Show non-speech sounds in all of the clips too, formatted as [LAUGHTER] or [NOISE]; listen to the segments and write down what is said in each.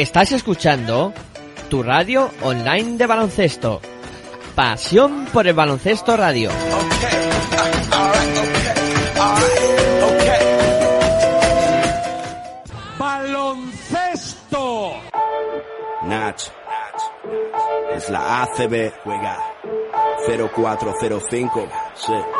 Estás escuchando tu radio online de baloncesto. Pasión por el baloncesto radio. Baloncesto. Nach. Es la ACB. Juega 0405. Sí.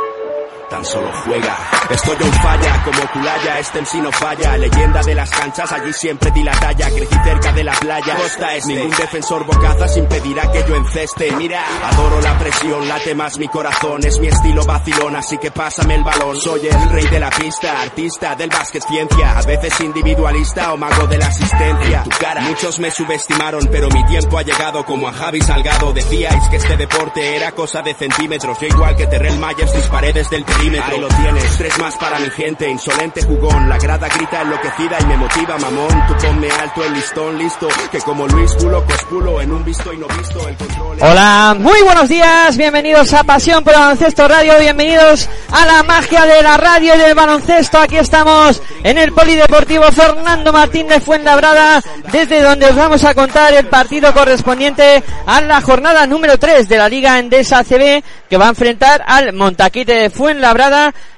Tan solo juega. Estoy en falla, como Culaya, este MC no falla. Leyenda de las canchas, allí siempre di la talla. Crecí cerca de la playa, costa este. Ningún defensor bocazas impedirá que yo enceste. Mira, adoro la presión, late más mi corazón. Es mi estilo vacilón, así que pásame el balón. Soy el rey de la pista, artista del básquet ciencia. A veces individualista o mago de la asistencia. Tu cara. Muchos me subestimaron, pero mi tiempo ha llegado como a Javi Salgado. Decíais que este deporte era cosa de centímetros. Yo igual que Terrell Myers disparé desde el perímetro. Ahí lo tienes, tres más para mi gente, insolente jugón. La grada grita enloquecida y me motiva, mamón. Tú ponme alto el listón, listo. Que como Luis Pulo, cospulo en un visto y no visto el control. Hola, muy buenos días, bienvenidos a Pasión por Baloncesto Radio, bienvenidos a la magia de la radio y del baloncesto. Aquí estamos en el Polideportivo Fernando Martín de Fuenlabrada, desde donde os vamos a contar el partido correspondiente a la jornada número 3 de la Liga Endesa CB, que va a enfrentar al Montaquite de Fuenlabrada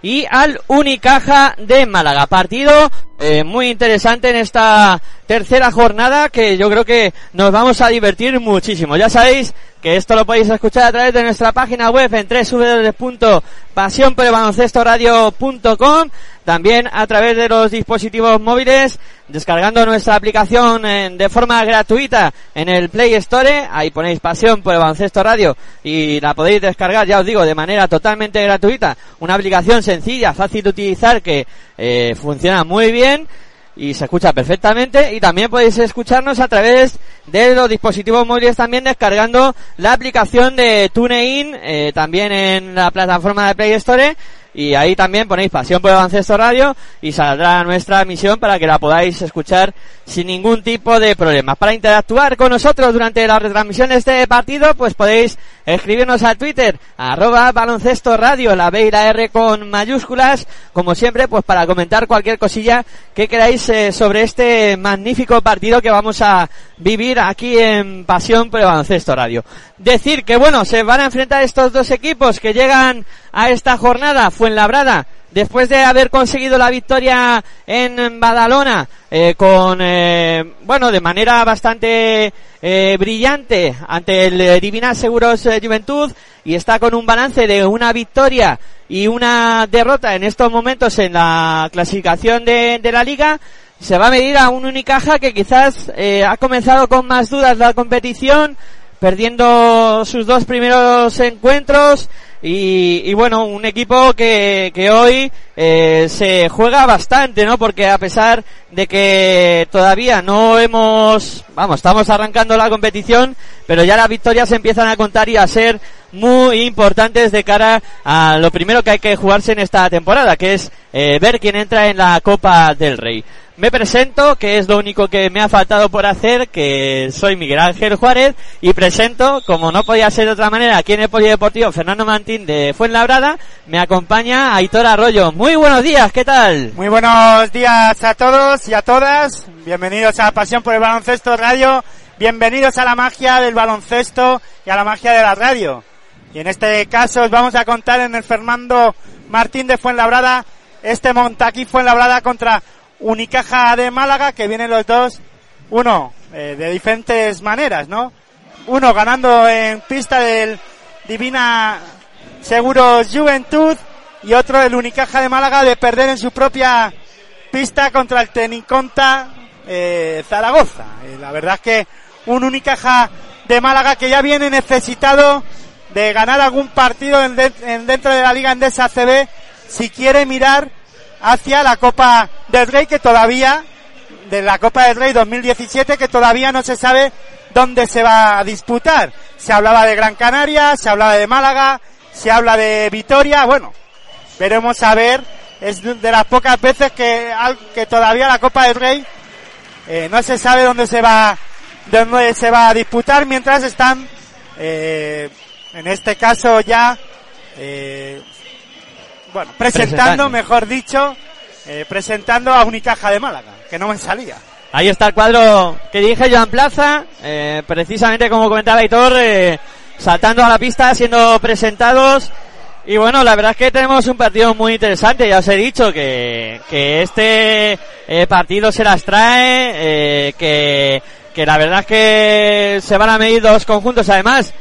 y al Unicaja de Málaga. Partido eh, muy interesante en esta tercera jornada que yo creo que nos vamos a divertir muchísimo. Ya sabéis que esto lo podéis escuchar a través de nuestra página web en www.pasionporelbaloncestoradio.com también a través de los dispositivos móviles descargando nuestra aplicación en, de forma gratuita en el Play Store. Ahí ponéis pasión por el baloncesto radio y la podéis descargar ya os digo de manera totalmente gratuita. Una aplicación sencilla fácil de utilizar que eh, funciona muy bien y se escucha perfectamente y también podéis escucharnos a través de los dispositivos móviles también descargando la aplicación de TuneIn eh, también en la plataforma de Play Store y ahí también ponéis Pasión por el Baloncesto Radio y saldrá nuestra emisión para que la podáis escuchar sin ningún tipo de problemas. Para interactuar con nosotros durante la retransmisión de este partido, pues podéis escribirnos al Twitter, arroba baloncesto radio, la B y la R con mayúsculas, como siempre, pues para comentar cualquier cosilla que queráis eh, sobre este magnífico partido que vamos a vivir aquí en Pasión por el Baloncesto Radio. Decir que bueno, se van a enfrentar estos dos equipos que llegan a esta jornada, Fuenlabrada, después de haber conseguido la victoria en Badalona, eh, con, eh, bueno, de manera bastante eh, brillante ante el eh, Divina Seguros eh, Juventud, y está con un balance de una victoria y una derrota en estos momentos en la clasificación de, de la liga, se va a medir a un Unicaja que quizás eh, ha comenzado con más dudas la competición, perdiendo sus dos primeros encuentros y, y bueno, un equipo que, que hoy eh, se juega bastante, ¿no? Porque a pesar de que todavía no hemos, vamos, estamos arrancando la competición, pero ya las victorias empiezan a contar y a ser muy importantes de cara a lo primero que hay que jugarse en esta temporada, que es eh, ver quién entra en la Copa del Rey. Me presento, que es lo único que me ha faltado por hacer, que soy Miguel Ángel Juárez, y presento, como no podía ser de otra manera, aquí en el Polideportivo Fernando Mantín de Fuenlabrada, me acompaña Aitor Arroyo. Muy buenos días, ¿qué tal? Muy buenos días a todos y a todas. Bienvenidos a Pasión por el Baloncesto Radio. Bienvenidos a la magia del baloncesto y a la magia de la radio. Y en este caso os vamos a contar en el Fernando Martín de Fuenlabrada, este Montaquí Fuenlabrada contra Unicaja de Málaga, que vienen los dos, uno, eh, de diferentes maneras, ¿no? Uno ganando en pista del Divina Seguros Juventud y otro el Unicaja de Málaga de perder en su propia pista contra el Teniconta eh, Zaragoza. Eh, la verdad es que un Unicaja de Málaga que ya viene necesitado de ganar algún partido en, de- en dentro de la Liga Endesa CB si quiere mirar hacia la Copa del Rey que todavía de la Copa del Rey 2017 que todavía no se sabe dónde se va a disputar. Se hablaba de Gran Canaria, se hablaba de Málaga, se habla de Vitoria, bueno, veremos a ver, es de las pocas veces que, que todavía la Copa del Rey eh, no se sabe dónde se va dónde se va a disputar mientras están eh, en este caso ya eh, bueno presentando mejor dicho eh, presentando a Unicaja de Málaga que no me salía. Ahí está el cuadro que dirige Joan Plaza, eh, precisamente como comentaba Aitor, eh, saltando a la pista, siendo presentados. Y bueno, la verdad es que tenemos un partido muy interesante, ya os he dicho que, que este eh, partido se las trae, eh, que, que la verdad es que se van a medir dos conjuntos. Además,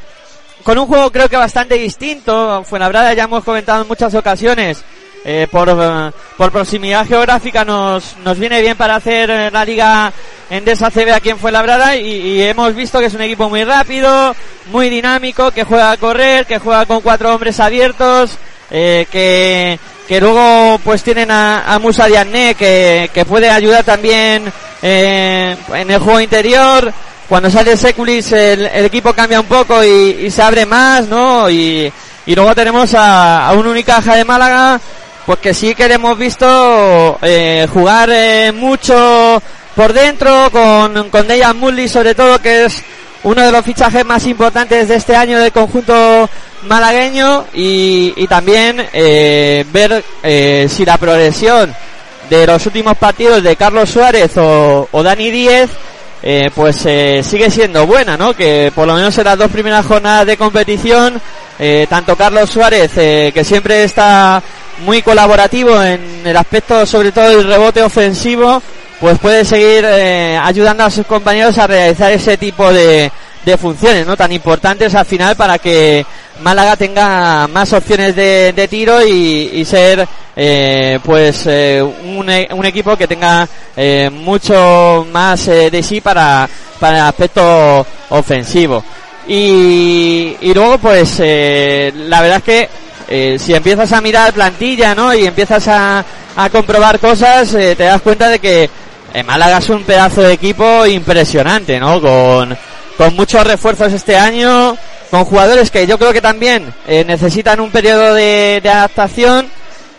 con un juego creo que bastante distinto, Fuenlabrada ya hemos comentado en muchas ocasiones, eh, por, eh, por proximidad geográfica nos, nos viene bien para hacer eh, la liga Endesa CB aquí en Fuenlabrada y, y hemos visto que es un equipo muy rápido, muy dinámico, que juega a correr, que juega con cuatro hombres abiertos, eh, que, que luego pues tienen a, a Musa Diagne que, que puede ayudar también eh, en el juego interior. Cuando sale Seculis el, equipo cambia un poco y, se abre más, ¿no? Y, luego tenemos a, a un Unicaja de Málaga pues que sí que le hemos visto eh, jugar eh, mucho por dentro con, con Dejan Mully sobre todo que es uno de los fichajes más importantes de este año del conjunto malagueño y, también eh, ver si la progresión de los últimos partidos de Carlos Suárez o, o Dani Díez eh, pues eh, sigue siendo buena, ¿no? Que por lo menos en las dos primeras jornadas de competición, eh, tanto Carlos Suárez, eh, que siempre está muy colaborativo en el aspecto sobre todo del rebote ofensivo, pues puede seguir eh, ayudando a sus compañeros a realizar ese tipo de, de funciones, ¿no? Tan importantes al final para que Málaga tenga más opciones de, de tiro y, y ser eh, pues eh, un, e- un equipo que tenga eh, mucho más eh, de sí para, para el aspecto ofensivo. Y, y luego pues eh, la verdad es que eh, si empiezas a mirar plantilla, ¿no? Y empiezas a, a comprobar cosas, eh, te das cuenta de que eh, Málaga es un pedazo de equipo impresionante, ¿no? Con, con muchos refuerzos este año, con jugadores que yo creo que también eh, necesitan un periodo de, adaptación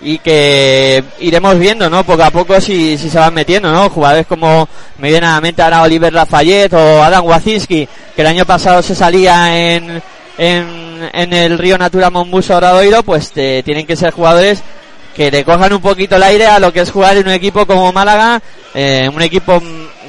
y que iremos viendo, ¿no? Poco a poco si, si se van metiendo, ¿no? Jugadores como me viene a la mente ahora Oliver Lafayette o Adam Wacinski, que el año pasado se salía en, en, en el Río Natura Monbuso Oradoiro, pues eh, tienen que ser jugadores que le cojan un poquito el aire a lo que es jugar en un equipo como Málaga, eh, un equipo,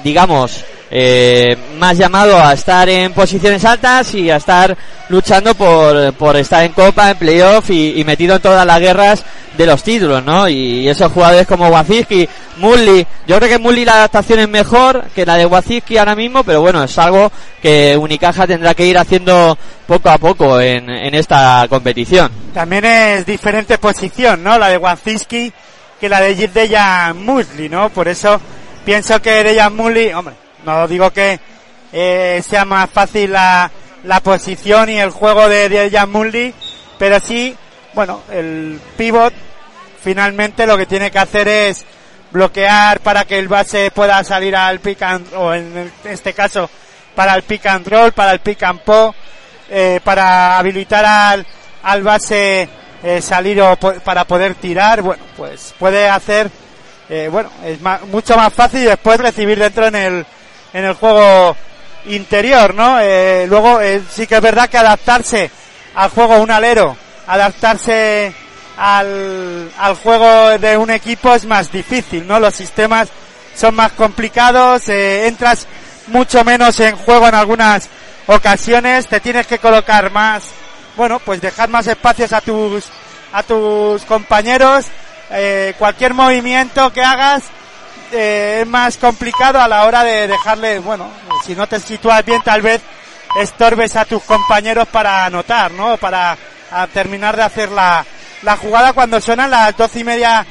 digamos, eh, más llamado a estar en posiciones altas y a estar luchando por, por estar en Copa, en Playoff y, y metido en todas las guerras de los títulos, ¿no? Y, esos jugadores como Waziski, Mulli, yo creo que Mulli la adaptación es mejor que la de Waziski ahora mismo, pero bueno, es algo que Unicaja tendrá que ir haciendo poco a poco en, en esta competición. También es diferente posición, ¿no? La de Wazinski que la de Dejan Musli, ¿no? Por eso pienso que Dejan Musli, hombre, no digo que eh, sea más fácil la, la posición y el juego de Dejan Musli, pero sí, bueno, el pivot finalmente lo que tiene que hacer es bloquear para que el base pueda salir al pick and, o en este caso para el pick and roll, para el pick and pop, eh, para habilitar al, al base eh, salir o po- para poder tirar, bueno, pues puede hacer, eh, bueno, es mucho más fácil después recibir dentro en el, en el juego interior, ¿no? Eh, luego eh, sí que es verdad que adaptarse al juego un alero, adaptarse al, al juego de un equipo es más difícil, ¿no? Los sistemas son más complicados, eh, entras mucho menos en juego en algunas ocasiones, te tienes que colocar más, bueno, pues dejar más espacios a tus, a tus compañeros, eh, cualquier movimiento que hagas, eh, es más complicado a la hora de dejarle, bueno, si no te sitúas bien tal vez estorbes a tus compañeros para anotar, ¿no? Para a terminar de hacer la, la jugada cuando suenan las doce y media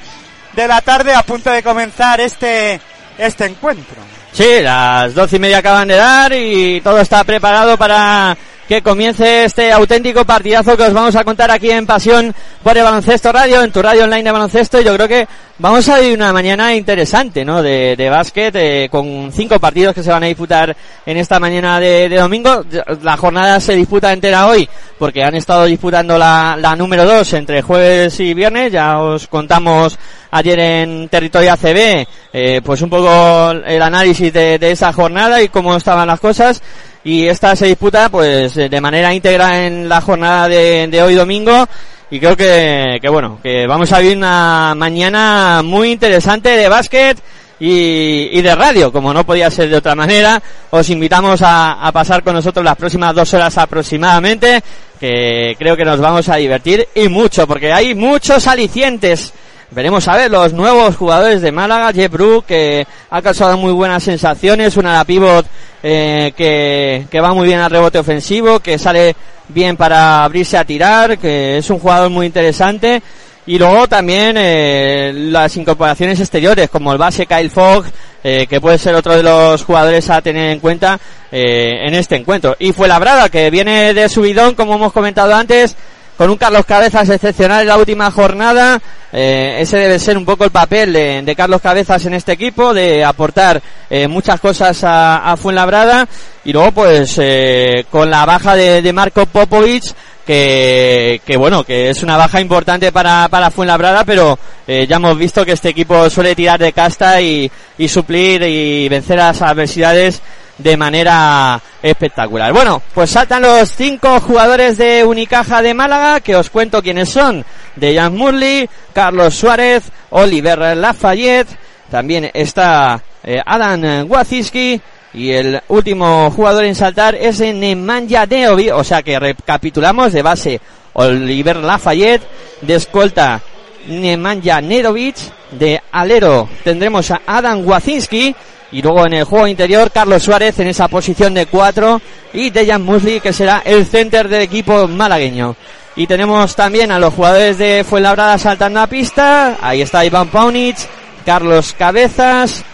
de la tarde a punto de comenzar este, este encuentro. Sí, las doce y media acaban de dar y todo está preparado para que comience este auténtico partidazo que os vamos a contar aquí en Pasión por el Baloncesto Radio, en tu radio online de baloncesto. Y yo creo que vamos a vivir una mañana interesante, ¿no? De, de básquet, eh, con cinco partidos que se van a disputar en esta mañana de, de domingo. La jornada se disputa entera hoy porque han estado disputando la, la número dos entre jueves y viernes. Ya os contamos ayer en territorio ACB, eh, pues un poco el análisis de, de esa jornada y cómo estaban las cosas. Y esta se disputa pues de manera íntegra en la jornada de, de hoy domingo. Y creo que, que bueno, que vamos a vivir una mañana muy interesante de básquet y, de radio, como no podía ser de otra manera. Os invitamos a, a pasar con nosotros las próximas dos horas aproximadamente, que creo que nos vamos a divertir y mucho, porque hay muchos alicientes Veremos a ver los nuevos jugadores de Málaga, Jeff Brook, que ha causado muy buenas sensaciones, una ala pivot eh, que, que va muy bien al rebote ofensivo, que sale bien para abrirse a tirar, que es un jugador muy interesante. Y luego también eh, las incorporaciones exteriores, como el base Kyle Fogg, eh, que puede ser otro de los jugadores a tener en cuenta eh, en este encuentro. Y fue Labrada, que viene de subidón, como hemos comentado antes, con un Carlos Cabezas excepcional en la última jornada. Eh, ese debe ser un poco el papel de, Carlos Cabezas en este equipo, de aportar eh, muchas cosas a, Fuenlabrada. Y luego, pues, eh, con la baja de, Marco Popovic, que, que, bueno, que es una baja importante para, para Fuenlabrada, pero eh, ya hemos visto que este equipo suele tirar de casta y, y suplir y vencer a las adversidades de manera espectacular. Bueno, pues saltan los cinco jugadores de Unicaja de Málaga, que os cuento quiénes son. Dejan Murley, Carlos Suárez, Oliver Lafayette, también está eh, Adam Waziski, y el último jugador en saltar es Nemanja Deovi, o sea que recapitulamos de base Oliver Lafayette, de escolta Nemanja Nedovic, de alero tendremos a Adam Wazinski y luego en el juego interior, Carlos Suárez en esa posición de cuatro y Dejan Musli, que será el center del equipo malagueño. Y tenemos también a los jugadores de Fuenlabrada saltando a pista. Ahí está Iván Paunic, Carlos Cabezas,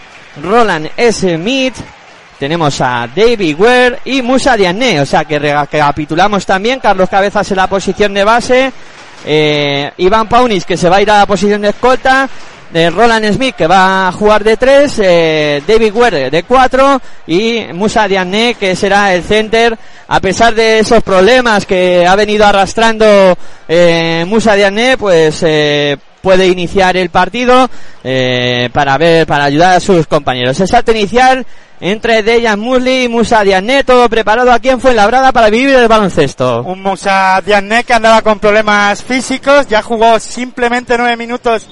Roland Smith, tenemos a David Ware y Musa Diané. O sea que recapitulamos también. Carlos Cabezas en la posición de base. Eh, Iván Paunis que se va a ir a la posición de escolta de Roland Smith que va a jugar de 3, eh, David Ware de 4 y Musa Diané que será el center a pesar de esos problemas que ha venido arrastrando eh, Musa Diané pues eh, puede iniciar el partido eh, para ver para ayudar a sus compañeros. El salto inicial entre Dejan Musli y Musa Diané, todo preparado aquí en Fuenlabrada para vivir el baloncesto. Un Musa Diané que andaba con problemas físicos, ya jugó simplemente nueve minutos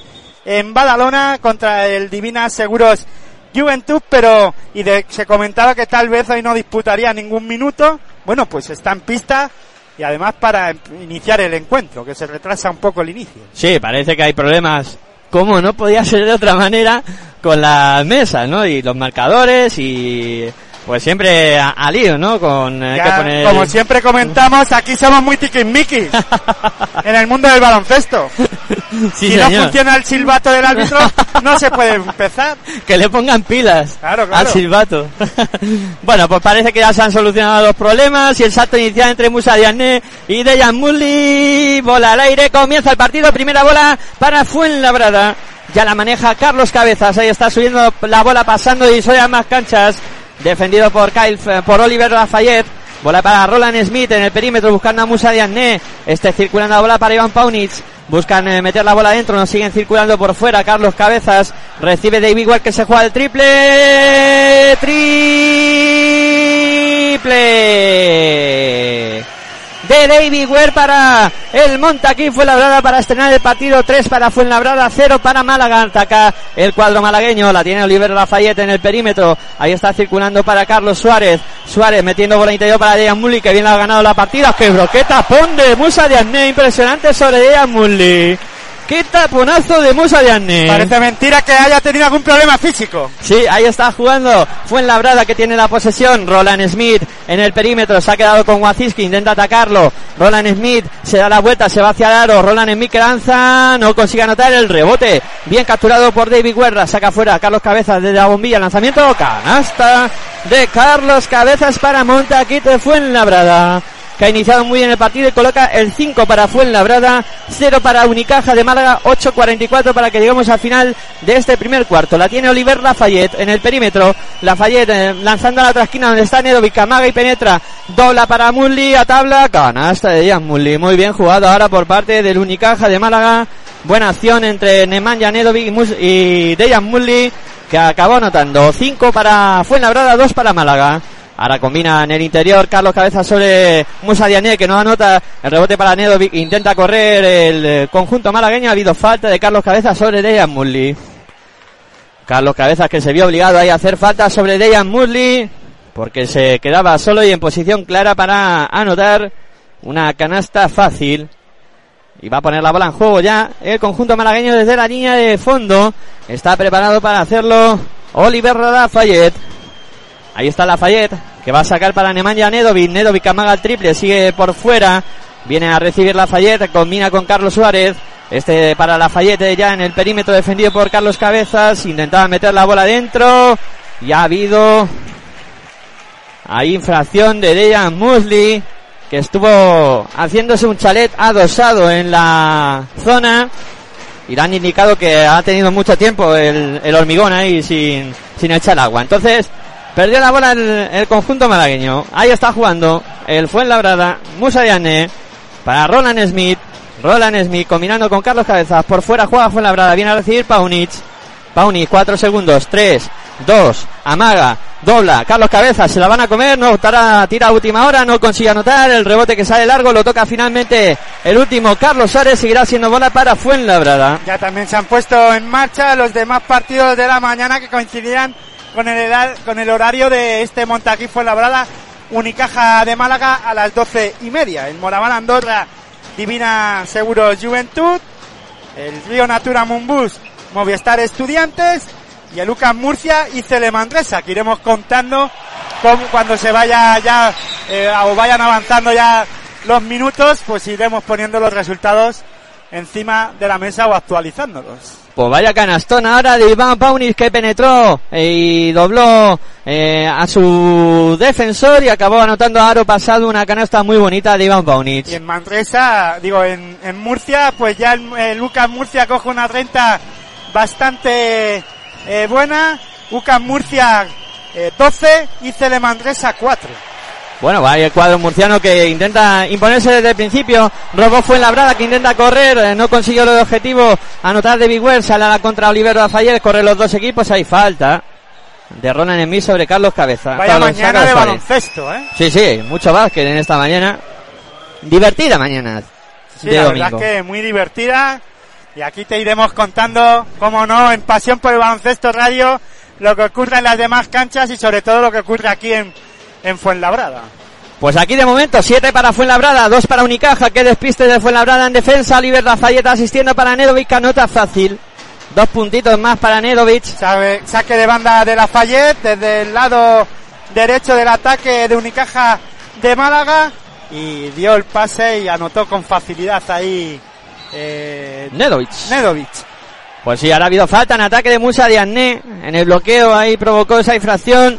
en Badalona contra el Divina Seguros Juventud, pero y se comentaba que tal vez hoy no disputaría ningún minuto. Bueno, pues está en pista y además para iniciar el encuentro, que se retrasa un poco el inicio. Sí, parece que hay problemas, como no podía ser de otra manera, con las mesas, ¿no? Y los marcadores y pues siempre a, lío, ¿no? Con eh, Como siempre comentamos, aquí somos muy tiquismiquis [LAUGHS] en el mundo del baloncesto. si no funciona el silbato del árbitro, no se puede empezar. Que le pongan pilas claro, al silbato. [LAUGHS] bueno, pues parece que ya se han solucionado los problemas y el salto inicial entre Musa Diané y Dejan Mulli. Bola al aire, comienza el partido, primera bola para Fuenlabrada. Ya la maneja Carlos Cabezas, ahí está subiendo la bola pasando y soy a más canchas defendido por Kyle, eh, por Oliver Lafayette. Bola para Roland Smith en el perímetro buscando a Musa Diagne. Este circulando la bola para Iván Paunic. Buscan eh, meter la bola adentro, nos siguen circulando por fuera. Carlos Cabezas recibe David Ward que se juega el triple. Triple de David Ware para el Montaquín Fuenlabrada para estrenar el partido 3 para Fuenlabrada 0 para Málaga. Ataca el cuadro malagueño la tiene Oliver Lafayette en el perímetro. Ahí está circulando para Carlos Suárez. Suárez metiendo bola interior para Dejan Mulli que bien ha ganado la partida. Que broqueta ponde Musa de impresionante sobre Dejan Mulli ¡Qué taponazo de Musa Dianne! Parece mentira que haya tenido algún problema físico. Sí, ahí está jugando. Fue en Labrada que tiene la posesión. Roland Smith en el perímetro. Se ha quedado con Waziski. Intenta atacarlo. Roland Smith se da la vuelta. Se va hacia el aro. Roland Smith que lanza. No consigue anotar el rebote. Bien capturado por David Guerra. Saca fuera Carlos Cabezas desde la bombilla. Lanzamiento. Canasta de Carlos Cabezas para Montaquite. Fue en Labrada que ha iniciado muy bien el partido y coloca el 5 para Fuenlabrada, 0 para Unicaja de Málaga, 8.44 para que lleguemos al final de este primer cuarto. La tiene Oliver Lafayette en el perímetro. Lafayette eh, lanzando a la otra esquina donde está Nedovic, Camaga y penetra. Dobla para Mulli a tabla, canasta de Jan Mulli. Muy bien jugado ahora por parte del Unicaja de Málaga. Buena acción entre Nemanja Nedovic y Dejan Mulli que acabó anotando 5 para Fuenlabrada, 2 para Málaga. Ahora combina en el interior Carlos Cabeza sobre Musa Diané que no anota el rebote para Nedovic. Intenta correr el eh, conjunto malagueño. Ha habido falta de Carlos Cabeza sobre Dejan Mulli. Carlos Cabezas que se vio obligado ahí a hacer falta sobre Dejan Murley porque se quedaba solo y en posición clara para anotar una canasta fácil. Y va a poner la bola en juego ya el conjunto malagueño desde la línea de fondo. Está preparado para hacerlo Oliver Lafayette. Ahí está Lafayette que va a sacar para Nemanja Nedovic. Nedovic amaga el triple, sigue por fuera. Viene a recibir Lafayette, combina con Carlos Suárez. Este para Lafayette ya en el perímetro defendido por Carlos Cabezas. Intentaba meter la bola dentro. Y ha habido hay infracción de Dejan Musley que estuvo haciéndose un chalet adosado en la zona y le han indicado que ha tenido mucho tiempo el, el hormigón ahí sin, sin echar agua. Entonces, perdió la bola el, conjunto malagueño. Ahí está jugando el Fuenlabrada, Musa Diane, para Roland Smith. Roland Smith combinando con Carlos Cabezas. Por fuera juega Fuenlabrada. Viene a recibir Paunic. Paunic, cuatro segundos. Tres, dos, amaga, dobla. Carlos Cabezas se la van a comer. No estará, tira última hora. No consigue anotar. El rebote que sale largo lo toca finalmente el último. Carlos Suárez seguirá siendo bola para Fuenlabrada. Ya también se han puesto en marcha los demás partidos de la mañana que coincidían con el, con el horario de este Montaquí Fuenlabrada. Unicaja de Málaga a las doce y media. El Moraván Andorra, Divina Seguros Juventud. El Río Natura Mumbus, Movistar Estudiantes. Y el UCAM Murcia y Celemandresa, que iremos contando cuando se vaya ya, eh, o vayan avanzando ya los minutos, pues iremos poniendo los resultados encima de la mesa o actualizándolos. Pues vaya canastón ahora de Iván Paunis que penetró eh, y dobló eh, a su defensor y acabó anotando a aro pasado una canasta muy bonita de Iván Paunis. Y en Manresa, digo, en, en Murcia, pues ya el, el UCAM Murcia coge una renta bastante eh, buena. UCAM Murcia eh, 12 y Celemandresa 4. Bueno, va el cuadro murciano que intenta imponerse desde el principio. Robó fue en la brada que intenta correr, eh, no consiguió el objetivo. Anotar de Big Well, sale a la contra Oliver Lafayette, corre los dos equipos, hay falta. De Ronan Smith sobre Carlos Cabeza. Vaya Carlos- mañana de baloncesto, ¿eh? Sí, sí, mucho básquet en esta mañana. Divertida mañana. Sí, de la domingo. verdad es que muy divertida. Y aquí te iremos contando, como no, en Pasión por el Baloncesto Radio, lo que ocurre en las demás canchas y sobre todo lo que ocurre aquí en, en Fuenlabrada. Pues aquí de momento, 7 para Fuenlabrada, 2 para Unicaja, que despiste de Fuenlabrada en defensa, Oliver Lafayette asistiendo para Nedovic, anota fácil. Dos puntitos más para Nedovic. Sabe- saque de banda de Lafayette desde el lado derecho del ataque de Unicaja de Málaga y dio el pase y anotó con facilidad ahí eh, Nedovic. Nedovic. Pues sí, ahora ha habido falta en ataque de Musa Diagne. En el bloqueo ahí provocó esa infracción.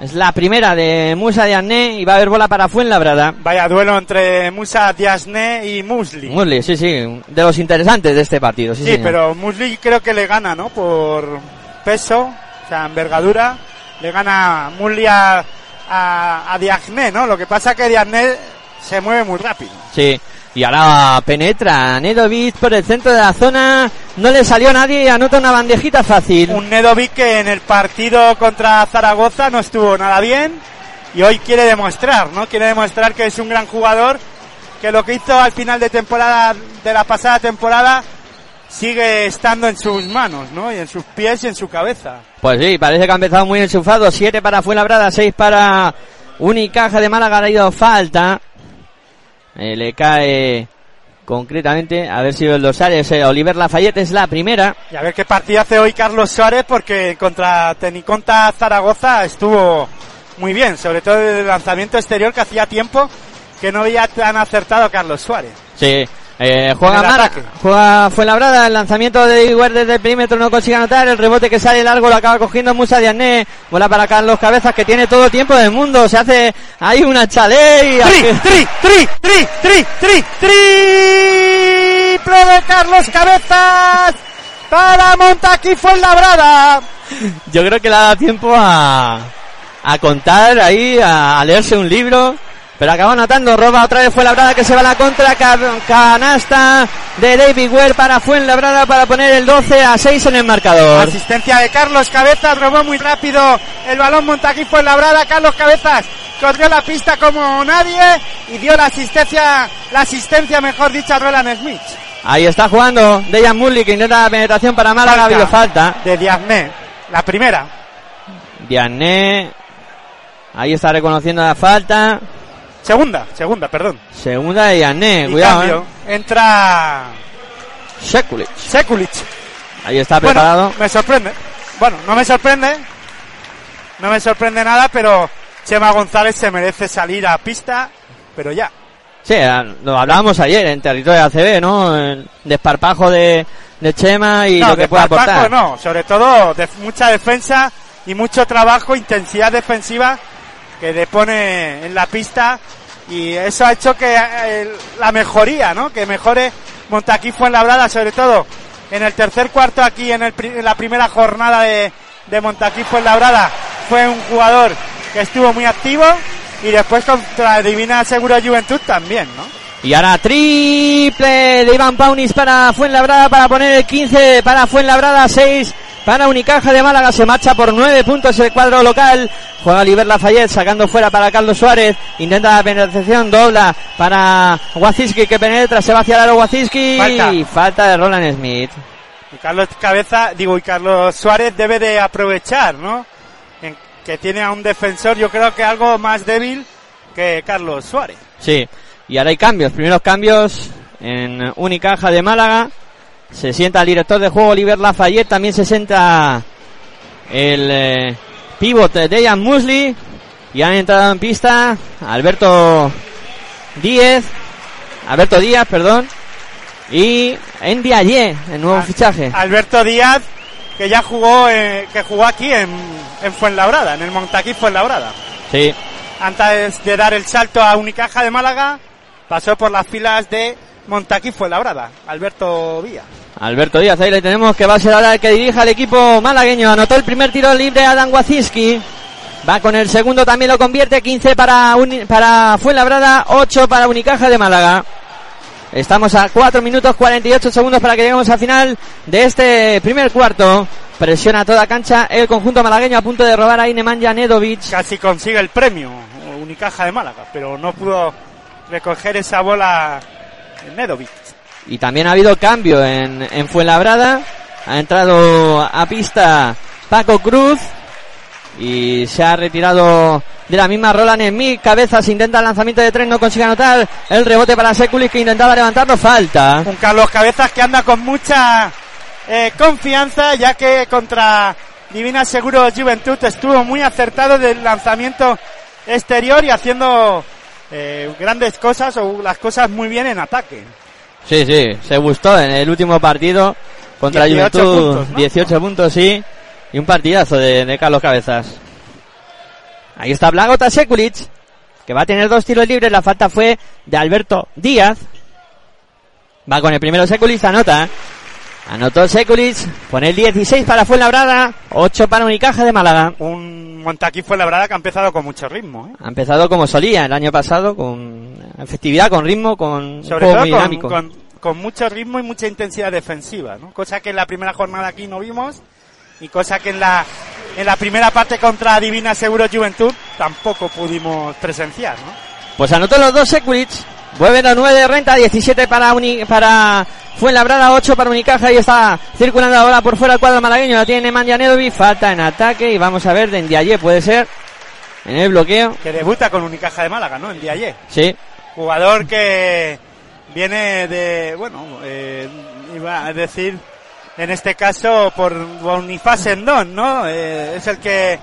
Es la primera de Musa Diagne y va a haber bola para Fuenlabrada. Vaya duelo entre Musa Diasne y Musli. Musli, sí, sí, de los interesantes de este partido. Sí, Sí, señor. pero Musli creo que le gana, ¿no? Por peso, o sea, envergadura, le gana Musli a, a, a ¿no? Lo que pasa es que Diagne se mueve muy rápido. Sí. Y ahora penetra Nedovic por el centro de la zona. No le salió nadie y anota una bandejita fácil. Un Nedovic que en el partido contra Zaragoza no estuvo nada bien y hoy quiere demostrar, ¿no? Quiere demostrar que es un gran jugador, que lo que hizo al final de temporada, de la pasada temporada, sigue estando en sus manos, ¿no? Y en sus pies y en su cabeza. Pues sí, parece que ha empezado muy enchufado. Siete para Fuenlabrada, seis para Unicaja de Málaga. Ha ido falta. Eh, le cae concretamente, a ver si los dorsales. eh, Oliver Lafayette es la primera. Y a ver qué partido hace hoy Carlos Suárez, porque contra Teniconta Zaragoza estuvo muy bien, sobre todo el lanzamiento exterior que hacía tiempo que no había tan acertado Carlos Suárez. Sí. Eh, juega Mara, juega Fuenlabrada, el lanzamiento de Ware desde el perímetro no consigue anotar, el rebote que sale largo lo acaba cogiendo Musa Diané, bola para Carlos Cabezas que tiene todo tiempo del mundo, se hace ahí una chalet y tri, tri, tri, tri, tri, tri, triple de Carlos Cabezas para Montaquí Fuenlabrada. Yo creo que le ha dado tiempo a, a contar ahí, a, a leerse un libro. Pero acaba anotando, roba otra vez Fuenlabrada que se va a la contra, ca- canasta de David Ware para Fuenlabrada para poner el 12 a 6 en el marcador. Asistencia de Carlos Cabezas, robó muy rápido el balón Montaquí Fuenlabrada, Carlos Cabezas corrió la pista como nadie y dio la asistencia, la asistencia mejor dicha a Roland Smith. Ahí está jugando Dejan Mulli que intenta la penetración para Málaga, ha habido falta. De Diazné, la primera. Diazné, ahí está reconociendo la falta. Segunda, segunda, perdón. Segunda de Diazné, Y cuidado. cambio, eh. entra Sekulic. Sekulic. Ahí está Bueno, preparado. me sorprende. Bueno, no me sorprende. No me sorprende nada, pero Chema González se merece salir a pista, pero ya. Sí, a- lo hablábamos ayer en territorio de ACB, ¿no? El desparpajo de, de Chema y no, lo que desparpajo aportar. no, sobre todo de mucha defensa y mucho trabajo, intensidad defensiva que le pone en la pista y eso ha hecho que eh, la mejoría, ¿no? Que mejore Montaquí Fuenlabrada, sobre todo en el tercer cuarto aquí en, el, en la primera jornada de, de Montaquí Fuenlabrada fue un jugador que estuvo muy activo y después contra Divina Seguro Juventud también, ¿no? Y ahora triple de Iván Paunis para Fuenlabrada para poner el 15 para Fuenlabrada, 6 para Unicaja de Málaga. Se marcha por 9 puntos el cuadro local. Juega Oliver Lafayette sacando fuera para Carlos Suárez. Intenta la penetración, dobla para Waziski que penetra, se va hacia el aro Waziski. Falta. Y falta de Roland Smith. Y Carlos Cabeza, digo, y Carlos Suárez debe de aprovechar, ¿no? En que tiene a un defensor, yo creo que algo más débil que Carlos Suárez. Sí, y ahora hay cambios. Primeros cambios en Unicaja de Málaga. Se sienta el director de juego Oliver Lafayette. También se sienta el eh, pivot Dejan Musli. Y han entrado en pista Alberto Díez. Alberto Díaz, perdón. Y Ndiaye, el nuevo fichaje. Alberto Díaz, que ya jugó, eh, que jugó aquí en, en Fuenlabrada, en el Montaquí Fuenlabrada. Sí, Antes de dar el salto a Unicaja de Málaga, pasó por las filas de Montaquí Fuenlabrada, Alberto Díaz. Alberto Díaz, ahí le tenemos que va a ser ahora el que dirija al equipo malagueño. Anotó el primer tiro libre Adam Wazinski. Va con el segundo, también lo convierte. 15 para, para Fuenlabrada, 8 para Unicaja de Málaga. Estamos a 4 minutos 48 segundos para que lleguemos al final de este primer cuarto. Presiona toda cancha el conjunto malagueño a punto de robar a Nemanja Nedovic. Casi consigue el premio, Unicaja de Málaga, pero no pudo recoger esa bola Nedovic. Y también ha habido cambio en, en Fuenlabrada. Ha entrado a pista Paco Cruz. Y se ha retirado de la misma Roland Smith. Cabezas intenta el lanzamiento de tres, no consigue anotar. El rebote para Sekulic que intentaba levantarlo. Falta. Un Carlos Cabezas que anda con mucha eh, confianza, ya que contra Divina Seguro Juventud estuvo muy acertado del lanzamiento exterior y haciendo eh, grandes cosas o las cosas muy bien en ataque. Sí, sí, se gustó en el último partido contra 18 Juventud. puntos, ¿no? 18 puntos, sí. Y un partidazo de, de Carlos Cabezas. Ahí está Blagota Sekulic, que va a tener dos tiros libres. La falta fue de Alberto Díaz. Va con el primero Sekulic, anota. Anotó Sekulic, pone el 16 para Fuenlabrada, 8 para Unicaja de Málaga. Un Montaquí fue la verdad que ha empezado con mucho ritmo. ¿eh? Ha empezado como solía el año pasado, con efectividad, con ritmo, con Sobre juego todo muy con, dinámico. con- con mucho ritmo y mucha intensidad defensiva, ¿no? Cosa que en la primera jornada aquí no vimos y cosa que en la en la primera parte contra Divina Seguro Juventud tampoco pudimos presenciar, ¿no? Pues anotó los dos Sekulic. Vuelven a 9 de renta, 17 para Uni, para Fuenlabrada, 8 para Unicaja y está circulando la bola por fuera el cuadro malagueño. La tiene Nemanja Nedovic, falta en ataque y vamos a ver de Ndiaye puede ser en el bloqueo. Que debuta con Unicaja de Málaga, ¿no? Ayer. Sí, Jugador que viene de, bueno, eh, iba a decir, en este caso por Boniface Endón, ¿no? Eh, es el que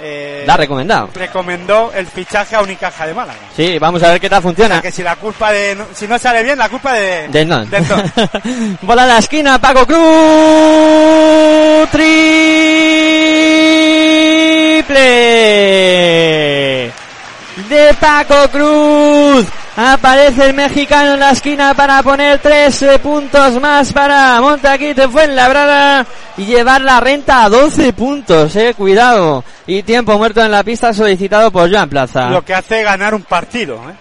eh, la ha recomendado. recomendó el fichaje a Unicaja de Málaga. Sí, vamos a ver qué tal funciona. Que si la culpa de, si no sale bien, la culpa de, De. [LAUGHS] Bola en la esquina, Paco Cruz. Triple. De Paco Cruz. Aparece el mexicano en la esquina para poner tres eh, puntos más para Montaquite Fuenlabrada y llevar la renta a 12 puntos, eh, cuidado. Y tiempo muerto en la pista solicitado por Joan Plaza. lo que hace ganar un partido. ¿eh?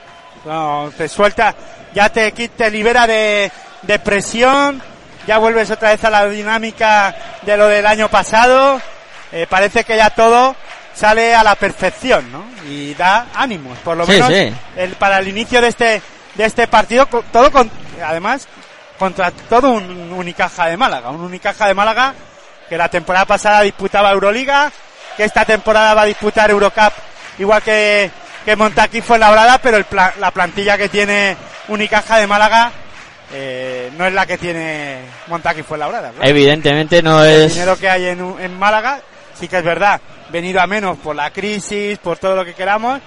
No, te suelta, ya te, te libera de, de presión, ya vuelves otra vez a la dinámica de lo del año pasado. Eh, parece que ya todo sale a la perfección, ¿no? Y da ánimos, por lo Sí, menos sí. El, para el inicio de este de este partido, todo con, además contra todo un Unicaja de Málaga, un Unicaja de Málaga que la temporada pasada disputaba Euroliga, que esta temporada va a disputar Eurocup igual que que Montaquí fue labrada, pero el pla- la plantilla que tiene Unicaja de Málaga eh, no es la que tiene Montaquí fue labrada. Evidentemente no El es... dinero que hay en, en Málaga, sí que es verdad, venido a menos por la crisis, por todo lo que queramos,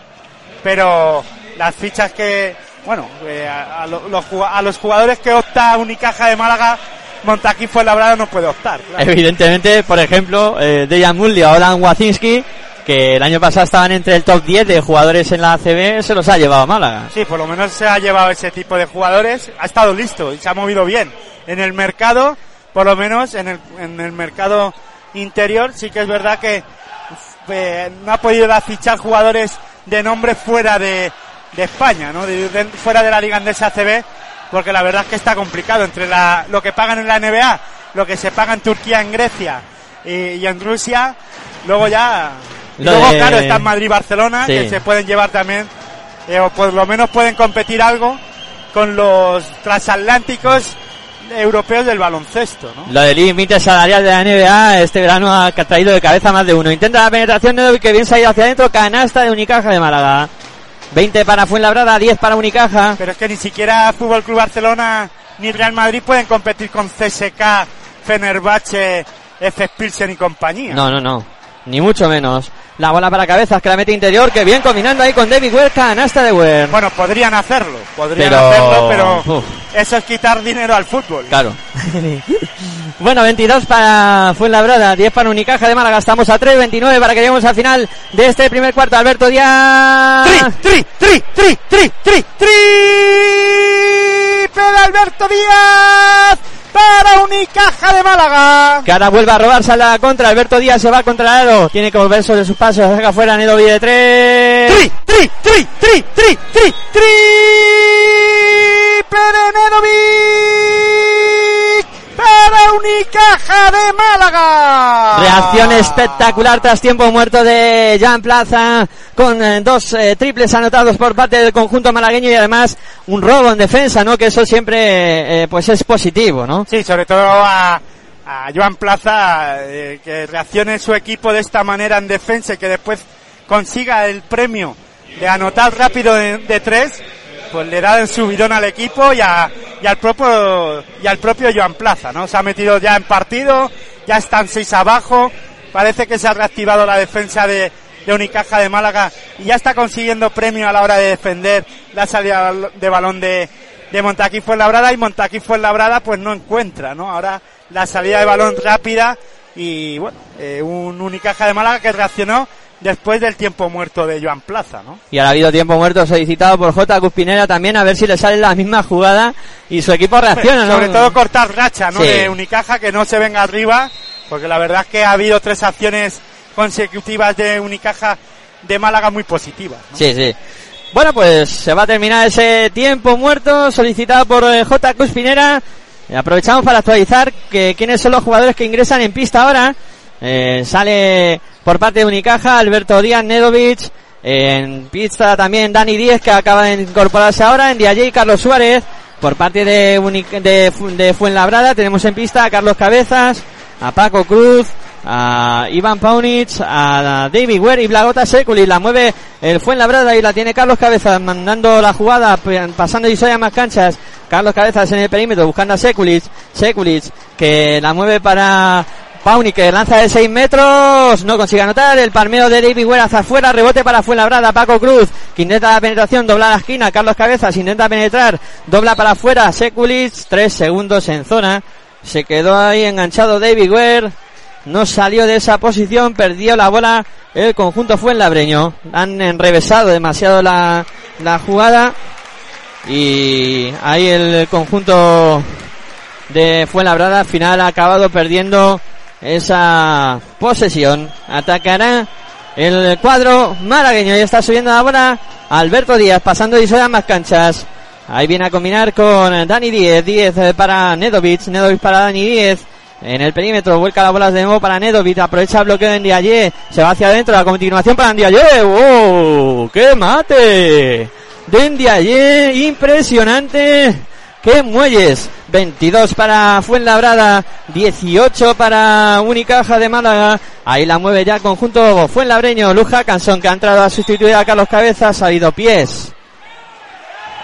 pero las fichas que, bueno, eh, a, a lo- los, a los jugadores que opta Unicaja de Málaga, Montaquí fue labrada no puede optar. claro. Evidentemente, por ejemplo, eh, Dejan Mulli Alan Wacinski, que el año pasado estaban entre el top 10 de jugadores en la ACB, se los ha llevado a Málaga. Sí, por lo menos se ha llevado ese tipo de jugadores, ha estado listo y se ha movido bien. En el mercado, por lo menos en el, en el mercado interior, sí que es verdad que eh, no ha podido fichar jugadores de nombre fuera de, de España, ¿no? De- de- fuera de la Liga Andesa ACB, porque la verdad es que está complicado entre la, lo que pagan en la NBA, lo que se paga en Turquía, en Grecia y, y en Rusia, luego ya... Lo luego, de- claro, está en Madrid y Barcelona, Sí. que se pueden llevar también eh, o por lo menos pueden competir algo con los transatlánticos europeos del baloncesto, ¿no? Lo del límite salarial de la NBA este verano ha traído de cabeza más de uno. Intenta la penetración de que bien salido hacia adentro, canasta de Unicaja de Málaga. 20 para Fuenlabrada, 10 para Unicaja. Pero es que ni siquiera Fútbol Club Barcelona ni Real Madrid pueden competir con CSK, Fenerbahce, F. Pilsen y compañía. No, no, no. Ni mucho menos. La bola para cabezas que la mete interior, que bien combinando ahí con David Ware, canasta de Ware. Bueno, podrían hacerlo, podrían Pero- hacerlo, pero Uf. eso es quitar dinero al fútbol. Claro. [LAUGHS] bueno, 22 para Fuenlabrada, 10 para Unicaja de Málaga. Estamos a 3, 29 para que lleguemos al final de este primer cuarto. Alberto Díaz. tri, tri, tri, tri, tri, triple de Alberto Díaz para Unicaja de Málaga. Que ahora vuelve a robarse a la contra. Alberto Díaz se va contra el aro. Tiene que volver sobre sus pasos. Saca afuera Nedovi de 3. Tri, tri, tri, tri, tri, tri, Nedovic para Unicaja de Málaga. Reacción espectacular tras tiempo muerto de Jan Plaza con eh, dos eh, triples anotados por parte del conjunto malagueño y además un robo en defensa, ¿no? Que eso siempre eh, pues es positivo, ¿no? Sí, sobre todo a, a Joan Plaza, eh, que reaccione su equipo de esta manera en defensa y que después consiga el premio de anotar rápido de, de tres, pues le da el subidón al equipo y, a- y al propio y al propio Joan Plaza, ¿no? Se ha metido ya en partido, ya están seis abajo, parece que se ha reactivado la defensa de, de Unicaja de Málaga y ya está consiguiendo premio a la hora de defender la salida de balón de, de Montaquí Fuenlabrada y Montaquí Fuenlabrada pues no encuentra, ¿no? Ahora la salida de balón rápida y bueno, eh, un Unicaja de Málaga que reaccionó después del tiempo muerto de Joan Plaza, ¿no? Y ahora ha habido tiempo muerto solicitado por J. Cuspinera también a ver si le sale la misma jugada y su equipo reacciona, ¿no? Sobre todo cortar racha, ¿no? Sí. De Unicaja que no se venga arriba, porque la verdad es que ha habido tres acciones consecutivas de Unicaja de Málaga muy positivas. ¿no? Sí, sí. Bueno, pues se va a terminar ese tiempo muerto solicitado por eh, J. Cuspinera. Eh, aprovechamos para actualizar que quiénes son los jugadores que ingresan en pista ahora. Eh, sale por parte de Unicaja Alberto Díaz Nedovic. En pista también Dani Díez que acaba de incorporarse ahora. En DJ Carlos Suárez. Por parte de, Uni- de, de Fuenlabrada tenemos en pista a Carlos Cabezas, a Paco Cruz, a Iván Paunic, a David Ware y Blagota Sekulic. La mueve el Fuenlabrada y la tiene Carlos Cabezas mandando la jugada, pasando y soy a más canchas. Carlos Cabezas en el perímetro buscando a Sekulic. Sekulic que la mueve para Paunic que lanza de 6 metros, no consigue anotar, el palmeo de David Ware hacia afuera, rebote para Fuenlabrada, Paco Cruz, que intenta la penetración, dobla la esquina, Carlos Cabezas intenta penetrar, dobla para afuera, Sekulic, 3 segundos en zona, se quedó ahí enganchado David Ware, no salió de esa posición, perdió la bola el conjunto Fuenlabreño, han enrevesado demasiado la, la jugada y ahí el conjunto de Fuenlabrada al final ha acabado perdiendo esa posesión. Atacará el cuadro malagueño y está subiendo la bola Alberto Díaz pasando y a más canchas. Ahí viene a combinar con Dani Díez, Díez eh, para Nedovic, Nedovic para Dani Díez. En el perímetro vuelca la bola de nuevo para Nedovic, aprovecha el bloqueo de Ndiaye, se va hacia adentro, la continuación para Ndiaye, ¡wow! ¡Qué mate! De Ndiaye, impresionante, ¡qué muelles! 22 para Fuenlabrada, 18 para Unicaja de Málaga, ahí la mueve ya el conjunto Fuenlabreño, Luja Cansón que ha entrado a sustituir a Carlos Cabezas, ha ido pies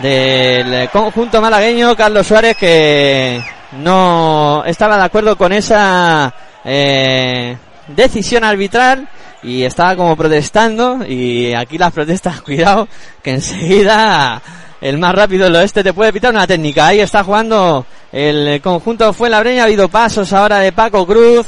del conjunto malagueño, Carlos Suárez que no estaba de acuerdo con esa eh, decisión arbitral y estaba como protestando. Y aquí las protestas, [LAUGHS] cuidado, que enseguida el más rápido del oeste te puede pitar una técnica. Ahí está jugando el conjunto fue la breña, ha habido pasos ahora de Paco Cruz.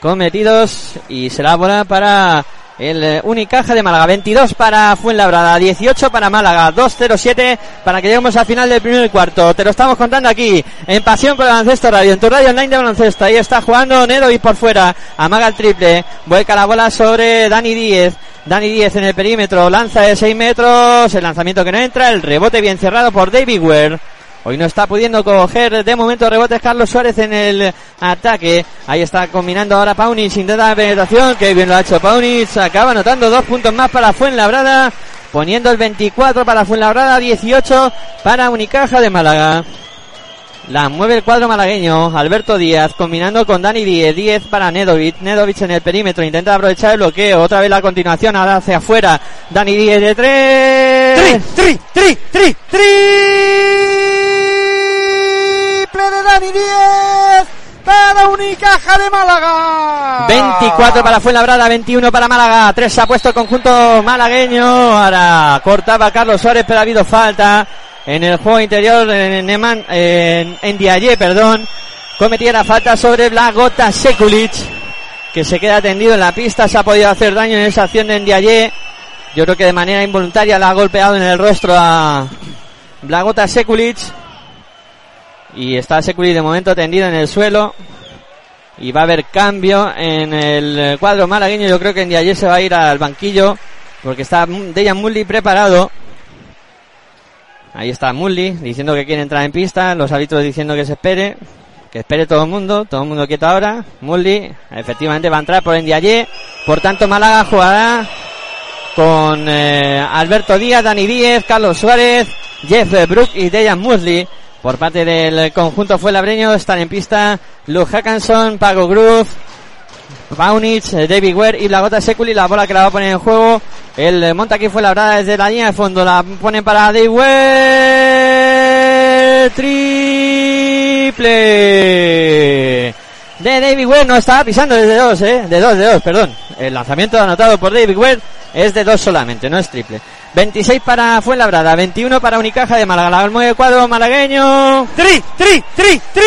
Cometidos. Y será bola para el eh, Unicaja de Málaga. 22 para Fuenlabrada, 18 para Málaga, 2-0-7 para que lleguemos al final del primer cuarto. Te lo estamos contando aquí en Pasión por el Baloncesto Radio, en tu radio online de baloncesto. Ahí está jugando Nedo y por fuera, amaga el triple, vuelca la bola sobre Dani Díez. Dani Díez en el perímetro, lanza de 6 metros, el lanzamiento que no entra, el rebote bien cerrado por David Ware. Hoy no está pudiendo coger de momento rebotes Carlos Suárez en el ataque. Ahí está combinando ahora Paunic, intenta la penetración, que bien lo ha hecho Paunic. Acaba anotando dos puntos más para Fuenlabrada, poniendo el 24 para Fuenlabrada, 18 para Unicaja de Málaga. La mueve el cuadro malagueño, Alberto Díaz, combinando con Dani Díez, 10 para Nedovic, Nedovic en el perímetro, intenta aprovechar el bloqueo, otra vez la continuación, ahora hacia afuera, Dani Díez de 3. ¡Tri, tri, tri, tri, de Dani Díez para Unicaja de Málaga. 24 para Fuenlabrada, 21 para Málaga. 3 se ha puesto el conjunto malagueño. Ahora cortaba Carlos Suárez, pero ha habido falta en el juego interior en Neman, en, en Diaye, perdón. Cometía la falta sobre Blagota Sekulic, que se queda tendido en la pista. Se ha podido hacer daño en esa acción de Ndiaye. Yo creo que de manera involuntaria la ha golpeado en el rostro a Blagota Sekulic. Y está Sekulic de momento tendido en el suelo. Y va a haber cambio en el cuadro malagueño. Yo creo que Ndiaye se va a ir al banquillo. Porque está Dejan Mulli preparado. Ahí está Mulli diciendo que quiere entrar en pista. Los árbitros diciendo que se espere. Que espere todo el mundo. Todo el mundo quieto ahora. Mulli efectivamente va a entrar por Ndiaye. Por tanto Málaga jugará con eh, Alberto Díaz, Dani Díez, Carlos Suárez, Jeff Brook y Dejan Musley. Por parte del conjunto fue labreño están en pista Luke Hackanson, Pago Groove, Baunich, David Ware y Blagota Seculi. La bola que la va a poner en juego. El monta aquí fue labrada desde la línea de fondo. La ponen para David Ware. Triple de David Ware. No estaba pisando desde dos, eh. De dos, de dos, perdón. El lanzamiento anotado por David Ware es de dos solamente, no es triple. 26 para Fuenlabrada, 21 para Unicaja de Málaga. La mueve cuadro malagueño. Tri, tri, tri, triple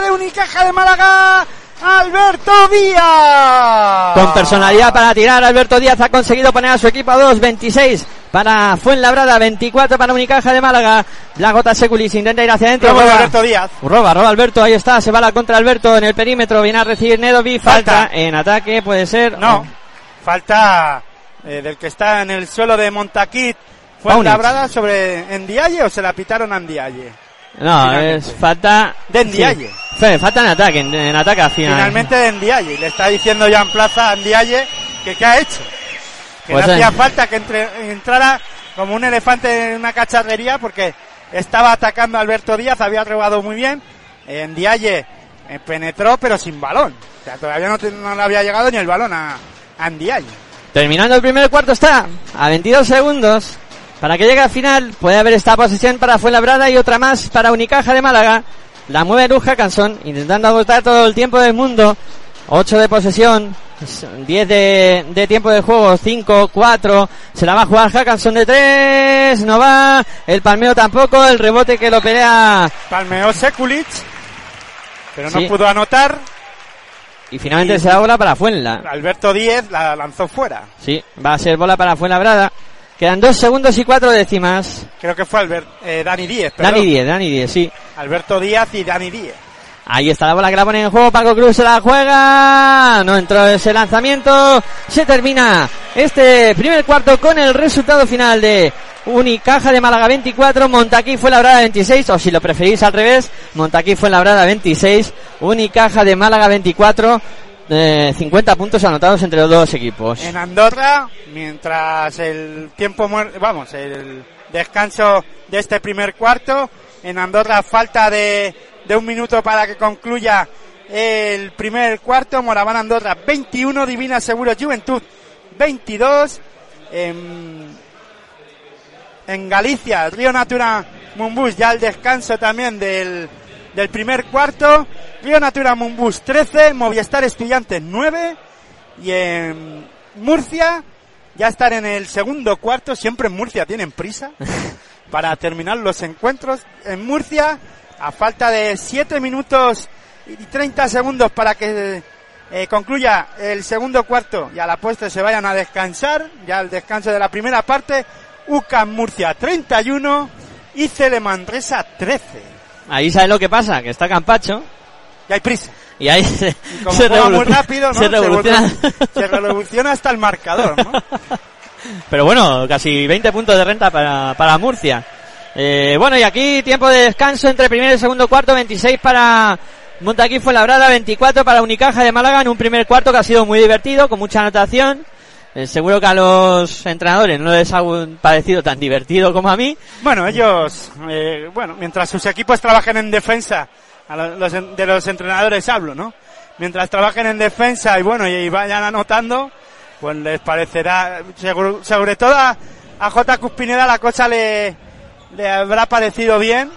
de Unicaja de Málaga. Alberto Díaz. Con personalidad para tirar, Alberto Díaz ha conseguido poner a su equipo a 2, 26 para Fuenlabrada, 24 para Unicaja de Málaga. La gota Seculis intenta ir hacia adentro. Roba. Alberto Díaz. Roba, roba Alberto, ahí está, se va la contra Alberto en el perímetro, viene a recibir Nedovi, falta, Falta. en ataque, puede ser. No, falta eh, del que está en el suelo de Montaquit. ¿Fue Paunich. labrada sobre Ndiaye o se la pitaron a Ndiaye? No, Finalmente. es falta. De Ndiaye. Sí. Falta en ataque, en, en ataque al final. Finalmente de Ndiaye. Le está diciendo ya en plaza a Ndiaye que qué ha hecho. Que Pues no hacía falta que entre- entrara como un elefante en una cacharrería porque estaba atacando a Alberto Díaz, había robado muy bien. Ndiaye eh, penetró pero sin balón. O sea, todavía no, no le había llegado ni el balón a, a Ndiaye. Terminando el primer cuarto está a 22 segundos. Para que llegue al final puede haber esta posesión para Fuenlabrada y otra más para Unicaja de Málaga. La mueve Luja Cansón, intentando agotar todo el tiempo del mundo. 8 de posesión, 10 de, de tiempo de juego, 5, 4. Se la va a jugar Hackanson de 3, no va. El palmeo tampoco, el rebote que lo pelea. Palmeó Sekulic, pero no Sí. pudo anotar. Y finalmente Y- se da bola para Fuenla. Alberto Díez la lanzó fuera. Sí, va a ser bola para Fuenlabrada. Quedan 2 segundos y 4 décimas. Creo que fue Albert, eh, Dani Díez, perdón. Dani 10, Dani 10, sí. Alberto Díaz y Dani Díez. Ahí está la bola que la pone en juego. Paco Cruz se la juega. No entró ese lanzamiento. Se termina este primer cuarto con el resultado final de Unicaja de Málaga 24, Montaquí fue labrada 26, o si lo preferís al revés, Montaquí fue labrada 26, Unicaja de Málaga 24, eh, 50 puntos anotados entre los dos equipos. En Andorra, mientras el tiempo, muer- vamos, el descanso de este primer cuarto, en Andorra falta de, de un minuto para que concluya el primer cuarto, Moraván Andorra 21, Divina Seguro Juventud 22, en, en Galicia, Río Natura Mumbus, ya el descanso también del, del primer cuarto. Río Natura Mumbus 13, Movistar Estudiantes 9. Y en Murcia, ya están en el segundo cuarto. Siempre en Murcia tienen prisa [LAUGHS] para terminar los encuentros. En Murcia, a falta de 7 minutos y 30 segundos para que eh, concluya el segundo cuarto y a la puesta se vayan a descansar. Ya el descanso de la primera parte. UCAM Murcia 31 y Cele Manresa 13. Ahí sabes lo que pasa, que está Campacho Y hay prisa. y ahí se, Y como se juega muy revolu- rápido, ¿no? se revoluciona. se revoluciona hasta el marcador, ¿no? [LAUGHS] Pero bueno, casi 20 puntos de renta para, para Murcia. Eh, bueno, y aquí tiempo de descanso entre primer y segundo cuarto, 26 para Montaquí Fuenlabrada, 24 para Unicaja de Málaga en un primer cuarto que ha sido muy divertido, con mucha anotación. Eh, seguro que a los entrenadores no les ha parecido tan divertido como a mí. Bueno, ellos, eh, bueno, mientras sus equipos trabajen en defensa, a lo- los de los entrenadores hablo, ¿no? Mientras trabajen en defensa y bueno, y, vayan anotando, pues les parecerá, seguro- sobre todo a, a J. Cuspineda la cosa le, le habrá parecido bien,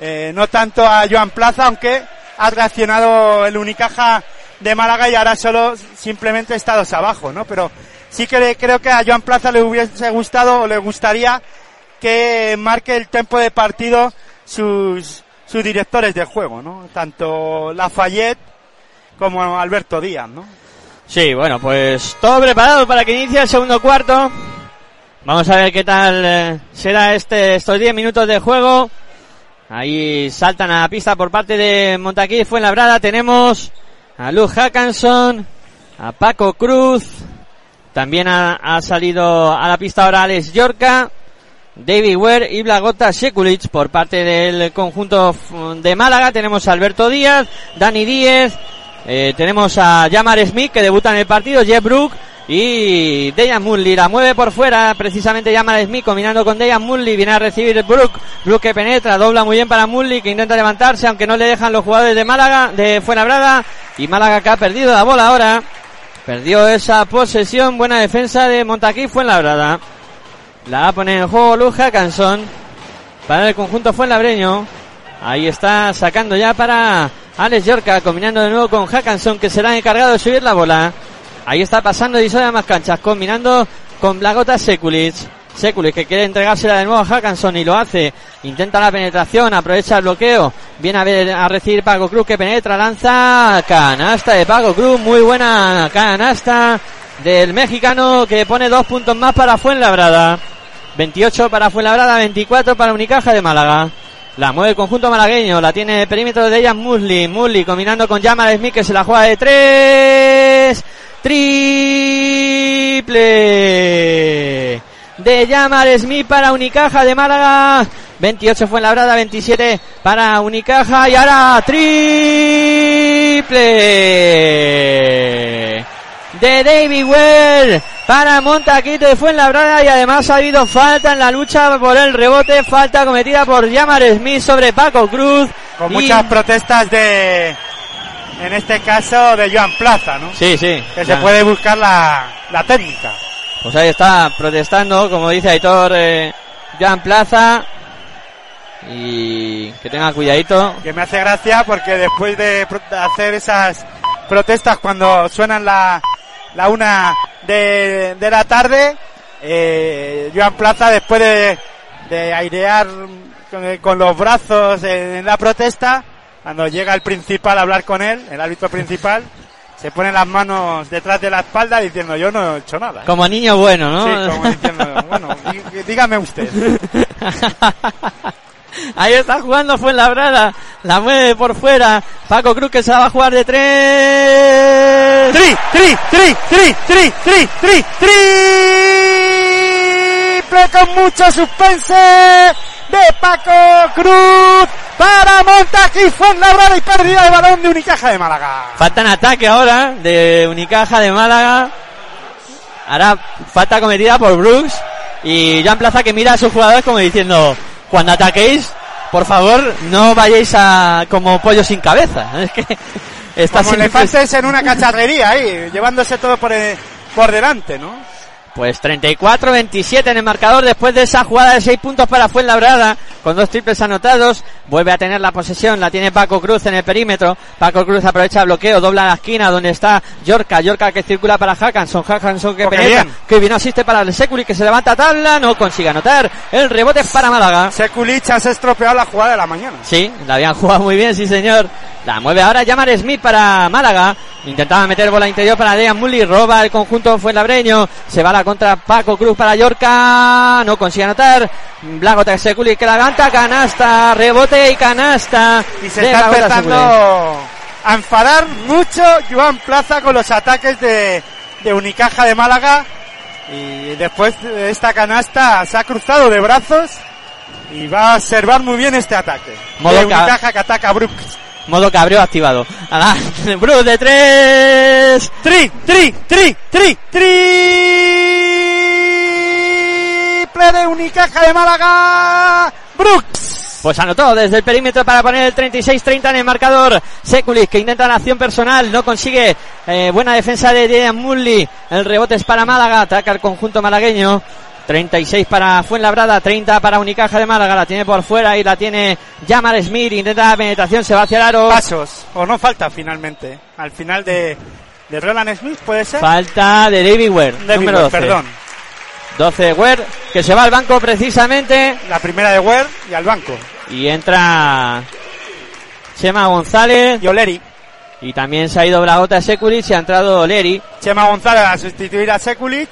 eh, no tanto a Joan Plaza, aunque ha reaccionado el Unicaja de Málaga y ahora solo simplemente está dos abajo, ¿no? Pero sí que creo que a Joan Plaza le hubiese gustado o le gustaría que marque el tiempo de partido sus, sus directores de juego, ¿no? Tanto Lafayette como Alberto Díaz, ¿no? Sí, bueno, pues todo preparado para que inicie el segundo cuarto. Vamos a ver qué tal eh, será este estos 10 minutos de juego. Ahí saltan a la pista por parte de Montaquí Fuenlabrada. Tenemos a Luz Hackanson, a Paco Cruz. También ha, ha salido a la pista ahora Alex Yorca, David Ware y Blagota Sekulic por parte del conjunto de Málaga. Tenemos a Alberto Díaz, Dani Díez, eh, tenemos a Jamar Smith que debuta en el partido, Jeff Brook y Dejan Mully. La mueve por fuera precisamente Jamar Smith combinando con Dejan Mully. Viene a recibir Brook. Brook que penetra, dobla muy bien para Mully que intenta levantarse aunque no le dejan los jugadores de Málaga, de Fuenlabrada. Y Málaga que ha perdido la bola ahora. Perdió esa posesión. Buena defensa de Montaquí Fuenlabrada. La va a poner en juego Luja Cansón para el conjunto Fuenlabreño. Ahí está sacando ya para Alex Yorca, combinando de nuevo con Hackanson, que será encargado de subir la bola. Ahí está pasando Disoy a más canchas, combinando con Blagota Sekulic. Sekulic que quiere entregársela de nuevo a Hackanson y lo hace. Intenta la penetración, aprovecha el bloqueo. Viene a ver a recibir Paco Cruz que penetra, lanza canasta de Paco Cruz, muy buena canasta del mexicano que pone dos puntos más para Fuenlabrada. 28 para Fuenlabrada, 24 para Unicaja de Málaga. La mueve el conjunto malagueño, la tiene de perímetro de ella Musli. Musli combinando con Jamal Smith que se la juega de tres. Triple de Jamal Smith para Unicaja de Málaga. 28 fue Labrada, 27 para Unicaja y ahora triple de David Well para Montaquito de Fuenlabrada y además ha habido falta en la lucha por el rebote, falta cometida por Jamar Smith sobre Paco Cruz. Con Y- muchas protestas de, en este caso, de Joan Plaza, ¿no? Sí, sí. Que ya. se puede buscar la, la técnica. Pues ahí está protestando, como dice Aitor, eh, Joan Plaza. Y que tenga cuidadito. Que me hace gracia porque después de hacer esas protestas cuando suenan la, la una de, de la tarde, eh, Joan Plaza después de, de airear con, con los brazos en, la protesta, cuando llega el principal a hablar con él, el árbitro principal, se pone las manos detrás de la espalda diciendo yo no he hecho nada. Como niño bueno, ¿no? Sí, como diciendo, bueno, dí- dígame usted. [LAUGHS] Ahí está jugando Fuenlabrada. La mueve por fuera. Paco Cruz que se va a jugar de tres. tri, tri, tri, tri, tri, tri, tri, triple con mucho suspense de Paco Cruz para Montaquí Fuenlabrada y pérdida de balón de Unicaja de Málaga. Falta en ataque ahora de Unicaja de Málaga. Ahora falta cometida por Brooks. Y Jan Plaza que mira a sus jugadores como diciendo, cuando ataquéis, por favor, no vayáis a como pollo sin cabeza. [LAUGHS] Es que está Como sin- elefantes en una cacharrería ahí, llevándose todo por, eh, por delante, ¿no? Pues 34-27 en el marcador después de esa jugada de 6 puntos para Fuenlabrada con dos triples anotados. Vuelve a tener la posesión, la tiene Paco Cruz en el perímetro. Paco Cruz aprovecha el bloqueo, dobla la esquina donde está Yorka. Yorka que circula para Hackanson. Hackanson que qué penetra. bien. Que bien asiste para el Securi que se levanta a tabla. No consigue anotar. El rebote es para Málaga. Sekulic has estropeado la jugada de la mañana. Sí, la habían jugado muy bien, sí señor. La mueve ahora Yamar Smith para Málaga. Intentaba meter bola interior para Dean Mully. Roba el conjunto Fuenlabreño. Se va la contra Paco Cruz para Yorca. No consigue anotar. Blago Seculi que la levanta. Canasta. Rebote y canasta. Y se está empezando a enfadar mucho Joan Plaza con los ataques de, de Unicaja de Málaga. Y después de esta canasta se ha cruzado de brazos y va a observar muy bien este ataque. Modo de ca- Unicaja que ataca a Brooks. Modo cabreo activado. Ahora, Bruce de tres. Tri, tri, tri, tri, triple de Unicaja de Málaga. Brooks. Pues anotó desde el perímetro para poner el 36-30 en el marcador. Sekulic que intenta la acción personal, no consigue eh, buena defensa de Dean Mully. El rebote es para Málaga, ataca el conjunto malagueño. 36 para Fuenlabrada, 30 para Unicaja de Málaga, la tiene por fuera y la tiene Yamar Smith, intenta la penetración, se va hacia el aro. Pasos. O no falta finalmente. Al final de, de Roland Smith puede ser. Falta de David Ware, David número Ware, 12. Perdón. 12 de Ware, que se va al banco precisamente La primera de Ware y al banco. y entra Chema González Y Oleri. y también se ha ido Blagota Sekulic y ha entrado Leri. Chema González a sustituir a Sekulic.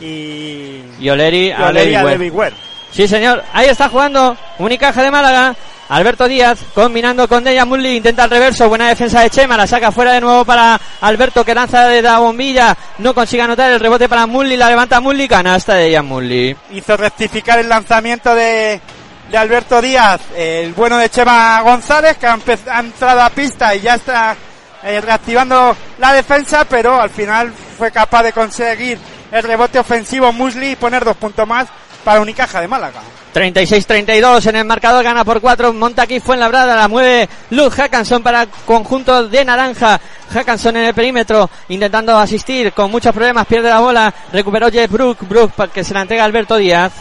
Y, Y Oleri a Oleri David a Ware. David Ware. Sí, señor. Ahí está jugando Unicaja de Málaga. Alberto Díaz combinando con Dejan Mulli. Intenta el reverso. Buena defensa de Chema. La saca fuera de nuevo para Alberto que lanza de la bombilla. No consigue anotar el rebote para Mulli. La levanta Mulli. Canasta de Dejan Mulli. Hizo rectificar el lanzamiento de, de Alberto Díaz. El bueno de Chema González que ha, ha entrado a pista y ya está eh, reactivando la defensa. Pero al final fue capaz de conseguir el rebote ofensivo Musli y poner dos puntos más para Unicaja de Málaga. 36-32 en el marcador. Gana por 4. Monta aquí fue en la brada. La mueve Luke Hackanson para conjunto de naranja. Hackanson en el perímetro. Intentando asistir con muchos problemas. Pierde la bola. Recuperó Jeff Brook. Brook para que se la entrega a Alberto Díaz.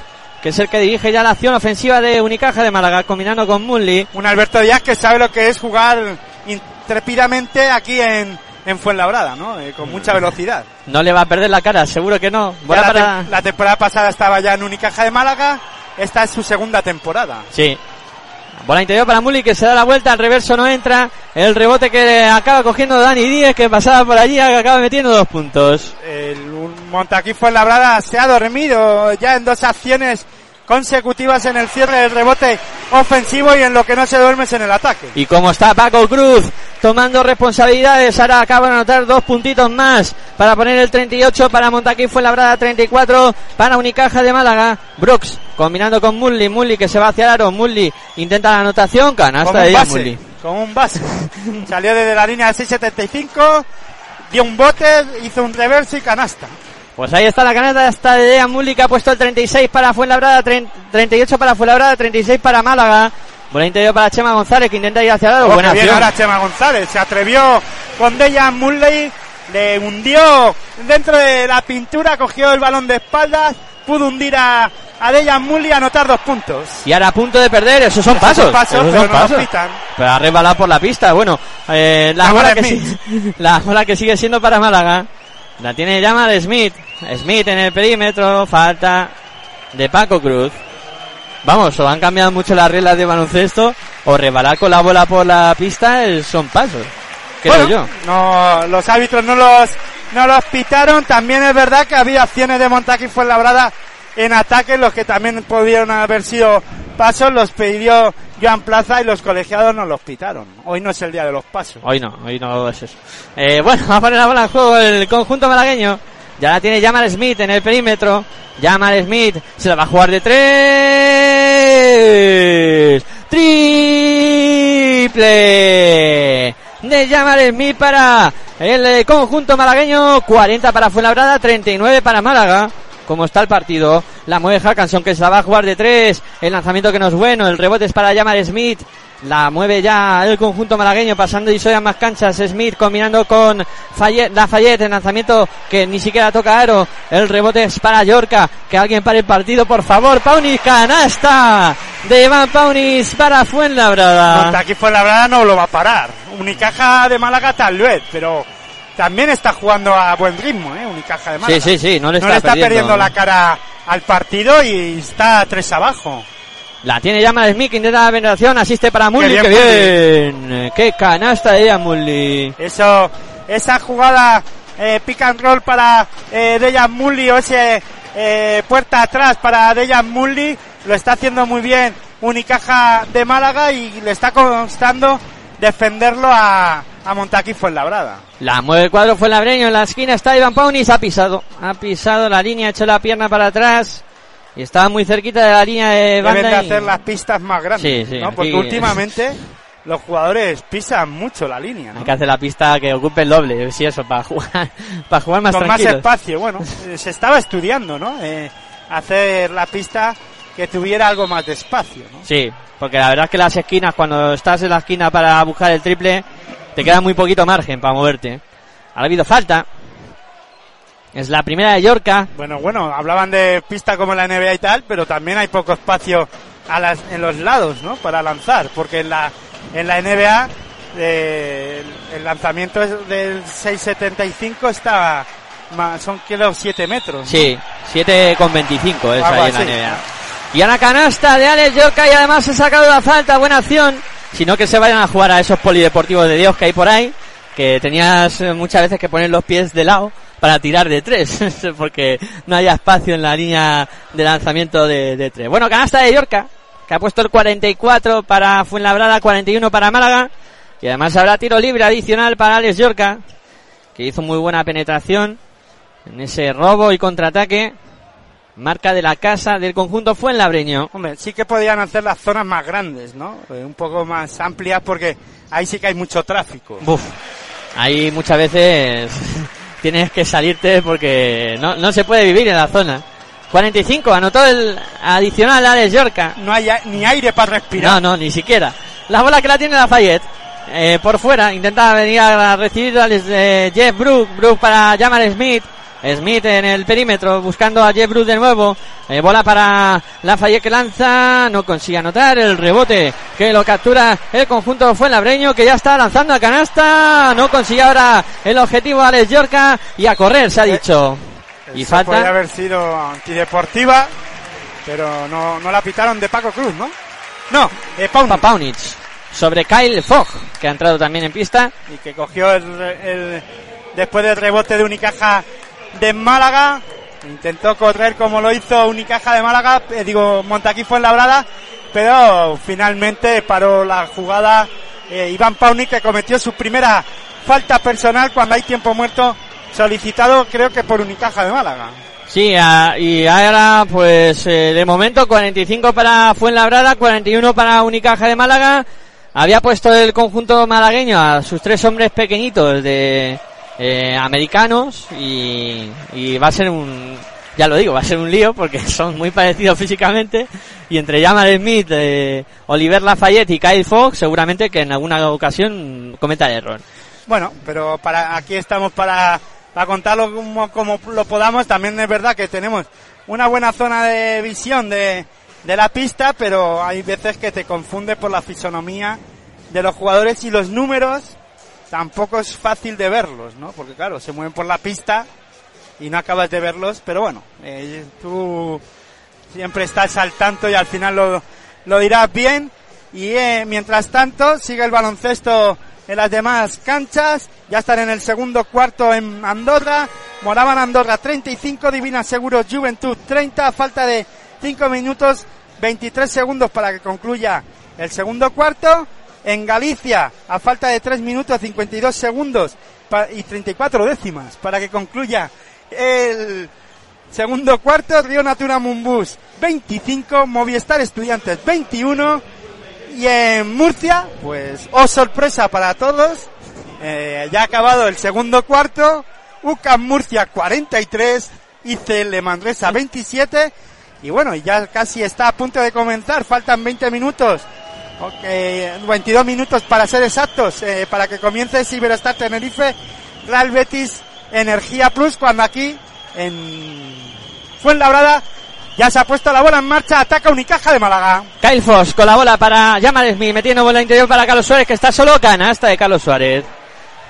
Que es el que dirige ya la acción ofensiva de Unicaja de Málaga. Combinando con Mully. Un Alberto Díaz que sabe lo que es jugar intrépidamente aquí en, en Fuenlabrada, ¿no? Eh, con mucha velocidad. No le va a perder la cara. Seguro que no. La, para... la temporada pasada estaba ya en Unicaja de Málaga. Esta es su segunda temporada. Sí. Bola interior para Mully que se da la vuelta, el reverso no entra. El rebote que acaba cogiendo Dani Díez que pasaba por allí, acaba metiendo dos puntos. El Montaquí Fuenlabrada se ha dormido ya en dos acciones consecutivas en el cierre del rebote ofensivo y en lo que no se duerme es en el ataque. Y como está Paco Cruz tomando responsabilidades, ahora acaba de anotar dos puntitos más para poner el 38 para Montaquí fue labrada 34 para Unicaja de Málaga. Brooks combinando con Mully, Mully que se va hacia el aro, Mully intenta la anotación, canasta de. Mully. Como un base. [LAUGHS] Salió desde la línea de 6.75, dio un bote, hizo un reverso y canasta. Pues ahí está la canasta hasta de Mully que ha puesto el 36 para Fuenlabrada, 30 38 para Fuenlabrada, 36 para Málaga. Bola interior para Chema González que intenta ir hacia el aro, Oh, buena bien acción. ahora Chema González. Se atrevió con Dejan Mulley, le hundió dentro de la pintura, cogió el balón de espaldas, pudo hundir a, a Dejan Mulley y anotar dos puntos. Y ahora a punto de perder, esos son pasos. pasos, esos pero son no los pasos. pitan. Pero ha resbalado por la pista. Bueno, eh, bola que [LAUGHS] la bola que sigue siendo para Málaga. La tiene Llamar Smith. Smith en el perímetro. Falta de Paco Cruz. Vamos, o han cambiado mucho las reglas de baloncesto. O resbalar con la bola por la pista son pasos. Creo Bueno, yo. No, los árbitros no los, no los pitaron. También es verdad que había acciones de Montaquí Fuenlabrada en ataque, los que también pudieron haber sido pasos, los pidió Joan Plaza y los colegiados no los pitaron. Hoy no es el día de los pasos. Hoy no, hoy no es eso. Eh, bueno, [LAUGHS] va a poner la bola en juego el conjunto malagueño. Ya la tiene Jamal Smith en el perímetro. Jamal Smith se la va a jugar de tres. Triple de Jamal Smith para el eh, conjunto malagueño. 40 para Fuenlabrada, 39 para Málaga. Como está el partido, la mueve Hackanson que se la va a jugar de tres. El lanzamiento que no es bueno, el rebote es para Jamal Smith. La mueve ya el conjunto malagueño pasando y soy a más canchas. Smith combinando con Fayette, la Fayette. El lanzamiento que ni siquiera toca Aro. El rebote es para Yorca. Que alguien pare el partido, por favor. Paunis, canasta de Iván Paunis para Fuenlabrada. Hasta aquí Fuenlabrada no lo va a parar. Unicaja de Málaga tal vez, pero también está jugando a buen ritmo, ¿eh? Unicaja de Málaga. Sí, sí, sí. No le está, no le está perdiendo. perdiendo la cara al partido y está tres abajo. La tiene Jamal Smith que intenta la penetración, asiste para Mully, Qué que bien, bien. Qué canasta de Mully. Eso, esa jugada eh, pick and roll para eh, Dejan Mully o ese eh, puerta atrás para Dejan Mully lo está haciendo muy bien Unicaja de Málaga y le está costando defenderlo a, a Montaquí Fuenlabrada. La mueve el cuadro fue labreño en la esquina está Iván Paunis, ha pisado, ha pisado la línea, ha hecho la pierna para atrás y estaba muy cerquita de la línea de banda. Deben de y- hacer las pistas más grandes, Sí, sí, ¿no? Porque aquí- últimamente los jugadores pisan mucho la línea, ¿no? Hay que hacer la pista que ocupe el doble, sí eso, para jugar, [LAUGHS] para jugar más Con más tranquilos. espacio, bueno, eh, se estaba estudiando, ¿no? Eh, hacer la pista que tuviera algo más de espacio, ¿no? Sí, porque la verdad es que las esquinas, cuando estás en la esquina para buscar el triple, te queda muy poquito margen para moverte. Ha habido falta. Es la primera de Yorca. Bueno, bueno, hablaban de pista como la NBA y tal, pero también hay poco espacio a las, en los lados, ¿no? Para lanzar, porque en la, en la NBA eh, el, lanzamiento del 6.75 está, son creo 7 metros. Sí, 7 con 25 es Algo ahí en la. NBA. Y a la canasta de Alex Yorca y además ha sacado la falta, buena acción. Sino que se vayan a jugar a esos polideportivos de Dios que hay por ahí, que tenías eh, muchas veces que poner los pies de lado para tirar de tres, [LAUGHS] porque no haya espacio en la línea de lanzamiento de, de tres. Bueno, canasta de Yorca, que ha puesto el 44 para Fuenlabrada, 41 para Málaga. Y además habrá tiro libre adicional para Alex Yorca, que hizo muy buena penetración en ese robo y contraataque. Marca de la casa del conjunto Fuenlabreño. Hombre, sí que podían hacer las zonas más grandes, ¿no? Eh, un poco más amplias porque ahí sí que hay mucho tráfico. Buf, ahí muchas veces [LAUGHS] tienes que salirte porque no, no se puede vivir en la zona. 45, anotó el adicional Alex Yorca. No hay a- ni aire para respirar. No, no, ni siquiera. La bola que la tiene Lafayette. Eh, por fuera, intenta venir a recibir al eh, Jeff Brook. Brook para Jamal Smith. Smith en el perímetro buscando a Jeff Brook de nuevo. Eh, bola para Lafayette que lanza. No consigue anotar el rebote que lo captura el conjunto Fuenlabreño que ya está lanzando a canasta. No consigue ahora el objetivo Alex Yorca y a correr se ha dicho. Y Eso Podría falta haber sido antideportiva, pero no, no la pitaron de Paco Cruz, ¿no? No, de Pauni, para Paunic sobre Kyle Fogg que ha entrado también en pista. y que cogió el, el- después del rebote de Unicaja de Málaga. Intentó correr como lo hizo Unicaja de Málaga, eh, digo, Montaquí fue en labrada, pero finalmente paró la jugada eh, Iván Pauni que cometió su primera falta personal cuando hay tiempo muerto solicitado creo que por Unicaja de Málaga. Sí, y ahora pues eh, de momento 45 para Fuenlabrada, 41 para Unicaja de Málaga. Había puesto el conjunto malagueño a sus tres hombres pequeñitos de eh, americanos y, y va a ser un, ya lo digo, va a ser un lío porque [LAUGHS] son muy parecidos físicamente y entre Jamal Smith, eh, Oliver Lafayette y Kyle Fox seguramente que en alguna ocasión cometa error. Bueno, pero para aquí estamos para, para contarlo como, como lo podamos. También es verdad que tenemos una buena zona de visión de, de la pista, pero hay veces que te confunde por la fisonomía de los jugadores y los números tampoco es fácil de verlos, ¿no? Porque claro, se mueven por la pista y no acabas de verlos, pero bueno, eh, tú siempre estás al tanto y al final lo, lo dirás bien. Y eh, mientras tanto, sigue el baloncesto en las demás canchas. Ya están en el segundo cuarto en Andorra. Moraban Andorra 35, Divina Seguros Juventud 30. Falta de 5 minutos, 23 segundos para que concluya el segundo cuarto. En Galicia, a falta de 3 minutos, 52 segundos y 34 décimas para que concluya el segundo cuarto, Río Natura Mumbus 25, Movistar Estudiantes 21 y en Murcia, pues, oh sorpresa para todos, eh, ya ha acabado el segundo cuarto, UCAM Murcia 43, ICL Manresa 27 y bueno, ya casi está a punto de comenzar, faltan 20 minutos, okay, 22 minutos para ser exactos, eh, para que comience Ciberostar Tenerife, Real Betis Energía Plus, cuando aquí en Fuenlabrada ya se ha puesto la bola en marcha, ataca Unicaja de Málaga. Kyle Foss con la bola para Jamal Smith, metiendo bola interior para Carlos Suárez, que está solo, canasta de Carlos Suárez.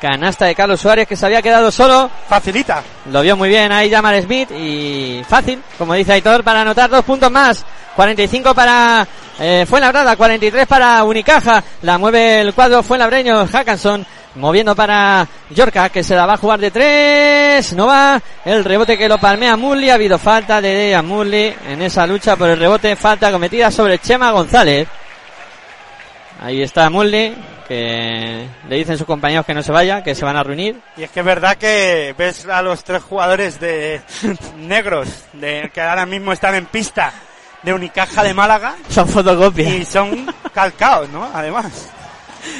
Canasta de Carlos Suárez que se había quedado solo. Facilita. Lo vio muy bien ahí Jamal Smith y fácil, como dice Aitor, para anotar dos puntos más. 45 para eh, Fuenlabrada, 43 para Unicaja. La mueve el cuadro Fuenlabreño, Hackanson. Moviendo para Yorka, que se la va a jugar de tres. No va. El rebote que lo palmea Mulli. Ha habido falta de Mulli en esa lucha por el rebote. Falta cometida sobre Chema González. Ahí está Mulli, que le dicen sus compañeros que no se vaya, que se van a reunir. Y es que es verdad que ves a los tres jugadores de [LAUGHS] negros, de que ahora mismo están en pista de Unicaja de Málaga. Son fotocopias. Y son calcados, ¿no? Además.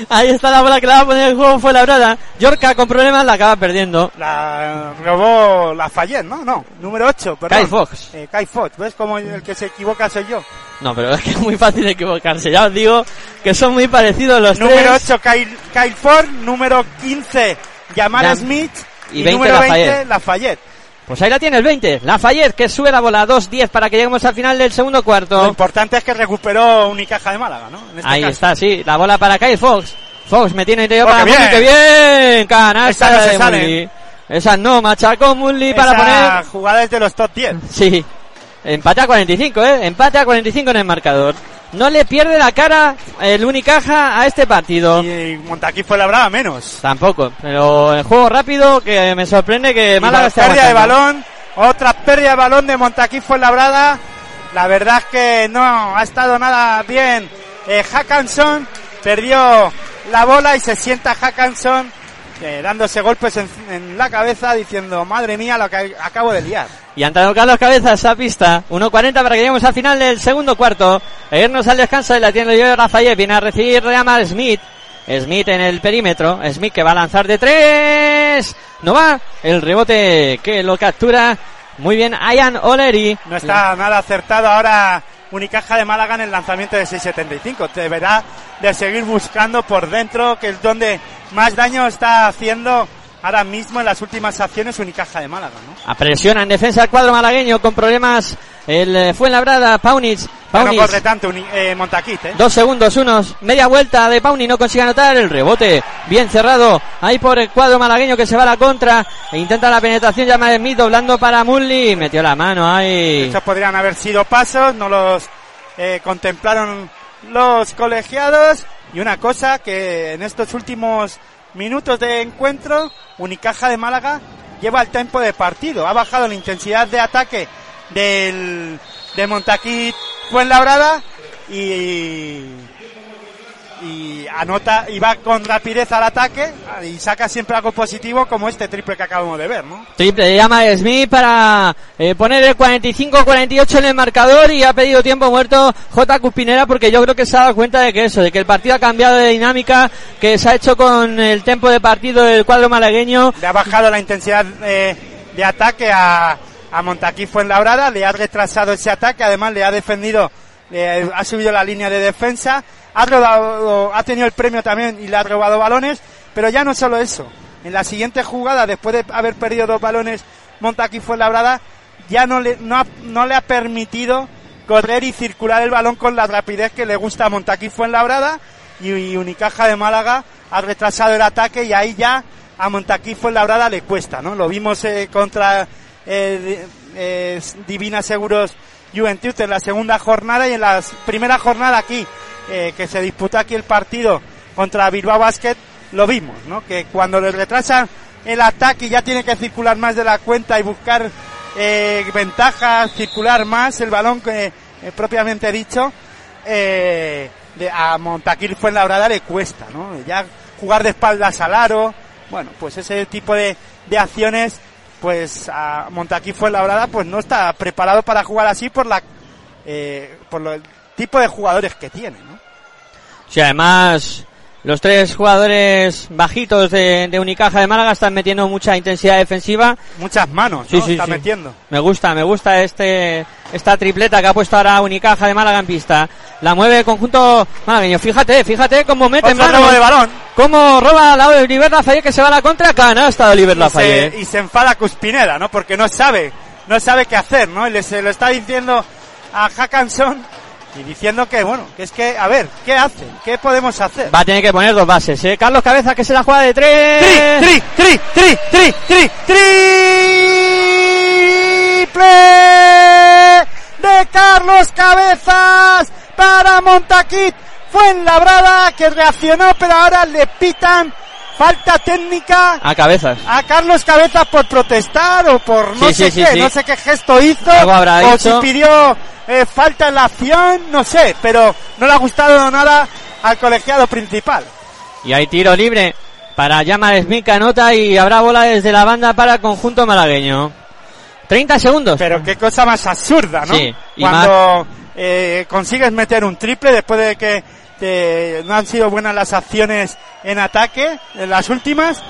Ahí está la bola que la va a poner el juego fue la brada. Yorka con problemas la acaba perdiendo. La robó la Fayette, ¿no? No, número 8, perdón. Kai Fox. Eh, Kai Fox, ¿ves como el que se equivoca soy yo? No, pero es que es muy fácil equivocarse. Ya os digo que son muy parecidos los número tres. 8, Kyle, Kyle Ford. Número 15, Jamal Jam- Smith. y Y, 20 número 20, Lafayette. Lafayette. Pues ahí la tiene el 20. Lafayette que sube la bola 2-10 para que lleguemos al final del segundo Lo cuarto. importante es que recuperó Unicaja de Málaga, ¿no? En este Ahí caso. está, sí. La bola para Kyle Fox. Fox metiendo interior para bien. ¡Qué bien! Canasta no de. Mully. Esa no, machacó Mully para poner... jugada es de los top 10. Sí. Empate a 45, ¿eh? Empate a 45 en el marcador. No le pierde la cara el Unicaja a este partido. Y Montaquí fue la brava menos. Tampoco. Pero el juego rápido que me sorprende que Málaga la esté pérdida de balón, otra pérdida de balón de Montaquí fue labrada. La verdad es que no ha estado nada bien. Eh, Hackanson perdió la bola y se sienta Hackanson eh, dándose golpes en, en la cabeza diciendo, madre mía, lo que acabo de liar. Y han entrado Carlos Cabezas a pista. 1.40 para que lleguemos al final del segundo cuarto. A irnos al descanso y la tiene yo Rafael. Viene a recibir Reamal Smith. Smith en el perímetro. Smith que va a lanzar de tres. No va. El rebote que lo captura. Muy bien, Ian O'Leary. No está nada acertado ahora Unicaja de Málaga en el lanzamiento de 6.75. Deberá de seguir buscando por dentro, que es donde más daño está haciendo ahora mismo en las últimas acciones Unicaja de Málaga, ¿no? Apresiona en defensa el cuadro malagueño con problemas. El eh, fue en labrada. Paunic. Ya no Paunic. corre tanto eh, Montaquit, ¿eh? Dos segundos, unos, media vuelta de Pauni, no consigue anotar el rebote, bien cerrado, ahí por el cuadro malagueño que se va a la contra, e intenta la penetración, llama de Smith doblando para Mully, metió la mano ahí. Estos podrían haber sido pasos, no los eh, contemplaron los colegiados. Y una cosa que en estos últimos minutos de encuentro, Unicaja de Málaga lleva el tempo de partido. Ha bajado la intensidad de ataque del, de Montaquit Fuenlabrada y, y anota y va con rapidez al ataque y saca siempre algo positivo como este triple que acabamos de ver, ¿no? Triple de llama de Smith para eh, poner el 45-48 en el marcador y ha pedido tiempo muerto J. Cuspinera porque yo creo que se ha dado cuenta de que eso, de que el partido ha cambiado de dinámica, que se ha hecho con el tempo de partido del cuadro malagueño. le ha bajado la intensidad eh, de ataque a, a Montaquí Fuenlabrada, le ha retrasado ese ataque, además le ha defendido, ha subido la línea de defensa, ha, robado- ha tenido el premio también y le ha robado balones, pero ya no solo eso. En la siguiente jugada, después de haber perdido dos balones, Montaquí Fuenlabrada ya no le, no, ha- no le ha permitido correr y circular el balón con la rapidez que le gusta a Montaquí Fuenlabrada y, y Unicaja de Málaga ha retrasado el ataque y ahí ya a Montaquí Fuenlabrada le cuesta, ¿no? Lo vimos eh, contra eh, eh, Divina Seguros Juventud en la segunda jornada y en la primera jornada aquí, eh, que se disputó aquí el partido contra Bilbao Basket, lo vimos, ¿no? Que cuando le retrasan el ataque y ya tiene que circular más de la cuenta y buscar eh, ventajas, circular más el balón que eh, propiamente dicho, eh, de, a Montaquil Fuenlabrada le cuesta, ¿no? Ya jugar de espaldas al aro, bueno, pues ese tipo de, de acciones pues a Montaquí Fuenlabrada pues no está preparado para jugar así por la eh, por lo- el tipo de jugadores que tiene, ¿no? Sí, además, los tres jugadores bajitos de, de Unicaja de Málaga están metiendo mucha intensidad defensiva. Muchas manos, ¿no? sí, está sí. metiendo. Me gusta, me gusta este esta tripleta que ha puesto ahora Unicaja de Málaga en pista. La mueve el conjunto malagueño. Fíjate, fíjate cómo mete Otro mano, de balón cómo roba al lado de Oliver Lafayette que se va a la contra. Canasta de Oliver y se, Lafayette. y se enfada Cuspineda, ¿no? Porque no sabe, no sabe qué hacer, ¿no? Y le, se lo está diciendo a Hackanson y diciendo que, bueno, que es que, a ver, ¿qué hacen? ¿Qué podemos hacer? Va a tener que poner dos bases, ¿eh? Carlos Cabeza que se la juega de Tri, tres. tri, tri, tri, tri, tri, triple de Carlos Cabezas para Montaquit. Fue en labrada que reaccionó, pero ahora le pitan falta técnica A cabezas. a Carlos Cabezas por protestar o por no Sí, sé sí, qué, sí. no sé qué gesto hizo, habrá o hecho. si pidió eh, falta en la acción, no sé, pero no le ha gustado nada al colegiado principal. Y hay tiro libre para Yamal Smith anota y habrá bola desde la banda para el conjunto malagueño. 30 segundos. Pero qué cosa más absurda, ¿no? Cuando eh, consigues meter un triple después de que no han sido buenas las acciones en ataque, en las últimas,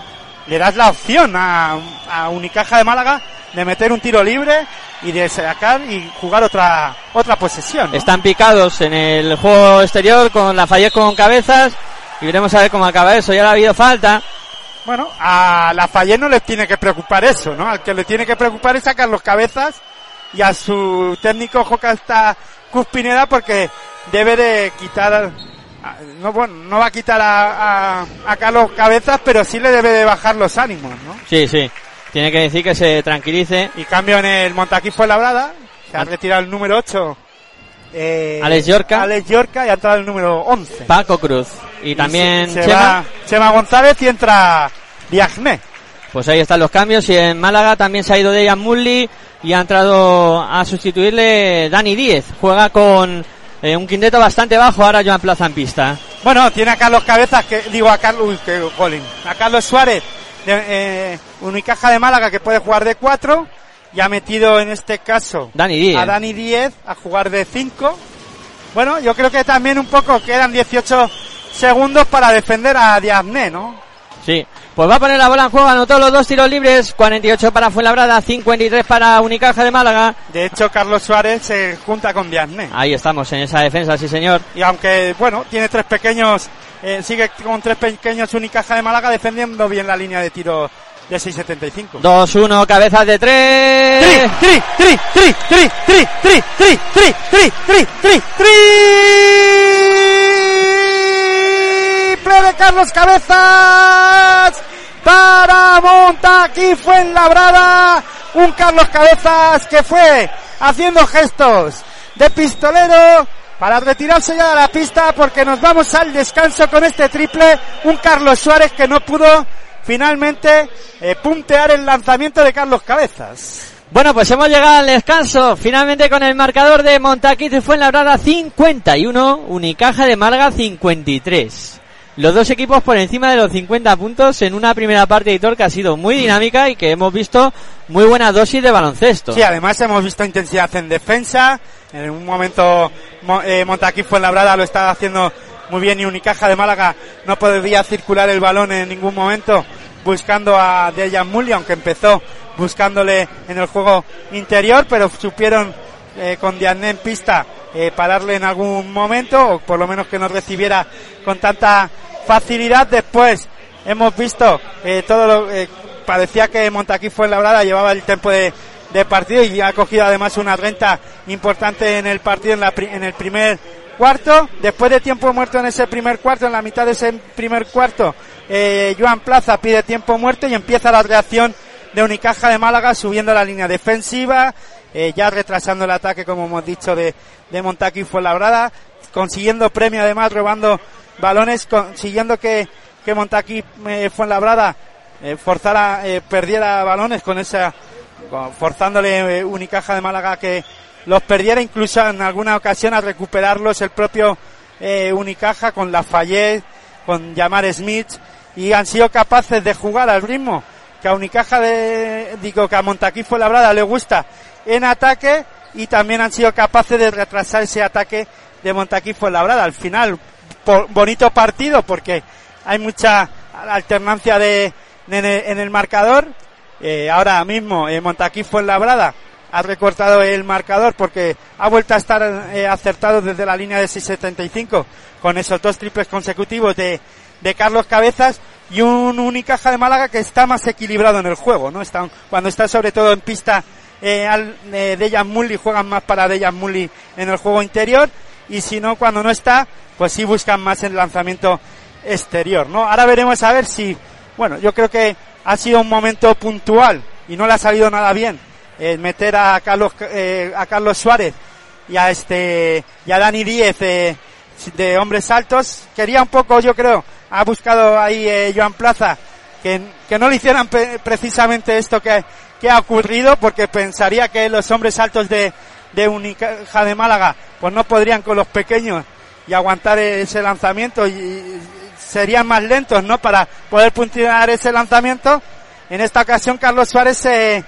le das la opción a, a Unicaja de Málaga de meter un tiro libre y de sacar y jugar otra otra posesión. ¿no? Están picados en el juego exterior con la Fayette con cabezas. Y veremos a ver cómo acaba eso. Ya le ha habido falta. Bueno, a la Fayette no le tiene que preocupar eso, ¿no? Al que le tiene que preocupar es sacar los cabezas y a su técnico Jocasta Cuspineda porque debe de quitar, no, bueno, no va a quitar a, a, a Carlos Cabezas, pero sí le debe de bajar los ánimos, ¿no? Sí, sí. Tiene que decir que se tranquilice. Y cambio en el Montaquí fue labrada, se ha retirado el número 8. Eh, Alex Yorca. Alex Yorca y ha entrado el número 11. Paco Cruz. Y también se, se Chema. va Chema González y entra Diagné. Pues ahí están los cambios. Y en Málaga también se ha ido Dejan Mulli. Y ha entrado a sustituirle Dani Díez. Juega con eh, un quinteto bastante bajo. Ahora Joan Plaza en pista. Bueno, tiene a Carlos Cabezas, que digo a Carlos, uy, que a Carlos Suárez, de, eh, Unicaja de Málaga, que puede jugar de 4, y ha metido en este caso Dani Díez. a Dani 10 a jugar de 5. Bueno, yo creo que también un poco quedan 18 segundos para defender a Diazné, ¿no? Sí. Pues va a poner la bola en juego. Anotó los dos tiros libres. 48 para Fuenlabrada. 53 para Unicaja de Málaga. De hecho, Carlos Suárez se junta con Diazné. Ahí estamos en esa defensa, sí señor. Y aunque, bueno, tiene tres pequeños, eh, sigue con tres pequeños Unicaja de Málaga defendiendo bien la línea de tiro de 6.75. 2-1, cabezas de tres. tri, tri, tri, tri, tri, tri, tri, tri, tri, tri, tri, triple de Carlos Cabezas para Montaquí Fuenlabrada. Un Carlos Cabezas que fue haciendo gestos de pistolero para retirarse ya de la pista porque nos vamos al descanso con este triple. Un Carlos Suárez que no pudo finalmente eh, puntear el lanzamiento de Carlos Cabezas. Bueno, pues hemos llegado al descanso. Finalmente con el marcador de Montaquí Fuenlabrada 51, Unicaja de Málaga 53. Los dos equipos por encima de los 50 puntos en una primera parte de Hitor que ha sido muy dinámica y que hemos visto muy buena dosis de baloncesto. Sí, además hemos visto intensidad en defensa. En un momento Mo- eh, Montaquí Fuenlabrada lo estaba haciendo muy bien y Unicaja de Málaga no podía circular el balón en ningún momento buscando a Dejan Mulli, aunque empezó buscándole en el juego interior, pero supieron eh, con Diané en pista eh, pararle en algún momento, o por lo menos que no recibiera con tanta facilidad. Después hemos visto eh, todo lo, eh, parecía que Montaquí Fuenlabrada llevaba el tiempo de, de partido y ha cogido además una renta importante en el partido en, la, en el primer cuarto. Después de tiempo muerto en ese primer cuarto, en la mitad de ese primer cuarto, eh, Joan Plaza pide tiempo muerto y empieza la reacción de Unicaja de Málaga subiendo la línea defensiva, eh, ya retrasando el ataque, como hemos dicho, de, de Montaquí Fuenlabrada, consiguiendo premio además, robando balones, consiguiendo que, que Montaquí eh, Fuenlabrada eh, forzara, eh, perdiera balones con esa, con- forzándole eh, Unicaja de Málaga que los perdiera incluso en alguna ocasión a recuperarlos el propio eh, Unicaja con Lafayette, con Yamar Smith y han sido capaces de jugar al ritmo que a Unicaja de, digo que a Montaquí Labrada le gusta en ataque y también han sido capaces de retrasar ese ataque de Montaquí Labrada. Al final, bonito partido porque hay mucha alternancia de, en, el marcador. Eh, ahora mismo eh, Montaquí Labrada ha recortado el marcador porque ha vuelto a estar eh, acertado desde la línea de 6.75 con esos dos triples consecutivos de, de Carlos Cabezas y un Unicaja de Málaga que está más equilibrado en el juego, ¿no? Está, cuando está sobre todo en pista eh, al, eh, Dejan Mulli juegan más para Dejan Mulli en el juego interior y si no, cuando no está, pues sí buscan más el lanzamiento exterior, ¿no? Ahora veremos a ver si, bueno, yo creo que ha sido un momento puntual y no le ha salido nada bien eh, meter a Carlos, eh, a Carlos Suárez y a este, y a Dani Díez eh, de hombres altos. Quería un poco, yo creo, ha buscado ahí eh, Joan Plaza que, que no le hicieran precisamente esto que, que ha ocurrido porque pensaría que los hombres altos de, de Unicaja de Málaga pues no podrían con los pequeños y aguantar ese lanzamiento y, serían más lentos, ¿no? Para poder puntuar ese lanzamiento. En esta ocasión Carlos Suárez eh,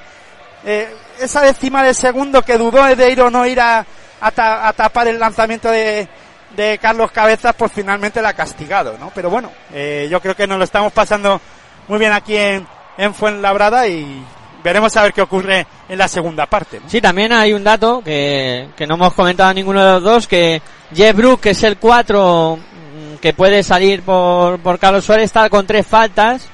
esa décima de segundo que dudó de ir o no ir a, a tapar el lanzamiento de, de Carlos Cabezas, pues finalmente la ha castigado, ¿no? Pero bueno, eh, yo creo que nos lo estamos pasando muy bien aquí en, en Fuenlabrada y veremos a ver qué ocurre en la segunda parte. Sí, también hay un dato que, que no hemos comentado ninguno de los dos, que Jeff Brook, que es el 4 mm, que puede salir por, por Carlos Suárez, está con tres faltas,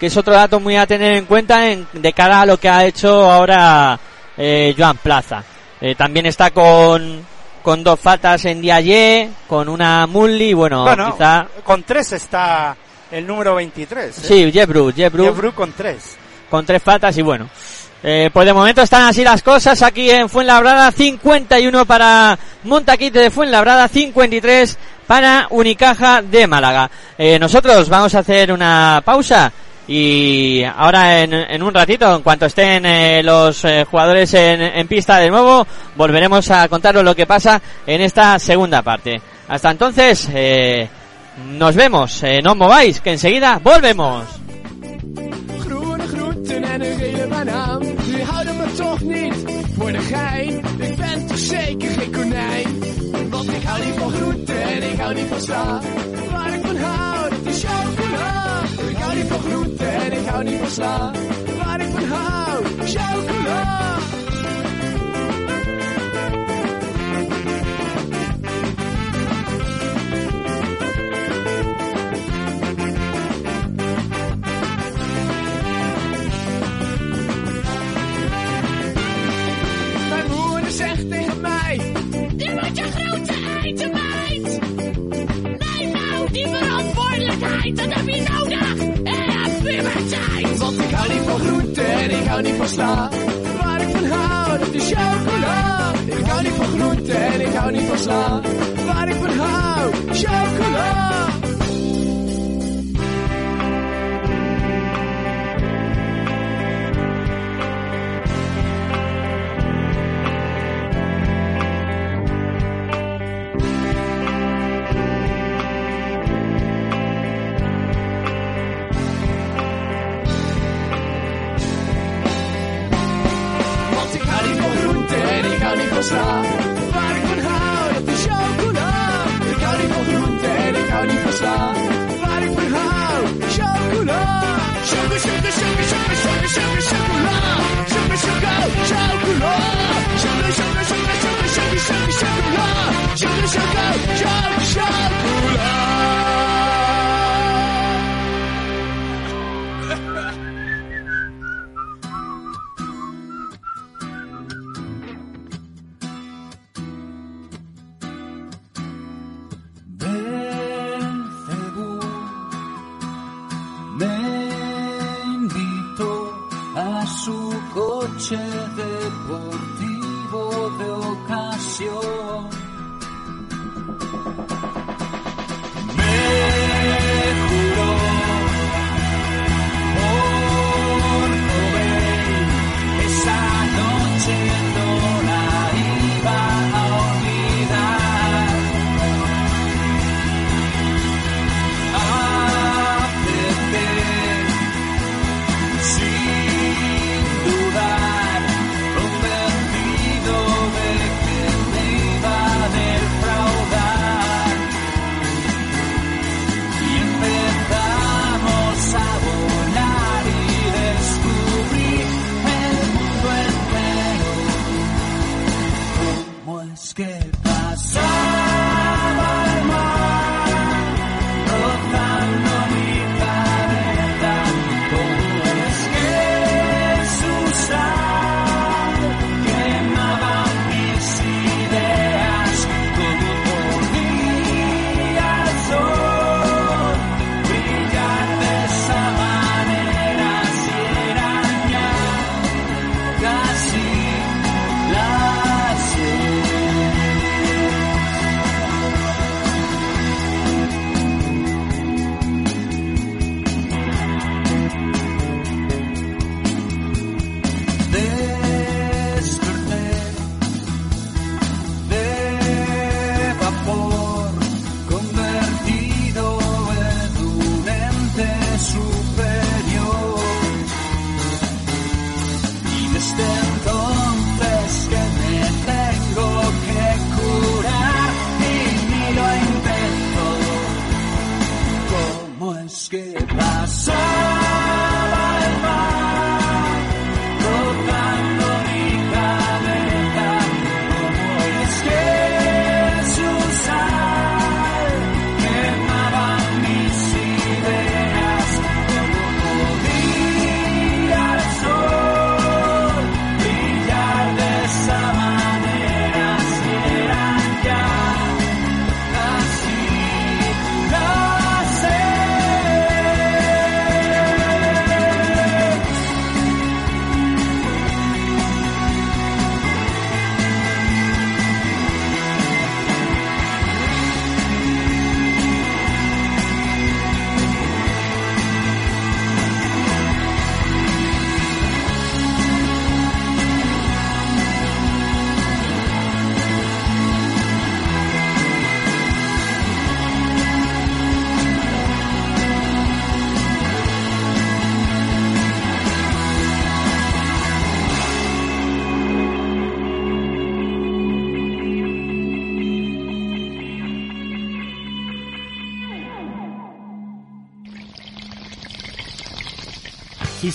que es otro dato muy a tener en cuenta en, de cara a lo que ha hecho ahora eh, Joan Plaza. Eh, también está con con dos faltas en Diaye, con una Mulli, bueno, quizá... con tres está el número 23. ¿eh? Sí, Jebru, Jebru. con tres. Con tres faltas y bueno. Eh, pues de momento están así las cosas aquí en Fuenlabrada, 51 para Montaquite de Fuenlabrada, 53 para Unicaja de Málaga. Eh, nosotros vamos a hacer una pausa y ahora en, en un ratito, en cuanto estén eh, los eh, jugadores en, en, pista de nuevo, volveremos a contaros lo que pasa en esta segunda parte. Hasta entonces, eh, nos vemos, no mováis, que enseguida volvemos. en een gele banaan. Nu houden me toch niet voor de gein. Ik ben toch zeker geen konijn. Want ik hou niet van groeten en ik hou niet van sla. Waar ik van hou, dat is chocola. Ik hou niet van groeten en ik hou niet van sla. Waar ik van hou, chocola. Verantwoordelijkheid, dat heb je nodig tijd. Want ik hou niet van groente en ik hou niet van sla. Waar ik van hou, dat is chocola. Ik hou niet van groente en ik hou niet van sla. Waar ik van hou, chocola. stop. See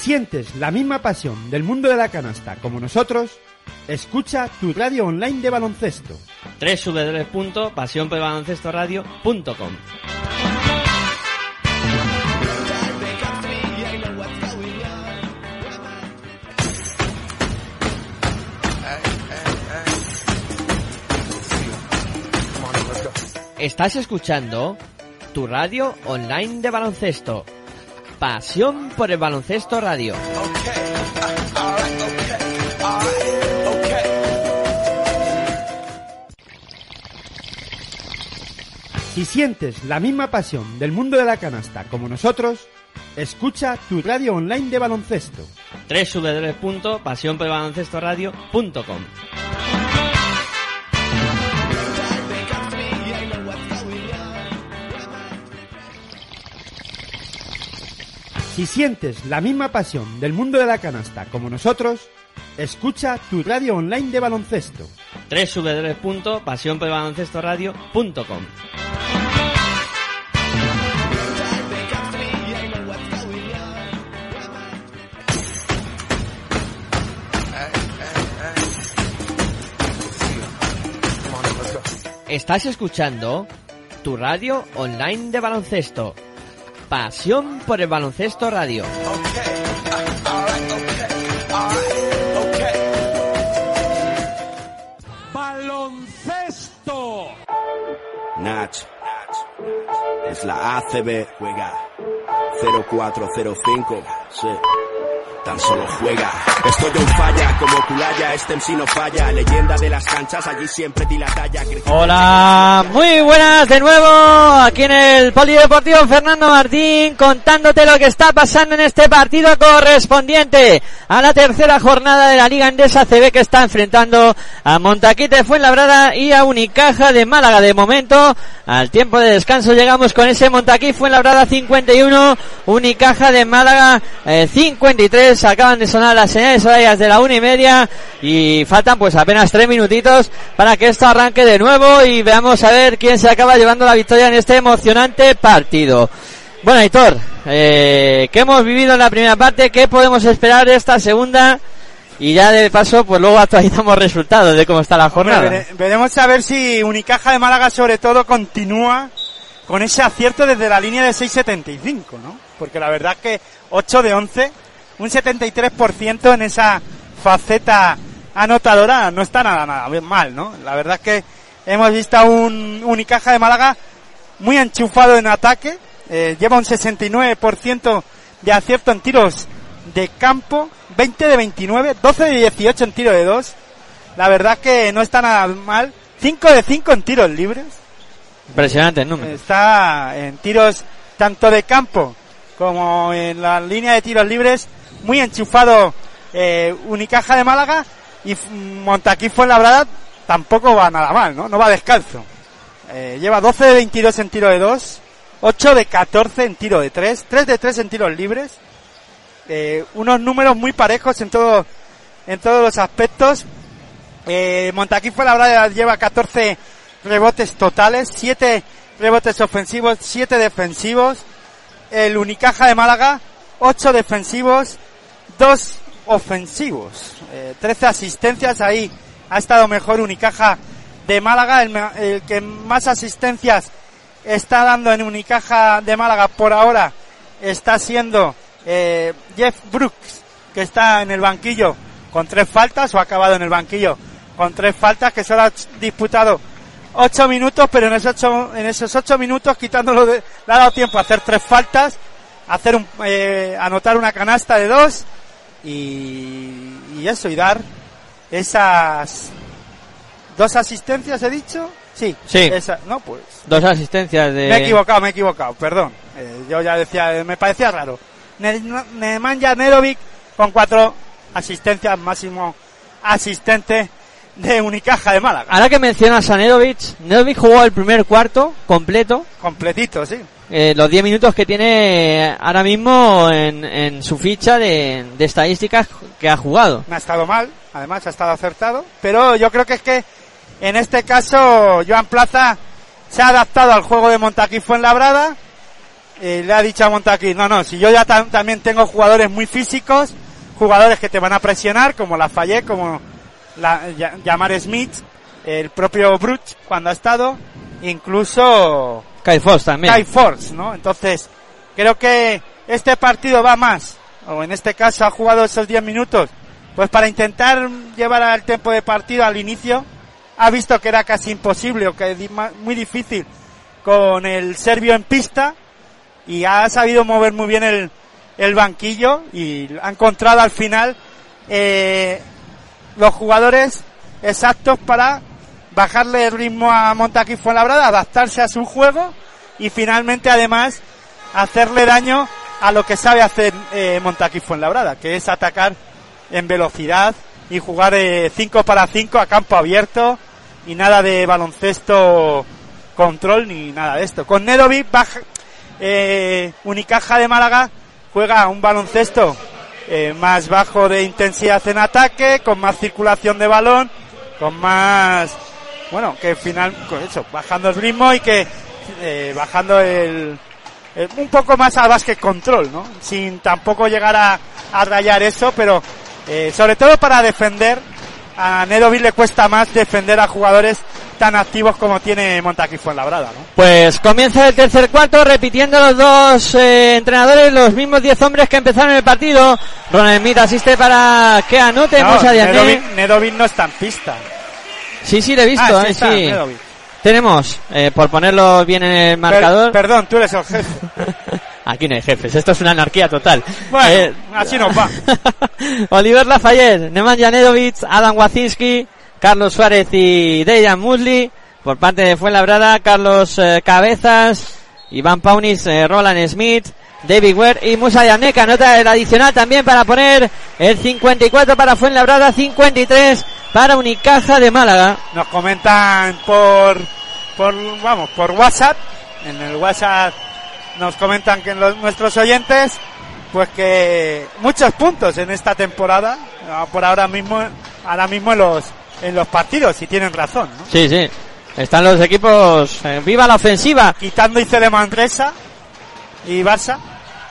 sientes la misma pasión del mundo de la canasta como nosotros, escucha tu radio online de baloncesto. www.pasionporbaloncestoradio.com Estás escuchando tu radio online de baloncesto. Pasión por el baloncesto radio. Si sientes la misma pasión del mundo de la canasta como nosotros, escucha tu radio online de baloncesto. www.pasionporbaloncestoradio.com Si sientes la misma pasión del mundo de la canasta como nosotros, escucha tu radio online de baloncesto. www.pasionporbaloncestoradio.com Estás escuchando tu radio online de baloncesto. Pasión por el baloncesto radio. baloncesto. Nach. Es la ACB. Juega. 0405. Sí. Tan solo juega. Estoy en falla como. Este MC no falla. Leyenda de las canchas. Allí siempre di la talla. Hola, muy buenas de nuevo aquí en el Polideportivo Fernando Martín contándote lo que está pasando en este partido correspondiente a la tercera jornada de la Liga Endesa CB que está enfrentando a Montaquite Fuenlabrada y a Unicaja de Málaga. De momento, al tiempo de descanso llegamos con ese Montaquí Fuenlabrada 51, Unicaja de Málaga eh, 53. Acaban de sonar las señales horarias de la una y media y faltan pues apenas tres minutitos para que esto arranque de nuevo y veamos a ver quién se acaba llevando la victoria en este emocionante partido. Bueno, Aitor, eh, ¿qué hemos vivido en la primera parte? ¿Qué podemos esperar de esta segunda? Y ya de paso, pues luego actualizamos resultados de cómo está la jornada. vere- veremos a ver si Unicaja de Málaga sobre todo continúa con ese acierto desde la línea de 6.75, ¿no? Porque la verdad es que 8 de 11, un 73% en esa faceta anotadora no está nada, nada mal, ¿no? La verdad es que hemos visto a un Unicaja de Málaga muy enchufado en ataque, eh, lleva un 69% de acierto en tiros de campo, 20 de 29, 12 de 18 en tiro de 2, la verdad que no está nada mal. 5 de 5 en tiros libres. Impresionante el número. Está en tiros tanto de campo como en la línea de tiros libres. Muy enchufado eh, Unicaja de Málaga. Y Montaquí Fuenlabrada tampoco va nada mal, ¿no? No va descalzo. Eh, lleva 12 de 22 en tiro de 2. 8 de 14 en tiro de 3. 3 de 3 en tiros libres. Eh, unos números muy parejos en todo, en todos los aspectos. Eh, Montaquí Fuenlabrada lleva 14 rebotes totales, 7 rebotes ofensivos, 7 defensivos. El Unicaja de Málaga, 8 defensivos, 2 ofensivos. Eh, 13 asistencias ahí. Ha estado mejor Unicaja de Málaga, el, el que más asistencias está dando en Unicaja de Málaga por ahora está siendo eh, Jeff Brooks, que está en el banquillo con tres faltas, o ha acabado en el banquillo con tres faltas, que solo ha disputado ocho minutos, pero en esos ocho, en esos ocho minutos, quitándolo de, le ha dado tiempo a hacer tres faltas, hacer un, eh, anotar una canasta de dos, y, y eso, y dar esas dos asistencias, he dicho, sí, Sí. esa- no, pues, Dos asistencias de... me he equivocado, me he equivocado, perdón. Eh, yo ya decía, eh, me parecía raro. Ne- Nemanja Nerovic con cuatro asistencias, máximo asistente de Unicaja de Málaga. Ahora que mencionas a Nedovic, Nedovic jugó el primer cuarto completo, Completito, sí. Eh, los 10 minutos que tiene ahora mismo en, en su ficha de, estadísticas que ha jugado. No ha estado mal, además ha estado acertado. Pero yo creo que es que en este caso Joan Plaza se ha adaptado al juego de Montaquí Fuenlabrada. Eh, le ha dicho a Montaquí, no, no, si yo ya tam- también tengo jugadores muy físicos, jugadores que te van a presionar, como Lafayette, como la, Ya- Yamar Smith, el propio Bruch cuando ha estado, incluso Kyle Foss también. Kai Force, ¿no? Entonces, creo que este partido va más, o en este caso ha jugado esos 10 minutos, pues para intentar llevar al tiempo de partido al inicio, ha visto que era casi imposible o que muy difícil con el serbio en pista y ha sabido mover muy bien el, el banquillo y ha encontrado al final eh, los jugadores exactos para bajarle el ritmo a Montaquí Fuenlabrada, adaptarse a su juego y finalmente además hacerle daño a lo que sabe hacer eh, Montaquí Fuenlabrada, que es atacar en velocidad y jugar 5 para 5 a campo abierto y nada de baloncesto control ni nada de esto. Con Nedovic baja, eh, Unicaja de Málaga juega un baloncesto eh, más bajo de intensidad en ataque, con más circulación de balón, con más, bueno, que final, con eso, bajando el ritmo y que eh, bajando el, el- un poco más al básquet control, ¿no? Sin tampoco llegar a, a rayar eso, pero eh, sobre todo para defender, a Nedovic le cuesta más defender a jugadores tan activos como tiene Montaquí Fuenlabrada, ¿no? Pues comienza el tercer cuarto repitiendo los dos eh, entrenadores, los mismos 10 hombres que empezaron el partido. Ronald Smith asiste para que anote No, Musa Nedovic no está en pista. Sí, sí, le he visto, Ah, sí eh, está, sí. Tenemos, eh, por ponerlo bien en el Per- marcador. perdón, tú eres el jefe. [LAUGHS] Aquí no hay jefes, esto es una anarquía total. Bueno, Eh, así nos va. [LAUGHS] Oliver Lafayette, Nemanja Nedovic, Adam Wacinski, Carlos Suárez y Dejan Musli. Por parte de Fuenlabrada, Carlos eh, Cabezas, Iván Paunis, eh, Roland Smith, David Ware y Musa Yanek. Anota el adicional también para poner el 54 para Fuenlabrada, 53 para Unicaja de Málaga. Nos comentan por, por, vamos, por WhatsApp. En el WhatsApp nos comentan que los- nuestros oyentes, pues que muchos puntos en esta temporada, ah, por ahora mismo, ahora mismo en los, en los partidos, y tienen razón, ¿no? Sí, sí. Están los equipos, eh, viva la ofensiva. Quitando IC de Manresa y Barça,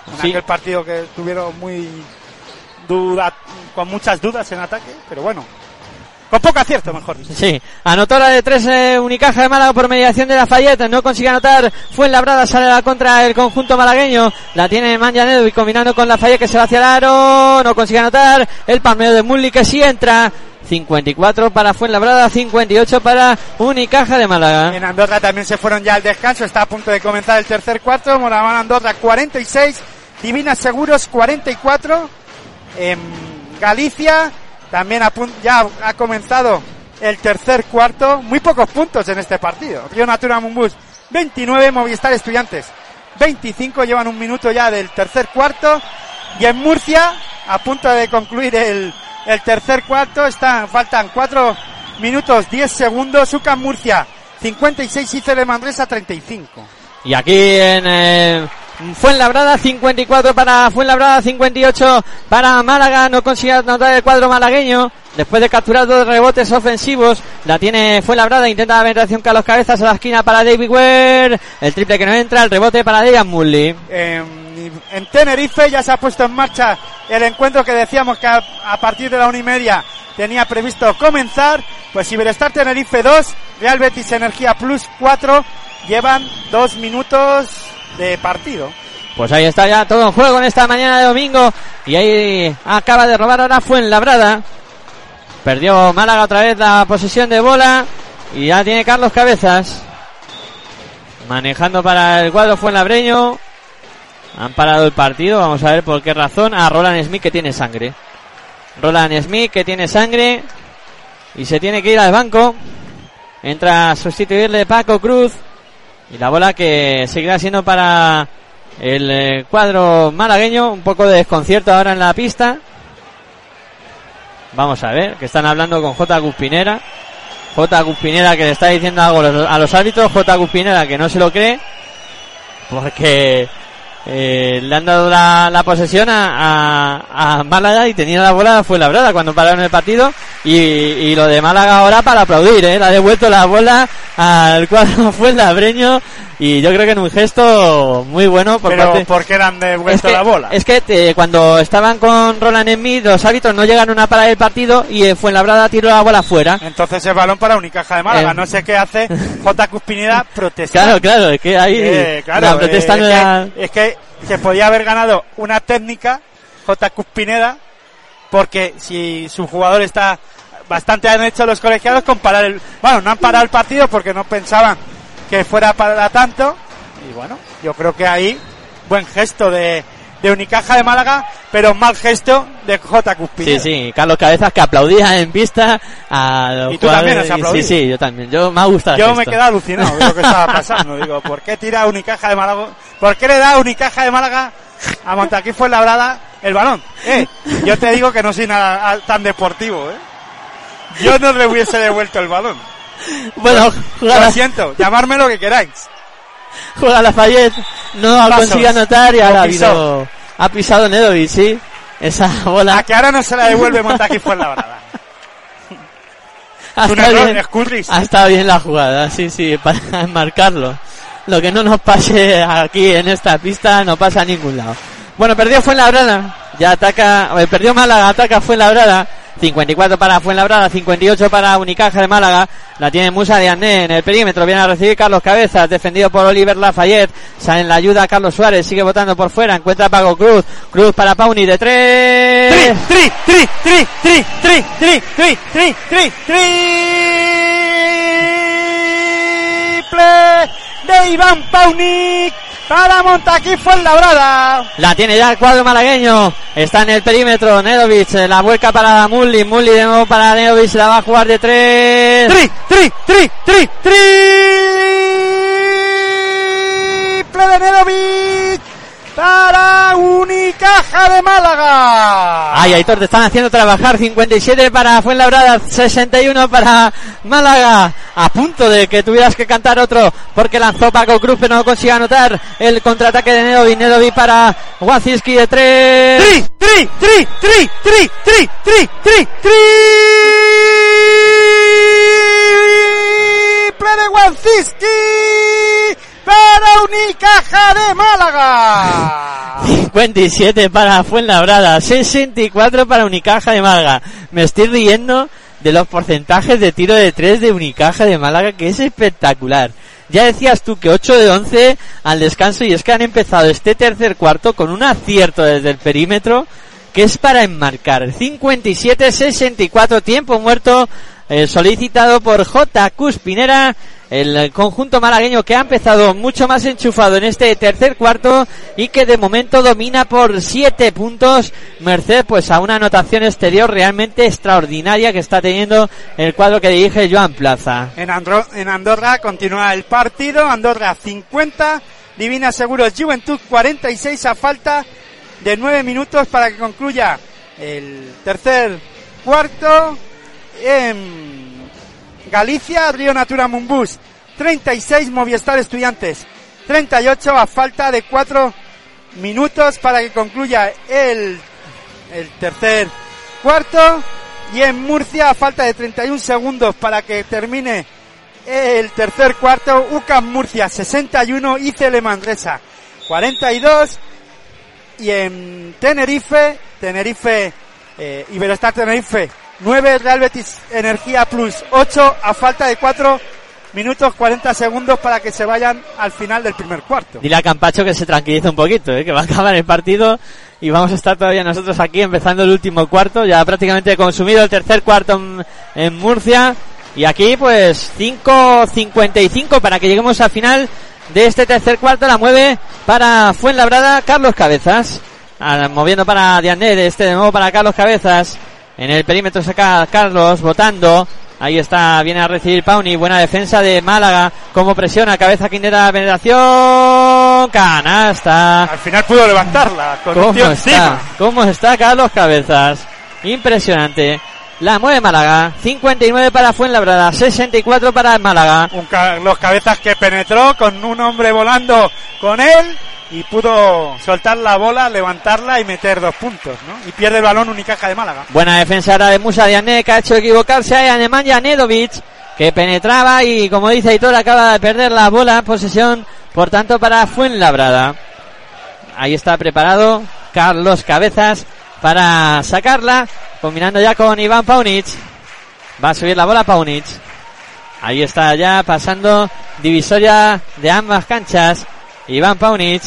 en Sí. aquel partido que tuvieron muy duda, con muchas dudas en ataque, pero bueno, con poco acierto, mejor dicho. Sí, anotó la de tres eh, Unicaja de Málaga por mediación de Lafayette, no consigue anotar, fue en sale a la contra el conjunto malagueño, la tiene Manja y combinando con Lafayette que se va hacia el aro, no consigue anotar, el palmeo de Mulli que sí entra, 54 para Fuenlabrada, 58 para Unicaja de Málaga. En Andorra también se fueron ya al descanso, está a punto de comenzar el tercer cuarto, Moraván Andorra 46, Divinas Seguros 44, en Galicia también ya ha comenzado el tercer cuarto, muy pocos puntos en este partido. Río Natura Mumbus 29, Movistar Estudiantes 25, llevan un minuto ya del tercer cuarto. Y en Murcia, a punto de concluir el, el tercer cuarto, están, faltan 4 minutos 10 segundos. UCAM Murcia 56 y de Mandresa 35. Y aquí en eh, Fuenlabrada, 54 para Fuenlabrada, 58 para Málaga. No consigue anotar el cuadro malagueño. Después de capturar dos rebotes ofensivos, la tiene Fuenlabrada. Intenta la penetración Carlos Cabezas a la esquina para David Ware. El triple que no entra, el rebote para Dejan Mully. En, en Tenerife ya se ha puesto en marcha el encuentro que decíamos que a, a partir de la una y media tenía previsto comenzar. Pues Iberestar Tenerife 2, Real Betis Energía Plus 4, llevan dos minutos de partido. Pues ahí está ya todo en juego en esta mañana de domingo. Y ahí acaba de robar ahora Fuenlabrada. Perdió Málaga otra vez la posesión de bola. Y ya tiene Carlos Cabezas. Manejando para el cuadro Fuenlabreño. Han parado el partido. Vamos a ver por qué razón. A Roland Smith que tiene sangre. Roland Smith que tiene sangre. Y se tiene que ir al banco. Entra a sustituirle Paco Cruz. Y la bola que seguirá siendo para el eh, cuadro malagueño. Un poco de desconcierto ahora en la pista. Vamos a ver, que están hablando con J. Guspinera. J. Guspinera que le está diciendo algo a los, árbitros. J. Guspinera que no se lo cree. Porque eh, le han dado la, la posesión a, a, a Málaga y tenía la bola fue labrada cuando pararon el partido. Y, y lo de Málaga ahora para aplaudir, ¿eh? Le ha devuelto la bola al cuadro [LAUGHS] fue labreño. Y yo creo que en un gesto muy bueno por Pero parte ¿por qué le han devuelto que, la bola? Es que eh, cuando estaban con Roland Smith, los árbitros no llegaron a parar el partido y eh, Fuenlabrada tiró la bola fuera. Entonces es balón para Unicaja de Málaga. Eh. No sé qué hace [LAUGHS] J. Cuspinera protestar. Claro, claro, es que ahí Eh, claro, la protesta no es, era... que, es que se podía haber ganado una técnica J. Cuspineda porque si su jugador está bastante han hecho los colegiados con parar el bueno no han parado el partido porque no pensaban que fuera para tanto y bueno yo creo que ahí buen gesto de, de Unicaja de Málaga pero mal gesto de J. Sí, Cuspineda sí, Carlos Cabezas que aplaudía en pista a los Y tú también has. Sí, sí, yo también. Yo me ha gustado el Yo me quedé alucinado de lo que estaba pasando. Digo, ¿por qué tira Unicaja de Málaga? ¿Por qué le da Unicaja de Málaga a Montaquí fue labrada el balón? Eh, yo te digo que no soy nada tan deportivo, eh. Yo no le hubiese devuelto el balón. Bueno, juega, Lo siento, llamarme lo que queráis. juega Lafayette, no Pasos. conseguido anotar y ahora pisó. habido, ha pisado Nedovic, sí. Esa A bola que ahora no se la devuelve Montaquí fue labrada. ha [LAUGHS] estado bien, bien la jugada, sí, sí, para [LAUGHS] enmarcarlo. Lo que no nos pase aquí en esta pista no pasa a ningún lado. Bueno, perdió Fuenlabrada, ya ataca, eh, perdió Málaga, ataca Fuenlabrada, 54 para Fuenlabrada, 58 para Unicaja de Málaga, la tiene Musa de Andé en el perímetro, viene a recibir Carlos Cabezas, defendido por Oliver Lafayette, sale en la ayuda Carlos Suárez, sigue votando por fuera, encuentra a Paco Cruz, Cruz para Pauni de tres. Tri, tri, tri, tri, tri, tri, tri, tri, tri, tri, triple de Iván Paunik para Montaquí Fuenlabrada. La tiene ya el cuadro malagueño. Está en el perímetro. Nedovic. La vuelca para Mulli. Mulli de nuevo para Nedovic. La va a jugar de tres. Tri, tri, tri, tri, triple de Nedovic para Unicaja de Málaga. Ay, Aitor, te están haciendo trabajar. 57 para Fuenlabrada. 61 para Málaga. A punto de que tuvieras que cantar otro. Porque lanzó Paco Cruz, pero no consigue anotar el contraataque de Nedovic. Nedovic para Wacinski de tres. Tri, tri, tri, tri, tri, tri, tri, tri, triple de Wanciski para Unicaja de Málaga. 57 para Fuenlabrada, 64 para Unicaja de Málaga. Me estoy riendo de los porcentajes de tiro de 3 de Unicaja de Málaga, que es espectacular. Ya decías tú que 8 de 11 al descanso y es que han empezado este tercer cuarto con un acierto desde el perímetro que es para enmarcar. 57-64 tiempo muerto eh, solicitado por J. Cuspinera, el conjunto malagueño que ha empezado mucho más enchufado en este tercer cuarto y que de momento domina por 7 puntos, merced pues a una anotación exterior realmente extraordinaria que está teniendo el cuadro que dirige Joan Plaza. En, en Andorra continúa el partido. Andorra 50, Divina Seguros Juventud 46 a falta de 9 minutos para que concluya el tercer cuarto. En Galicia, Río Natura Mumbus 36, Movistar Estudiantes 38 a falta de 4 minutos para que concluya el, el tercer cuarto. Y en Murcia, a falta de 31 segundos para que termine el tercer cuarto, UCAM Murcia 61, ICL Manresa 42. Y en Tenerife, Tenerife, eh, Iberostar Tenerife 9, Real Betis Energía Plus 8, a falta de 4 minutos 40 segundos para que se vayan al final del primer cuarto. Dile a Campacho que se tranquilice un poquito, ¿eh? que va a acabar el partido y vamos a estar todavía nosotros aquí empezando el último cuarto, ya prácticamente consumido el tercer cuarto en, en Murcia y aquí pues 5.55 para que lleguemos al final de este tercer cuarto, la mueve para Fuenlabrada Carlos Cabezas, Ah, moviendo para Dianet, este de nuevo para Carlos Cabezas, en el perímetro saca Carlos, votando. Ahí está, viene a recibir Pauni. Buena defensa de Málaga. Como presiona, cabeza Quintera, penetración. Canasta. Al final pudo levantarla con ¿Cómo está? encima. ¿Cómo está Carlos Cabezas? Impresionante. La mueve Málaga. 59 para Fuenlabrada. 64 para Málaga. Un Carlos Cabezas que penetró con un hombre volando con él y pudo soltar la bola, levantarla y meter dos puntos, ¿no? Y pierde el balón Unicaja de Málaga. Buena defensa ahora de Musa Diané, que ha hecho equivocarse a Nemanja Nedovic, que penetraba y como dice Aitor acaba de perder la bola, posesión, por tanto para Fuenlabrada. Ahí está preparado Carlos Cabezas para sacarla, combinando ya con Iván Paunic. Va a subir la bola Paunic. Ahí está ya pasando divisoria de ambas canchas. Iván Paunic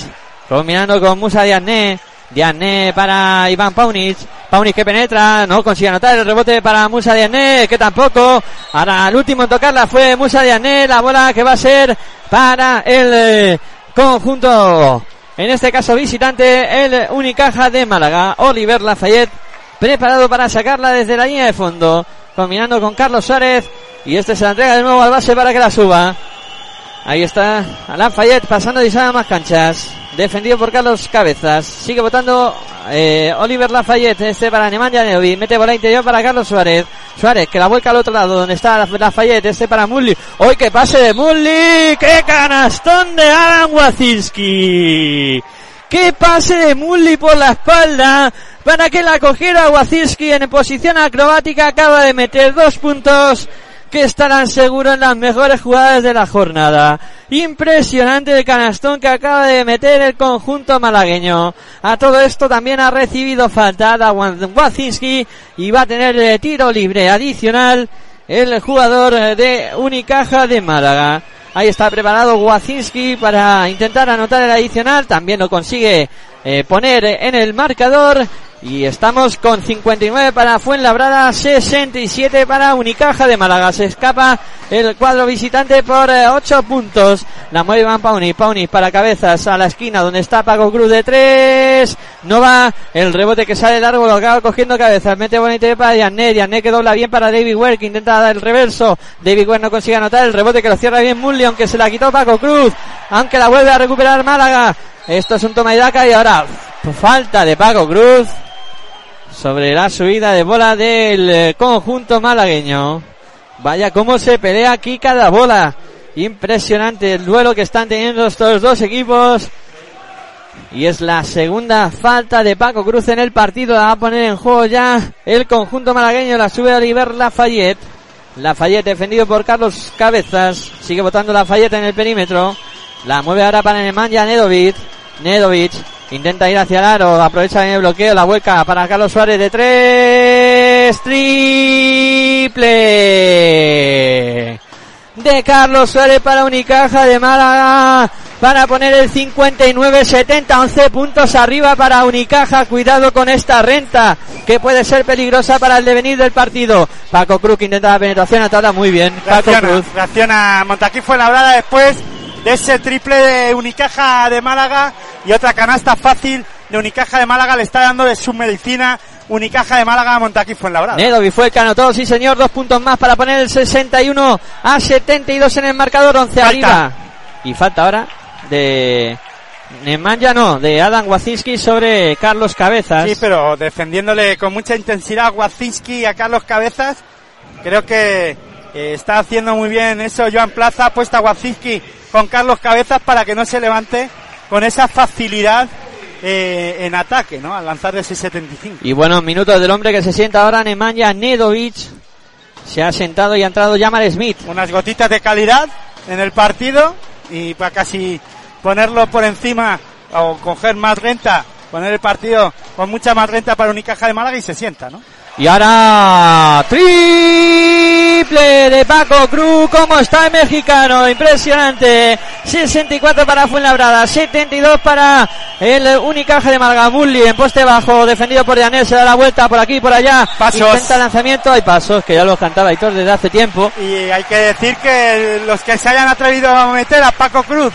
combinando con Musa Diané. Diané para Iván Paunic. Paunic que penetra, no consigue anotar el rebote para Musa Diané, que tampoco. Ahora el último en tocarla fue Musa Diané, la bola que va a ser para el eh, conjunto, en este caso visitante, el Unicaja de Málaga. Oliver Lafayette preparado para sacarla desde la línea de fondo, combinando con Carlos Suárez. Y este se la entrega de nuevo al base para que la suba. Ahí está Alan Fayette pasando de a más canchas. Defendido por Carlos Cabezas. Sigue votando eh, Oliver Lafayette. Este para Nemanja Neovi. Mete bola interior para Carlos Suárez. Suárez que la vuelca al otro lado donde está Lafayette. Este para Mully. Hoy que pase de Mully. ¡Qué canastón de Alan Wacinski! ¡Qué pase de Mully por la espalda! Para que la cogiera Wacinski en posición acrobática. Acaba de meter dos puntos que estarán seguros en las mejores jugadas de la jornada. Impresionante el canastón que acaba de meter el conjunto malagueño. A todo esto también ha recibido falta da Wacinski y va a tener tiro libre adicional el jugador de Unicaja de Málaga. Ahí está preparado Wacinski para intentar anotar el adicional. También lo consigue eh, poner en el marcador. Y estamos con 59 para Fuenlabrada, 67 para Unicaja de Málaga. Se escapa el cuadro visitante por 8 puntos. La mueve Iván Pauni. Pauni para cabezas a la esquina donde está Paco Cruz de 3. No va el rebote que sale largo, lo acaba cogiendo cabezas. Mete bonito para Diané. Diané que dobla bien para David Ware que intenta dar el reverso. David Ware no consigue anotar el rebote que lo cierra bien Mully, aunque se la quitó Paco Cruz. Aunque la vuelve a recuperar Málaga. Esto es un toma y daca y ahora falta de Paco Cruz sobre la subida de bola del eh, conjunto malagueño. Vaya cómo se pelea aquí cada bola. Impresionante el duelo que están teniendo estos dos equipos. Y es la segunda falta de Paco Cruz en el partido. La va a poner en juego ya el conjunto malagueño. La sube Oliver Lafayette. Lafayette defendido por Carlos Cabezas. Sigue botando Lafayette en el perímetro. La mueve ahora para Nemanja Nedovic. Nedovic Intenta ir hacia el aro, aprovecha el bloqueo, la vuelca para Carlos Suárez de tres. Triple de Carlos Suárez para Unicaja de Málaga para poner el 59-70, 11 puntos arriba para Unicaja. Cuidado con esta renta que puede ser peligrosa para el devenir del partido. Paco Cruz que intenta la penetración, atada muy bien. Paco Reacciona, Cruz. reacciona Montaquí fue labrada después de ese triple de Unicaja de Málaga y otra canasta fácil de Unicaja de Málaga le está dando de su medicina Unicaja de Málaga a Montaquí fue labrada. Nedovi fue el que anotó, sí señor, dos puntos más para poner el 61 a 72 en el marcador, 11 Falta. arriba. Y falta ahora de Nemanja no, de Adam Wacinski sobre Carlos Cabezas. Sí, pero defendiéndole con mucha intensidad a Wacinski y a Carlos Cabezas, creo que eh, está haciendo muy bien eso. Joan Plaza ha puesto a Wacinski con Carlos Cabezas para que no se levante con esa facilidad eh, en ataque, ¿no? Al lanzar de ese 75. Y buenos minutos del hombre que se sienta ahora, Nemanja Nedovic. Se ha sentado y ha entrado Jamal Smith. Unas gotitas de calidad en el partido y para casi ponerlo por encima o coger más renta, poner el partido con mucha más renta para Unicaja de Málaga y se sienta, ¿no? Y ahora triple de Paco Cruz, como está el mexicano, impresionante. 64 para Fuenlabrada, 72 para el Unicaja de Margamulli en poste bajo, defendido por Yanel, se da la vuelta por aquí, por allá. Pasos. Intenta lanzamiento, hay pasos que ya los cantaba Aitor desde hace tiempo. Y hay que decir que los que se hayan atrevido a meter a Paco Cruz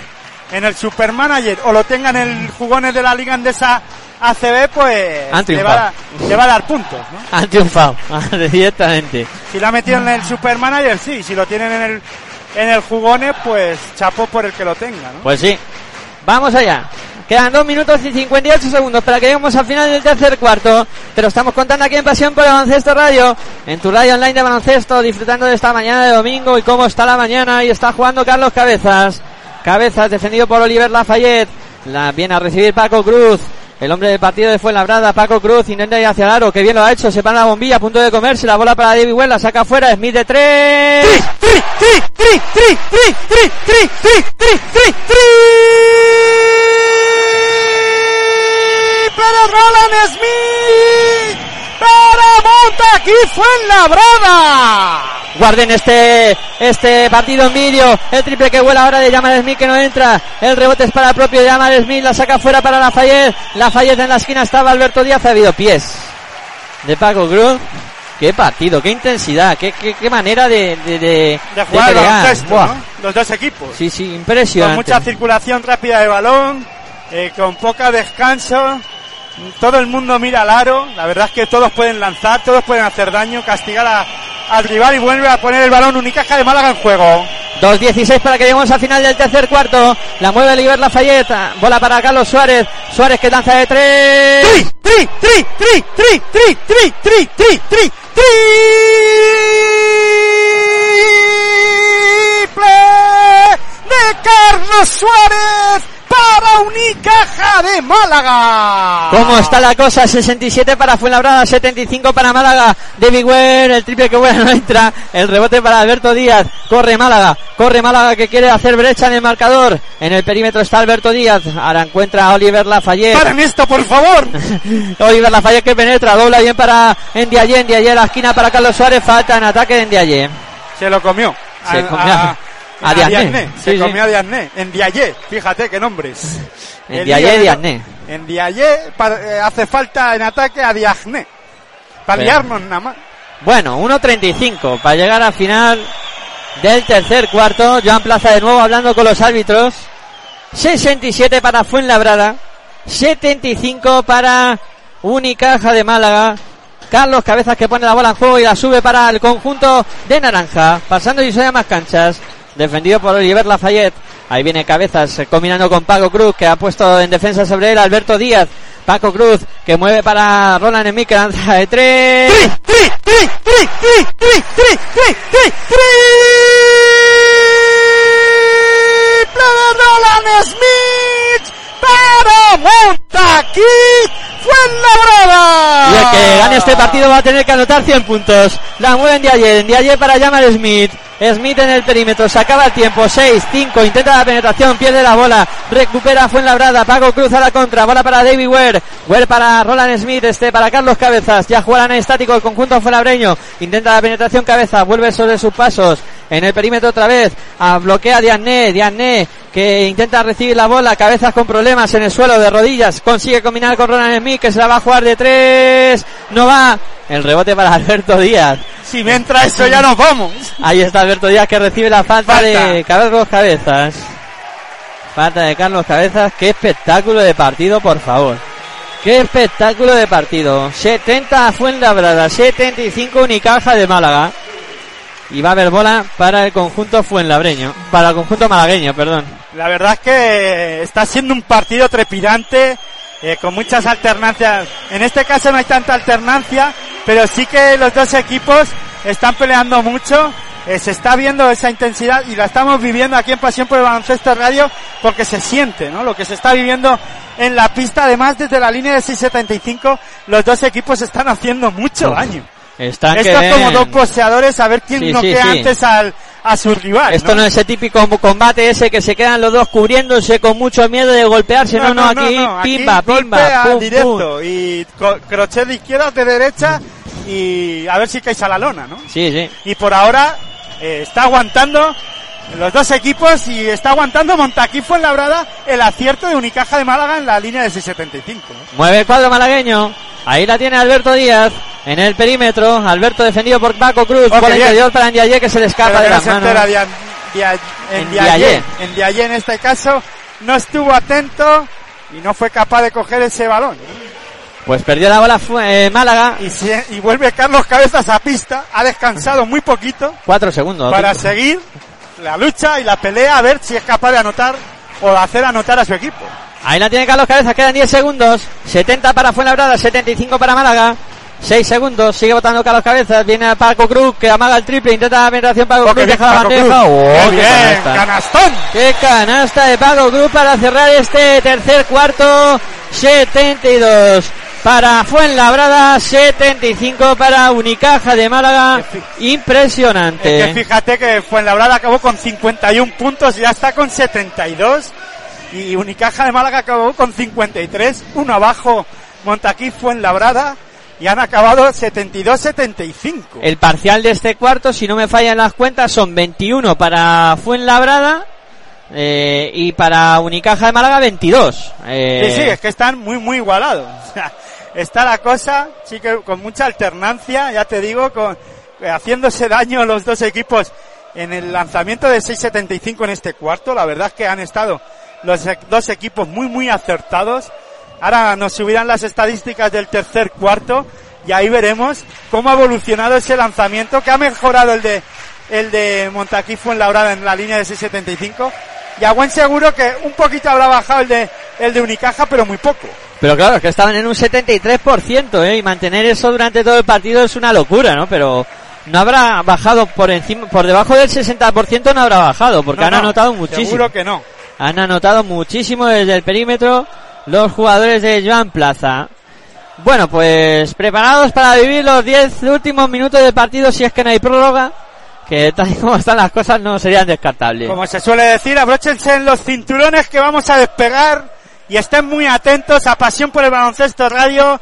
en el Supermanager o lo tengan en el jugones de la Liga Andesa ACB, pues Han le va, a, le va a dar puntos, ¿no? Han triunfado, [LAUGHS] directamente. Si lo ha metido en el Supermanager, sí. Si lo tienen en el, en el jugones, pues chapó por el que lo tenga, ¿no? Pues sí. Vamos allá. Quedan 2 minutos y 58 segundos para que lleguemos al final del tercer cuarto. Te lo estamos contando aquí en Pasión por el Baloncesto Radio. En tu radio online de baloncesto, disfrutando de esta mañana de domingo y cómo está la mañana. Y está jugando Carlos Cabezas. Cabezas defendido por Oliver Lafayette. La viene a recibir Paco Cruz. El hombre del partido de Fuenlabrada, Paco Cruz, intenta ir hacia el aro, que bien lo ha hecho, se para la bombilla, a punto de comerse, la bola para David Well, la saca afuera, Smith de tres. tri, tri, tri, tri, tri, tri, tri, tri, tri, tri, tri. Para Roland Smith. Para Montaquí Fuenlabrada. Guarden este, este partido en vídeo. El triple que vuela ahora de Jamal Smith que no entra. El rebote es para el propio Jamal Smith. La saca fuera para Lafayette. Lafayette en la esquina estaba Alberto Díaz. Ha habido pies de Paco Cruz. Qué partido, qué intensidad, qué, qué, qué manera de, de, de, De jugar baloncesto. ¿no? Los dos equipos. Sí, sí, Con impresionante. mucha circulación rápida de balón, eh, con poca descanso. Todo el mundo mira al aro. La verdad es que todos pueden lanzar, todos pueden hacer daño, castigar a- al rival y vuelve a poner el balón Unicaja de Málaga en juego. 2.16 para que lleguemos al final del tercer cuarto. La mueve Oliver Lafayette. Bola para Carlos Suárez. Suárez que lanza de tres. tri, tri, tri, tri, tri, tri, tri, tri, tri, tri, triple de Carlos Suárez para Unicaja de Málaga. ¿Cómo está la cosa? 67 para Fuenlabrada, 75 para Málaga. David Ware, el triple que buena no entra. El rebote para Alberto Díaz. Corre Málaga, corre Málaga que quiere hacer brecha en el marcador. En el perímetro está Alberto Díaz. Ahora encuentra a Oliver Lafayette. Paren esto, por favor. [LAUGHS] Oliver Lafayette que penetra, dobla bien para Ndiaye, Ndiaye a la esquina para Carlos Suárez. Falta en ataque de Ndiaye. Se lo comió. Se comió a- a Diagne. Se Sí, sí. comió a Diagne. En Diaye. Fíjate qué nombres. Y de- Diagne. En Diaye pa- eh, hace falta en ataque a Diagne. Para Pero- liarnos nada más. Bueno, 1.35 para llegar al final del tercer cuarto. Joan Plaza de nuevo hablando con los árbitros. 67 para Fuenlabrada. 75 para Unicaja de Málaga. Carlos Cabezas que pone la bola en juego y la sube para el conjunto de Naranja. Pasando y a más canchas. Defendido por Oliver Lafayette. Ahí viene Cabezas eh, combinando con Paco Cruz que ha puesto en defensa sobre él Alberto Díaz. Paco Cruz que mueve para Roland que lanza de tres. tri, tri, tri, tri, tri, tri, tri, triple de Roland Smith para Montaquí Fuenlabrada. Y el que gane este partido va a tener que anotar 100 puntos. La mueve en Ndiaye, Ndiaye para Jamal Smith. Smith en el perímetro, se acaba el tiempo, 6, 5, intenta la penetración, pierde la bola, recupera Fuenlabrada, Paco Cruz a la contra, bola para David Ware, Ware para Roland Smith, este para Carlos Cabezas, ya juega en estático el conjunto fuenlabreño, intenta la penetración Cabeza, vuelve sobre sus pasos, en el perímetro otra vez, a bloquea Diané, Diané que intenta recibir la bola, Cabezas con problemas en el suelo de rodillas, consigue combinar con Roland Smith que se la va a jugar de tres, no va, el rebote para [LAUGHS] Alberto Díaz. Si me entra eso ya nos vamos. Ahí está Alberto Díaz que recibe la falta, Falta. de Carlos Cabezas. Falta de Carlos Cabezas. Qué espectáculo de partido, por favor. Qué espectáculo de partido. 70 Fuenlabrada, 75 Unicaja de Málaga. Y va a haber bola para el conjunto fuenlabreño. Para el conjunto malagueño, perdón. La verdad es que está siendo un partido trepidante, eh, con muchas alternancias. En este caso no hay tanta alternancia, pero sí que los dos equipos están peleando mucho. eh, se está viendo esa intensidad y la estamos viviendo aquí en Pasión por el Baloncesto Radio porque se siente, ¿no? Lo que se está viviendo en la pista, además desde la línea de 675, los dos equipos están haciendo mucho daño. Están Esto que es como dos poseadores a ver quién Sí, noquea sí, antes al, a su rival. Esto no es ese típico combate ese que se quedan los dos cubriéndose con mucho miedo de golpearse. No, no, aquí, aquí pimba, pimba, pum, pum. directo y co- crochet de izquierda, de derecha y a ver si caes a la lona, ¿no? Sí, sí. Y por ahora eh, está aguantando los dos equipos y está aguantando Montaquí Fuenlabrada el acierto de Unicaja de Málaga en la línea de 675. ¿no? Mueve el cuadro malagueño. Ahí la tiene Alberto Díaz. En el perímetro. Alberto defendido por Paco Cruz. Oh, por el interior para Ndiaye que se le escapa Pero de las manos. Dia- Dia- en En Diaye. Diaye. En este caso no estuvo atento y no fue capaz de coger ese balón. ¿no? Pues perdió la bola eh, Málaga. Y, se- y vuelve Carlos Cabezas a pista, ha descansado muy poquito Cuatro segundos. para seguir la lucha y la pelea a ver si es capaz de anotar o de hacer anotar a su equipo. Ahí la tiene Carlos Cabezas. Quedan 10 segundos. 70 para Fuenlabrada. 75 para Málaga. 6 segundos. Sigue votando Carlos Cabezas. Viene a Paco Cruz que amaga el triple. Intenta la penetración. Paco Cruz deja la bandeja. Oh, Qué qué bien, canasta. canastón. Qué canasta de Paco Cruz para cerrar este tercer cuarto. 72 para Fuenlabrada, 75 para Unicaja de Málaga. Impresionante. Es que fíjate que Fuenlabrada acabó con 51 puntos y ya está con 72. Y Unicaja de Málaga acabó con 53, uno abajo Montaquí Fuenlabrada y han acabado 72-75. El parcial de este cuarto, si no me fallan las cuentas, son 21 para Fuenlabrada eh, y para Unicaja de Málaga 22. Eh, Sí, sí, es que están muy, muy igualados. [LAUGHS] Está la cosa, sí que con mucha alternancia, ya te digo, con, haciéndose daño los dos equipos en el lanzamiento de 6.75 en este cuarto. La verdad es que han estado los e- dos equipos muy, muy acertados. Ahora nos subirán las estadísticas del tercer cuarto y ahí veremos cómo ha evolucionado ese lanzamiento, que ha mejorado el de, el de Montaquí Fuenlabrada en la línea de 6.75. Y a buen seguro que un poquito habrá bajado el de, el de Unicaja, pero muy poco. Pero claro, es que estaban en un 73%, ¿eh? Y mantener eso durante todo el partido es una locura, ¿no? Pero no habrá bajado por encima, por debajo del 60% no habrá bajado, porque No, han no, anotado muchísimo. Seguro que no. Han anotado muchísimo desde el perímetro los jugadores de Joan Plaza. Bueno, pues preparados para vivir los 10 últimos minutos del partido si es que no hay prórroga, que tal y como están las cosas no serían descartables. Como se suele decir, abróchense en los cinturones que vamos a despegar y estén muy atentos a Pasión por el Baloncesto Radio,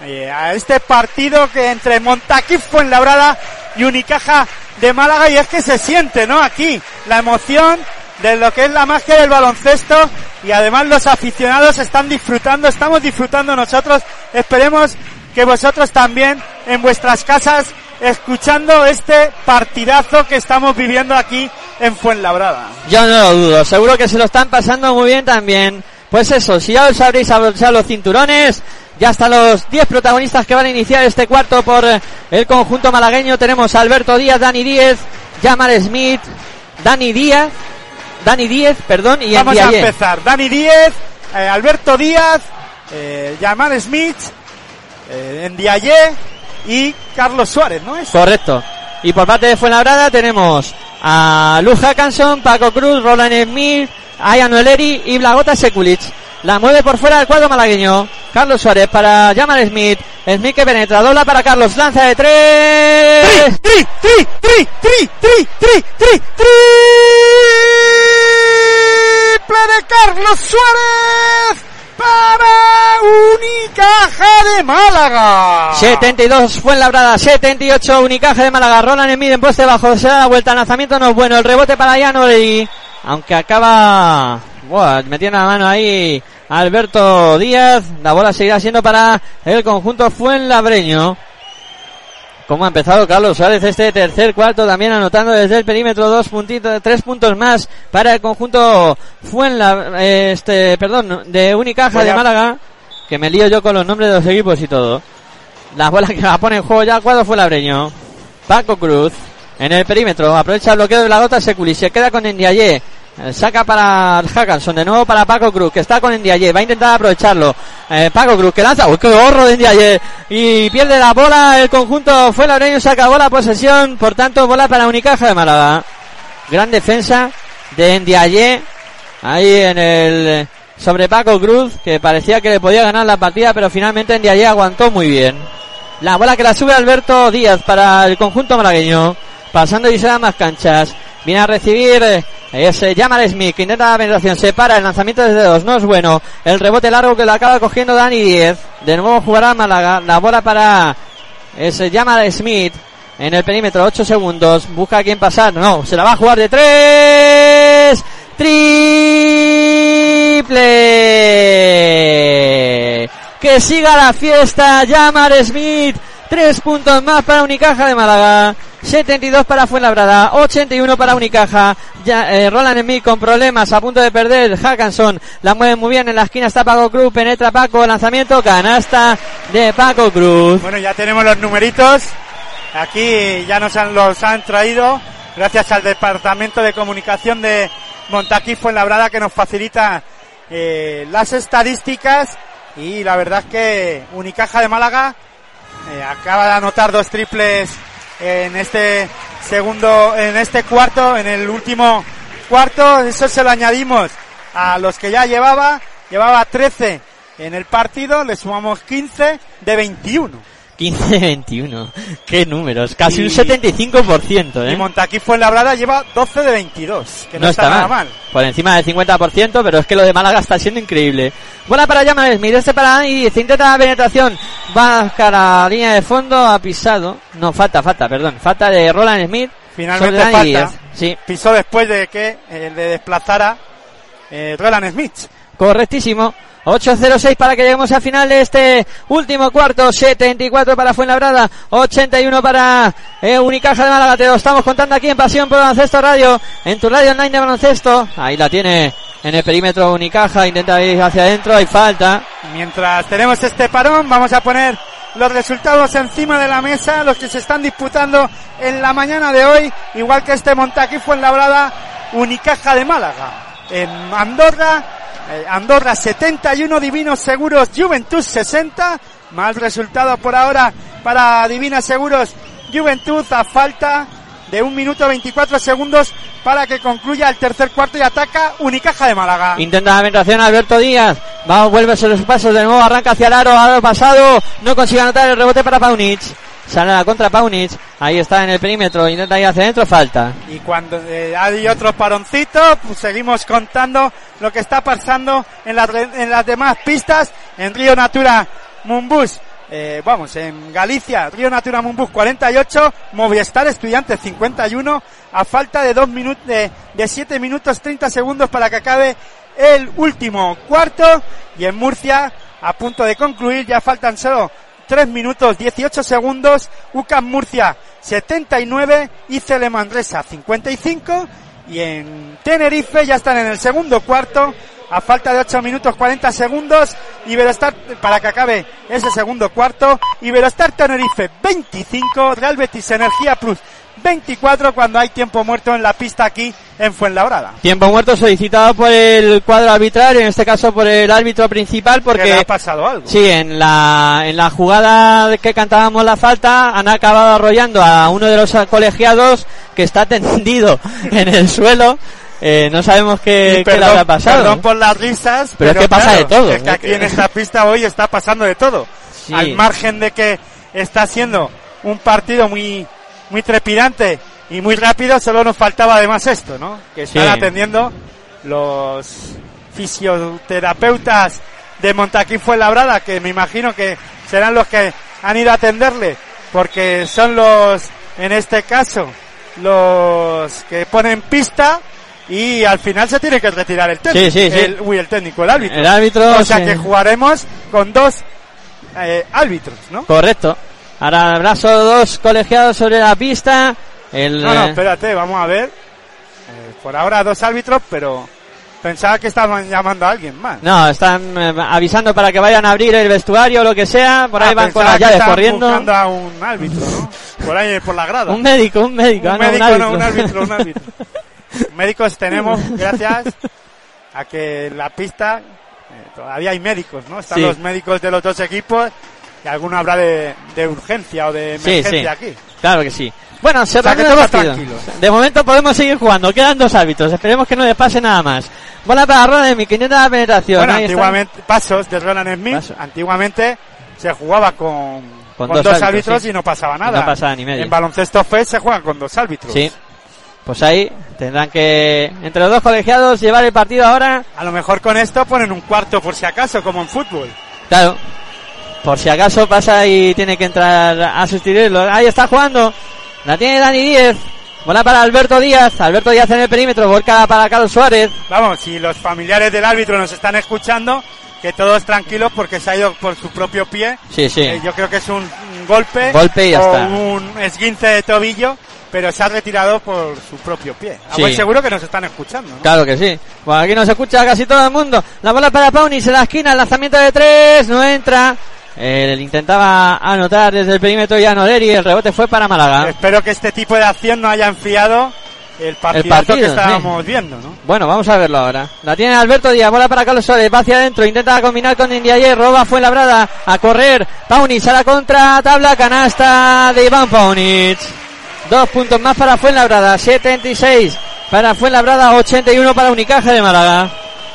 eh, a este partido que entre Montaquí Fuenlabrada y Unicaja de Málaga y es que se siente, ¿no? Aquí la emoción de lo que es la magia del baloncesto y además los aficionados están disfrutando, estamos disfrutando nosotros, esperemos que vosotros también en vuestras casas escuchando este partidazo que estamos viviendo aquí en Fuenlabrada. Yo no lo dudo, seguro que se lo están pasando muy bien también. Pues eso, si ya os habréis abrochado los cinturones, ya están los 10 protagonistas que van a iniciar este cuarto por eh, el conjunto malagueño. Tenemos a Alberto Díaz, Dani Díez, Jamal Smith, Dani Díaz, Dani Díez, perdón, y Vamos a empezar. Dani Díez, eh, Alberto Díaz, eh, Jamal Smith, eh, Ndiaye y Carlos Suárez, ¿no es? Correcto. Y por parte de Fuenlabrada tenemos a Luz Hackanson, Paco Cruz, Roland Smith, Ayan Oleri y Blagota Sekulic. La mueve por fuera del cuadro malagueño. Carlos Suárez para Jamal Smith. Smith que penetra, dobla para Carlos, lanza de tres. tri, tri, tri, tri, tri, tri, tri, triple de Carlos Suárez para Unicaja de Málaga. 72 fue en labrada, 78 Unicaja de Málaga. Roland Smith en poste bajo, se da la vuelta, el lanzamiento no es bueno, el rebote para Yanoli. Aunque acaba Buah, metiendo la mano ahí Alberto Díaz. La bola seguirá siendo para el conjunto Fuenlabreño. Como ha empezado Carlos Suárez este tercer cuarto también anotando desde el perímetro dos puntitos, tres puntos más para el conjunto Fuenla, este, perdón, de Unicaja de Málaga, que me lío yo con los nombres de los equipos y todo. La bola que la pone en juego ya cuadro Fuenlabreño. Paco Cruz en el perímetro, aprovecha el bloqueo de la gota Seculi, se queda con Ndiaye. Eh, Saca para Hackanson, de nuevo para Paco Cruz, que está con Ndiaye, va a intentar aprovecharlo. Eh, Paco Cruz, que lanza, uy, qué gorro de Ndiaye, y pierde la bola, el conjunto fue Laureño, se acabó la posesión, por tanto, bola para Unicaja de Málaga. Gran defensa de Ndiaye, ahí en el, sobre Paco Cruz, que parecía que le podía ganar la partida, pero finalmente Ndiaye aguantó muy bien. La bola que la sube Alberto Díaz para el conjunto malagueño. Pasando y más canchas. Viene a recibir eh, ese Jamal Smith que intenta la penetración. Se para el lanzamiento desde dos. No es bueno. El rebote largo que lo acaba cogiendo Dani 10. De nuevo jugará Málaga. La bola para ese Jamal Smith. En el perímetro, 8 segundos. Busca a quién pasar. No, se la va a jugar de tres. Triple. Que siga la fiesta. Jamal Smith. Tres puntos más para Unicaja de Málaga. 72 para Fuenlabrada, 81 para Unicaja. Ya, eh, Roland Smith con problemas, a punto de perder. Hackanson la mueve muy bien. En la esquina está Paco Cruz, penetra Paco, lanzamiento, canasta de Paco Cruz. Bueno, ya tenemos los numeritos. Aquí ya nos han, los han traído gracias al Departamento de Comunicación de Montaquí Fuenlabrada que nos facilita eh, las estadísticas y la verdad es que Unicaja de Málaga eh, acaba de anotar dos triples en este segundo, en este cuarto, en el último cuarto. Eso se lo añadimos a los que ya llevaba. Llevaba 13 en el partido, le sumamos 15 de 21. 15-21. [LAUGHS] Qué números. Casi Y- un 75%, Y ¿eh? Montaquí Fuenlabrada lleva 12 de 22, que no, está, nada mal. Por encima del 50%, pero es que lo de Málaga está siendo increíble. Bola para Smith, este para Dani, se intenta la penetración. Va a la línea de fondo, ha pisado. No, falta, falta, perdón. Falta de Roland Smith. Finalmente falta. Díaz. Sí, Pisó después de que eh, le desplazara eh, Roland Smith. correctísimo. 8-0-6 para que lleguemos al final de este último cuarto. 74 para Fuenlabrada. 81 para eh, Unicaja de Málaga. Te lo estamos contando aquí en Pasión por Baloncesto Radio. En tu radio online de baloncesto. Ahí la tiene en el perímetro Unicaja. Intenta ir hacia adentro. Hay falta. Mientras tenemos este parón, vamos a poner los resultados encima de la mesa, los que se están disputando en la mañana de hoy, igual que este Montaquí Fuenlabrada, Unicaja de Málaga. En Andorra, eh, Andorra 71, Divinos Seguros, Juventud 60, mal resultado por ahora para Divinas Seguros, Juventud a falta de un minuto 24 segundos para que concluya el tercer cuarto y ataca Unicaja de Málaga. Intenta la penetración Alberto Díaz. Va, vuelve sobre los pasos de nuevo, arranca hacia el aro, aro pasado. No consigue anotar el rebote para Paunic. Sale la contra Paunic. Ahí está en el perímetro, intenta ir hacia adentro, falta. Y cuando eh, hay otro paroncito, pues seguimos contando lo que está pasando en, re- en las demás pistas. En Río Natura Mumbus, eh, vamos, en Galicia, Río Natura Mumbus 48, Movistar Estudiantes 51, a falta de dos minutos, de, de 7 minutos 30 segundos para que acabe el último cuarto. Y en Murcia, a punto de concluir, ya faltan solo 3 minutos 18 segundos, UCAM Murcia 79, Icele Manresa 55 y en Tenerife ya están en el segundo cuarto a falta de 8 minutos 40 segundos. Iberostar para que acabe ese segundo cuarto Iberostar Tenerife 25 Real Betis Energía Plus 24 cuando hay tiempo muerto en la pista aquí en Fuenlabrada Tiempo muerto solicitado por el cuadro arbitral, en este caso por el árbitro principal, porque ha pasado algo Sí, en la, en la jugada que cantábamos la falta han acabado arrollando a uno de los colegiados que está tendido [LAUGHS] en el suelo eh, no sabemos qué, qué le habrá pasado. Perdón por las risas, Pero es que pasa de todo. Es que aquí en esta pista hoy está pasando de todo. [LAUGHS] Sí. Al margen de que está siendo un partido muy, muy trepidante y muy rápido, solo nos faltaba además esto, ¿no? Que están Sí. atendiendo los fisioterapeutas de Montaquín Fuenlabrada, que me imagino que serán los que han ido a atenderle, porque son los, en este caso, los que ponen pista y al final se tiene que retirar el técnico. Sí, sí, sí. El, uy, el técnico, el árbitro. El árbitro, O sea que jugaremos con dos eh, árbitros, ¿no? Correcto. Ahora habrá solo dos colegiados sobre la pista. El, No, no, eh, espérate, vamos a ver. Eh, por ahora dos árbitros, pero pensaba que estaban llamando a alguien más. no, están eh, avisando para que vayan a abrir el vestuario o lo que sea. Por ahí Ah, van con las llaves corriendo. buscando a un árbitro, ¿no? Por ahí, por la grada. Un médico, un médico. Un ah, no, médico, árbitro. un árbitro, un [LAUGHS] árbitro. Médicos tenemos, gracias a que la pista eh, todavía hay médicos, ¿no? Están Sí. los médicos de los dos equipos y alguno habrá de, de urgencia o de Sí, emergencia sí. aquí. Claro que sí. Bueno, se O sea, que tranquilos. De momento podemos seguir jugando. Quedan dos árbitros. Esperemos que no les pase nada más. Bola para Roland Smith, 500 de penetración. Bueno, Ahí está. antiguamente, pasos de Roland Smith, Paso. antiguamente se jugaba con, Con con dos dos, árbitros, árbitros sí. y no pasaba nada. no pasaba ni medio. En baloncesto FED se juegan con dos árbitros. Sí. Pues ahí tendrán que, entre los dos colegiados, llevar el partido ahora. A lo mejor con esto ponen un cuarto por si acaso, como en fútbol. Claro. Por si acaso pasa y tiene que entrar a sustituirlo. Ahí está jugando. La tiene Dani Díez. Bola para Alberto Díaz. Alberto Díaz en el perímetro. Volca para Carlos Suárez. Vamos, si los familiares del árbitro nos están escuchando, que todos tranquilos porque se ha ido por su propio pie. Sí, sí. Eh, yo creo que es un, un golpe, Golpe y ya o está. un esguince de tobillo, pero se ha retirado por su propio pie. A Sí. buen seguro que nos están escuchando. ¿no? Claro que sí. Pues aquí nos escucha casi todo el mundo. La bola para Paunis en la esquina. El lanzamiento de tres. No entra. Él intentaba anotar desde el perímetro ya Noleri. El rebote fue para Málaga. Espero que este tipo de acción no haya enfriado el partido, que sí. estábamos viendo, ¿no? Bueno, vamos a verlo ahora. La tiene Alberto Díaz, bola para Carlos Suárez, va hacia adentro, intenta combinar con Indiaye, roba fue labrada, a correr, Paunic a la contra, tabla, canasta de Iván Paunic. Dos puntos más para Fuenlabrada, 76 para Fuenlabrada, 81 para Unicaja de Málaga.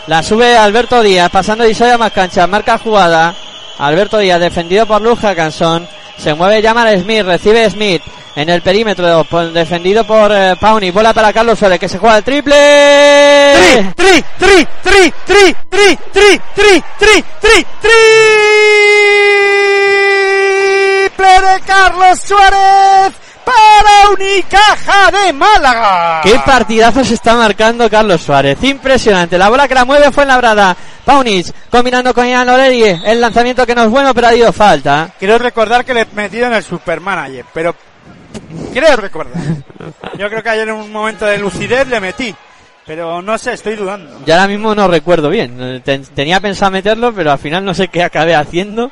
La sube Alberto Díaz, pasando de Isoya más cancha, marca jugada. Alberto Díaz, defendido por Luz Hackanson. Se mueve Jamal Smith, recibe Smith en el perímetro, defendido por eh, Pauni. Bola para Carlos Suárez, que se juega el triple. Tri, tri, tri, tri, tri, tri, tri, tri, tri, triple de Carlos Suárez para Unicaja de Málaga. Qué partidazo se está marcando Carlos Suárez. Impresionante. La bola que la mueve fue en la brada. Paunic combinando con Ian Oleri. El lanzamiento que no es bueno, pero ha ido falta. Quiero recordar que le he metido en el Supermanager, pero creo recordar. [LAUGHS] Yo creo que ayer en un momento de lucidez le metí, pero no sé, estoy dudando. Ya ahora mismo no recuerdo bien. Ten- tenía pensado meterlo, pero al final no sé qué acabé haciendo.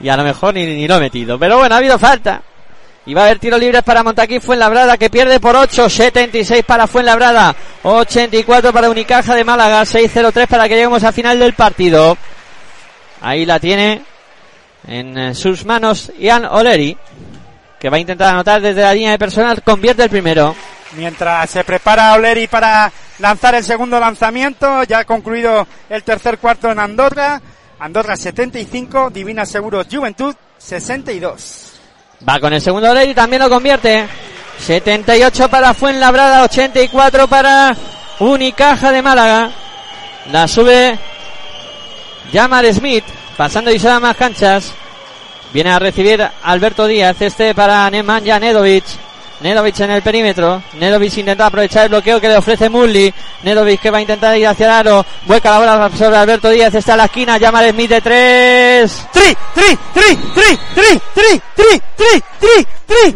Y a lo mejor ni, ni lo he metido. Pero bueno, ha habido falta. Y va a haber tiros libres para Montaquí Fuenlabrada que pierde por 8, 76 para Fuenlabrada, 84 para Unicaja de Málaga, 6-0-3 para que lleguemos al final del partido. Ahí la tiene en eh, sus manos Ian Oleri, que va a intentar anotar desde la línea de personal, convierte el primero. Mientras se prepara Oleri para lanzar el segundo lanzamiento, ya ha concluido el tercer cuarto en Andorra. Andorra 75, Divina Seguros Juventud 62. Va con el segundo Oleri, también lo convierte. 78 para Fuenlabrada, 84 para Unicaja de Málaga. La sube Jamar Smith, pasando y a más canchas. Viene a recibir Alberto Díaz, este para Nemanja Nedovic. Nedovic en el perímetro. Nedovic intenta aprovechar el bloqueo que le ofrece Mulli. Nedovic que va a intentar ir hacia el aro. Vuelca la bola sobre Alberto Díaz. Está en la esquina. Jamar Smith de tres. Tri, tri, tri, tri, tri, tri, tri, tri, tri, tri,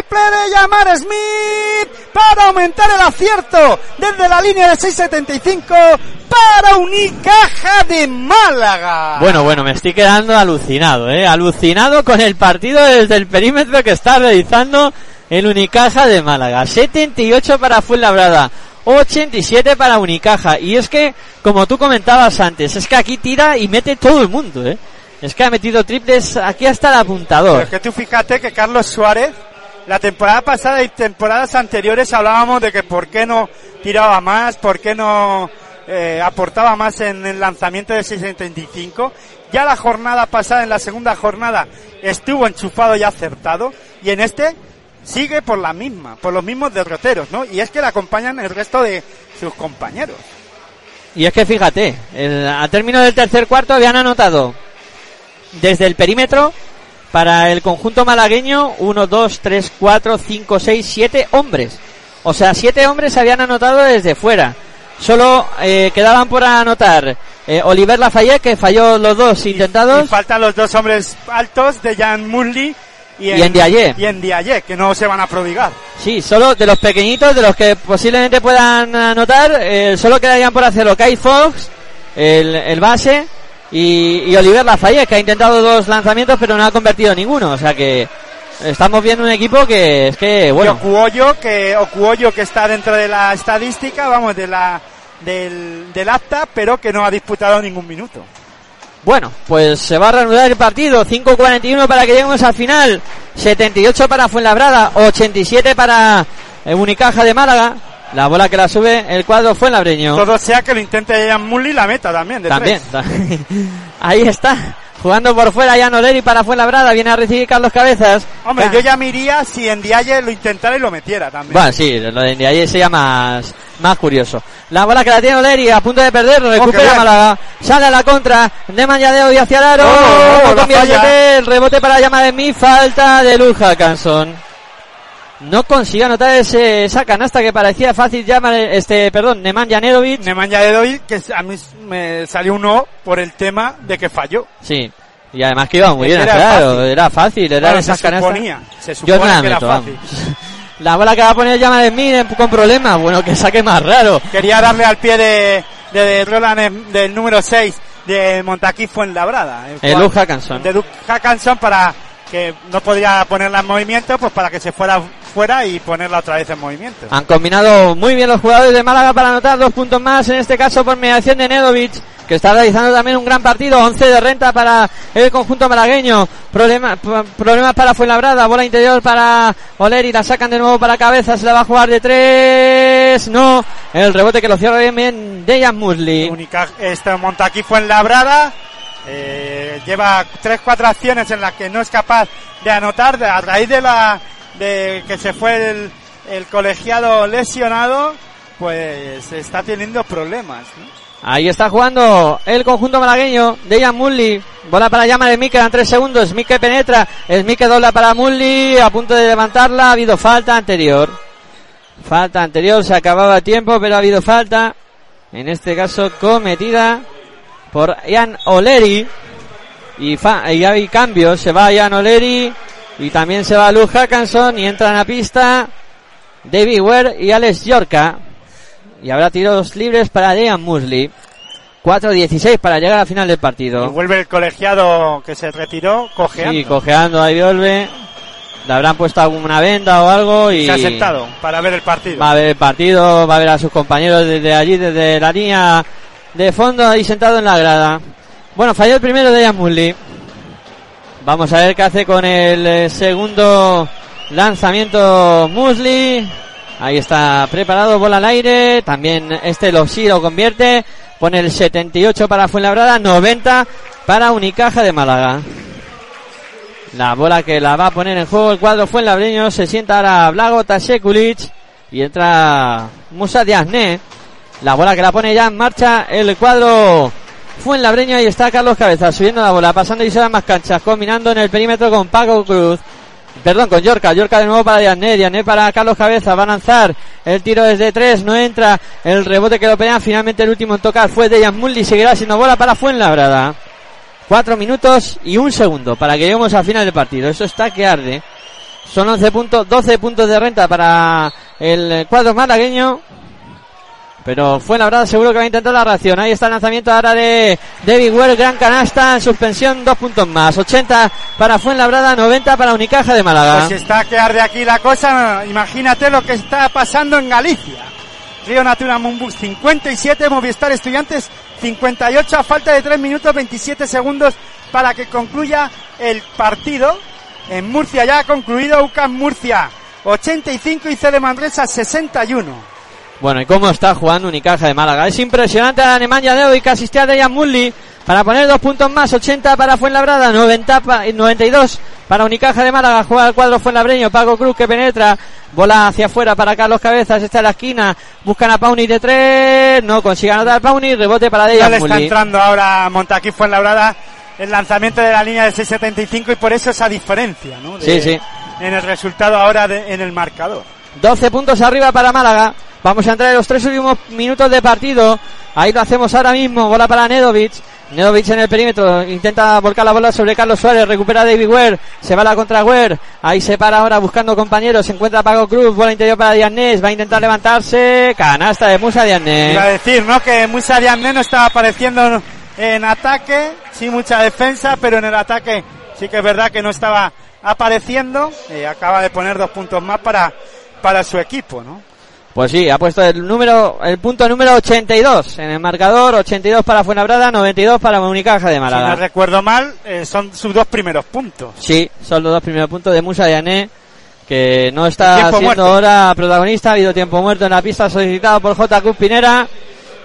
triple de llamar Smith para aumentar el acierto desde la línea de 6.75 para Unicaja de Málaga. Bueno, bueno, me estoy quedando alucinado, eh. Alucinado con el partido desde el perímetro que está realizando el Unicaja de Málaga. 78 para Fuenlabrada. 87 para Unicaja. Y es que, como tú comentabas antes, es que aquí tira y mete todo el mundo, eh. Es que ha metido triples aquí hasta el Pero apuntador. es que tú fíjate que Carlos Suárez La temporada pasada y temporadas anteriores hablábamos de que por qué no tiraba más, por qué no eh, aportaba más en el lanzamiento de 675. Ya la jornada pasada, en la segunda jornada, estuvo enchufado y acertado. Y en este sigue por la misma, por los mismos derroteros, ¿no? Y es que le acompañan el resto de sus compañeros. Y es que fíjate, el- a término del tercer cuarto habían anotado desde el perímetro para el conjunto malagueño 1, 2, 3, 4, 5, 6, 7 hombres. O sea, siete hombres se habían anotado desde fuera. Solo eh, quedaban por anotar eh, Oliver Lafayette, que falló los dos intentados. Y faltan los dos hombres altos de Jan Murley y, Y Ndiaye. Y Ndiaye, que no se van a prodigar. Sí, solo de los pequeñitos, de los que posiblemente puedan anotar, eh, solo quedarían por hacerlo Kai Fox, el, el base, y, y Oliver Lafayette, que ha intentado dos lanzamientos pero no ha convertido ninguno. O sea que estamos viendo un equipo que es que, bueno, Okuoyo, que, Okuoyo que está dentro de la estadística, vamos, de la, del, del acta, pero que no ha disputado ningún minuto. bueno, pues se va a reanudar el partido. 5.41 para que lleguemos al final. 78 para Fuenlabrada, 87 para eh, Unicaja de Málaga. La bola que la sube el cuadro Fuenlabreño. Todo sea que lo intente Jan Murley la meta también, de También. tres. [LAUGHS] Ahí está. Jugando por fuera Jan Oleri para Fuenlabrada. Viene a recibir Carlos Cabezas. Hombre, Ca- yo ya me iría si Ndiaye lo intentara y lo metiera también. Bueno, sí, lo de ahí sería más, más curioso. La bola que la tiene Oleri a punto de perder, Oh, recupera bien. Málaga, sale a la contra, de Mañadeo y hacia el aro, Oh, no la convierte, falla. el rebote para llamar de mí, falta de Luz Hackanson. No consigue anotar ese, esa canasta que parecía fácil llamar, este, perdón, Neman Janerovic. Nemanja Dedovic, que a mí me salió un no por el tema de que falló. Sí. Y además que iba muy bien, Era claro, fácil. era fácil, era Bueno, esas se canastas. suponía, se Yo supone no la que era meto, fácil. vamos. [LAUGHS] La bola que va a poner llama de Smith con problemas, bueno, que saque más raro. Quería darle al pie de, de Roland em- del número 6 de Montaquí Fuenlabrada. El cual- Luke Hackanson. De Luke Hackanson para que no podía ponerla en movimiento, pues para que se fuera fuera y ponerla otra vez en movimiento. Han combinado muy bien los jugadores de Málaga para anotar dos puntos más, en este caso por mediación de Nedovic, que está realizando también un gran partido, 11 de renta para el conjunto malagueño, Problema- p- problemas para Fuenlabrada, bola interior para Oleri, la sacan de nuevo para cabeza, se la va a jugar de tres, no, el rebote que lo cierra bien, bien Dejan Musley. Única, este Montaquí Fuenlabrada eh, lleva 3-4 acciones en las que no es capaz de anotar de- a raíz de la de que se fue el, colegiado lesionado pues está teniendo problemas. Ahí está jugando el conjunto malagueño. Dejan Mulli. Bola para llama de Smith. Quedan tres segundos. Que penetra. Smith que dobla para Mulli. A punto de levantarla. Ha habido falta anterior. Falta anterior. Se acababa el tiempo, pero ha habido falta. En este caso cometida por Ian Oleri. Y, fa- y hay cambios. Se va Ian Oleri. Y también se va Luz Hackanson. Y entran a pista David Ware y Alex Yorka. Y habrá tiros libres para Dejan Musley. 4-16 para llegar al final del y partido. vuelve el colegiado que se retiró cojeando Sí, cojeando ahí vuelve. Le habrán puesto alguna venda o algo y se ha sentado para ver el partido va a ver el partido, va a ver a sus compañeros desde allí, desde la línea de fondo, ahí sentado en la grada. Bueno, falló el primero de Musley. Vamos a ver qué hace con el eh, segundo lanzamiento Musley. Ahí está preparado, bola al aire. También este lo sí lo convierte. Pone el 78 para Fuenlabrada, 90 para Unicaja de Málaga. La bola que la va a poner en juego el cuadro Fuenlabreño. Se sienta ahora Blago Tasekulic. Y entra Musa Diazné. La bola que la pone ya en marcha el cuadro Fuenlabreño. Ahí está Carlos Cabezas subiendo la bola, pasando y se más canchas, combinando en el perímetro con Paco Cruz. Perdón, con Yorka. Yorka de nuevo para Diané. Diané para Carlos Cabeza. Va a lanzar el tiro desde tres. No entra el rebote que lo pelean. Finalmente el último en tocar fue Dejan Mulli. Seguirá siendo bola para Fuenlabrada. Cuatro minutos y un segundo para que lleguemos al final del partido. Eso está que arde. Son 11 puntos, 12 puntos de renta para el cuadro malagueño. Pero fue la verdad, seguro que va a intentar la reacción. Ahí está el lanzamiento ahora de David Ware, gran canasta, en suspensión, dos puntos más. 80 para Fuenlabrada, 90 para Unicaja de Málaga. Pues está que arde aquí la cosa, imagínate lo que está pasando en Galicia. Río Natura Mumbus 57, Movistar Estudiantes 58, a falta de 3 minutos 27 segundos para que concluya el partido. En Murcia ya ha concluido, UCAM Murcia 85 y C de Manresa 61. Bueno, ¿y cómo está jugando Unicaja de Málaga? Es impresionante la Alemania de hoy que asistía a Dejan Mulli para poner dos puntos más, 80 para Fuenlabrada, 90 pa- 92 para Unicaja de Málaga, juega el cuadro Fuenlabreño, Paco Cruz que penetra, bola hacia afuera para Carlos Cabezas, está en la esquina, buscan a Pauni de tres, no consigue anotar Pauni, rebote para Ya Dejan le está Mulli. entrando ahora Montaquí Fuenlabrada el lanzamiento de la línea de 6.75 y por eso esa diferencia, ¿no? De- Sí, sí. En el resultado ahora de- en el marcador. 12 puntos arriba para Málaga. Vamos a entrar en los tres últimos minutos de partido. Ahí lo hacemos ahora mismo. Bola para Nedovic. Nedovic en el perímetro. Intenta volcar la bola sobre Carlos Suárez. Recupera David Ware. Se va la contra Ware. Ahí se para ahora buscando compañeros. Se encuentra Paco Cruz. Bola interior para Dianés. Va a intentar levantarse. Canasta de Musa Dianés. Iba a decir, ¿no? Que Musa no estaba apareciendo en ataque, sí mucha defensa, pero en el ataque sí que es verdad que no estaba apareciendo. Acaba de poner dos puntos más para, para su equipo, ¿no? Pues sí, ha puesto el número, el punto número 82 en el marcador. 82 para Fuenlabrada. 92 para Unicaja de Si Málaga. no recuerdo mal, eh, son sus dos primeros puntos. Sí, son los dos primeros puntos de Musa Diané, que no está siendo muerto. ahora protagonista. Ha habido tiempo muerto en la pista solicitado por J. Cruz Pinera.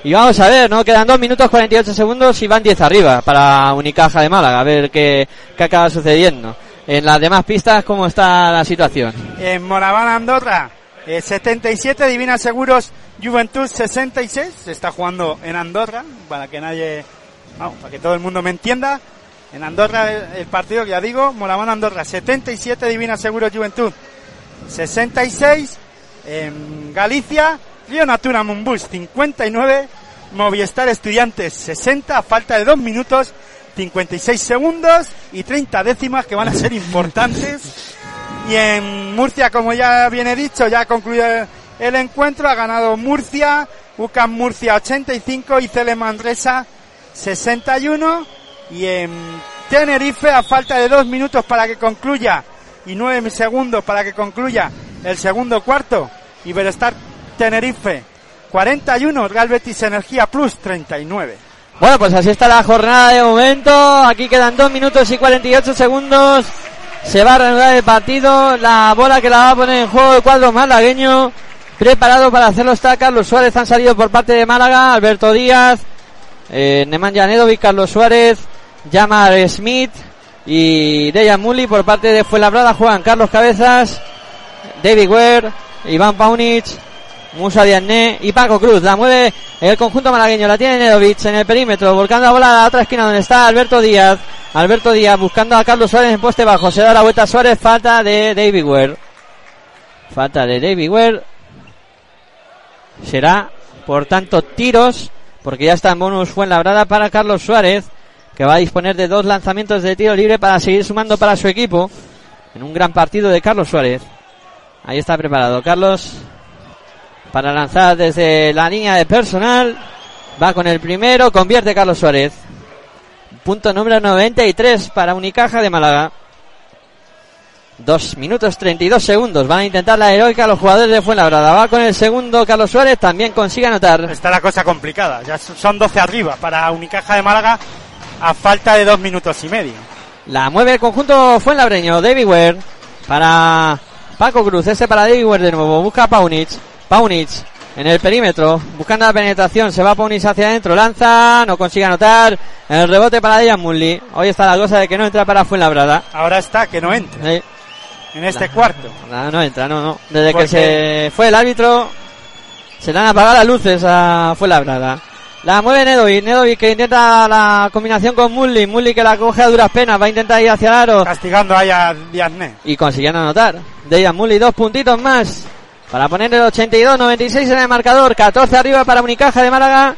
Y vamos a ver, ¿no? Quedan 2 minutos 48 segundos y van 10 arriba para Unicaja de Málaga. A ver qué, qué acaba sucediendo. En las demás pistas, ¿cómo está la situación? En Moraván, Andorra, eh, 77, Divina Seguros, Juventud 66. Se está jugando en Andorra, para que nadie, vamos, para que todo el mundo me entienda. En Andorra el, el partido, ya digo, Moraván, Andorra 77, Divina Seguros, Juventud 66. En Galicia, Río Natura Mumbus 59, Movistar Estudiantes 60, a falta de 2 minutos, 56 segundos y 30 décimas que van a ser [LAUGHS] importantes. Y en Murcia, como ya viene dicho, ya ha concluido el encuentro, ha ganado Murcia, UCAM Murcia 85 y Cele Manresa 61. Y en Tenerife, a falta de dos minutos para que concluya y nueve segundos para que concluya el segundo cuarto, Iberostar Tenerife 41, Real Betis Energía Plus 39. Bueno, pues así está la jornada de momento. Aquí quedan 2 minutos y 48 segundos. Se va a reanudar el partido. La bola que la va a poner en juego el cuadro malagueño. Preparado para hacerlo está Carlos Suárez. Han salido por parte de Málaga. Alberto Díaz. Eh, Nedovic, Carlos Suárez. Yamar Smith. Y Dejan Muli por parte de Fuenlabrada. Juegan Carlos Cabezas. David Ware. Iván Paunic. Musa Diané y Paco Cruz. La mueve el conjunto malagueño. La tiene Nedovic en el perímetro. Volcando la bola a la otra esquina donde está Alberto Díaz. Alberto Díaz buscando a Carlos Suárez en poste bajo. Se da la vuelta a Suárez. Falta de David Ware. Falta de David Ware. Será, por tanto, tiros. Porque ya está en bonus Fuenlabrada para Carlos Suárez. Que va a disponer de dos lanzamientos de tiro libre para seguir sumando para su equipo. En un gran partido de Carlos Suárez. Ahí está preparado Carlos para lanzar desde la línea de personal. Va con el primero, convierte Carlos Suárez. Punto número 93 para Unicaja de Málaga. Dos minutos 32 segundos. Van a intentar la heroica los jugadores de Fuenlabrada. Va con el segundo Carlos Suárez. También consigue anotar. Está la cosa complicada. Ya son 12 arriba para Unicaja de Málaga a falta de dos minutos y medio. La mueve el conjunto Fuenlabreño. David Ware para Paco Cruz. Este para David Ware de nuevo. Busca a Paunic. Paunic en el perímetro. Buscando la penetración. Se va Paunic hacia adentro. Lanza. No consigue anotar. El rebote para Dejan Mulli. Hoy está la cosa de que no entra para Fuenlabrada. Ahora está que no entra en este cuarto. no, no entra, no, no. Desde ¿Por que se fue el árbitro, se le han apagado las luces a Fuenlabrada. La mueve Nedovic, Nedovic que intenta la combinación con Mulli, Mulli que la coge a duras penas, va a intentar ir hacia el aro Castigando ahí a Diazné. y consiguiendo anotar. Dejan Mulli dos puntitos más para poner el 82-96 en el marcador, 14 arriba para Unicaja de Málaga,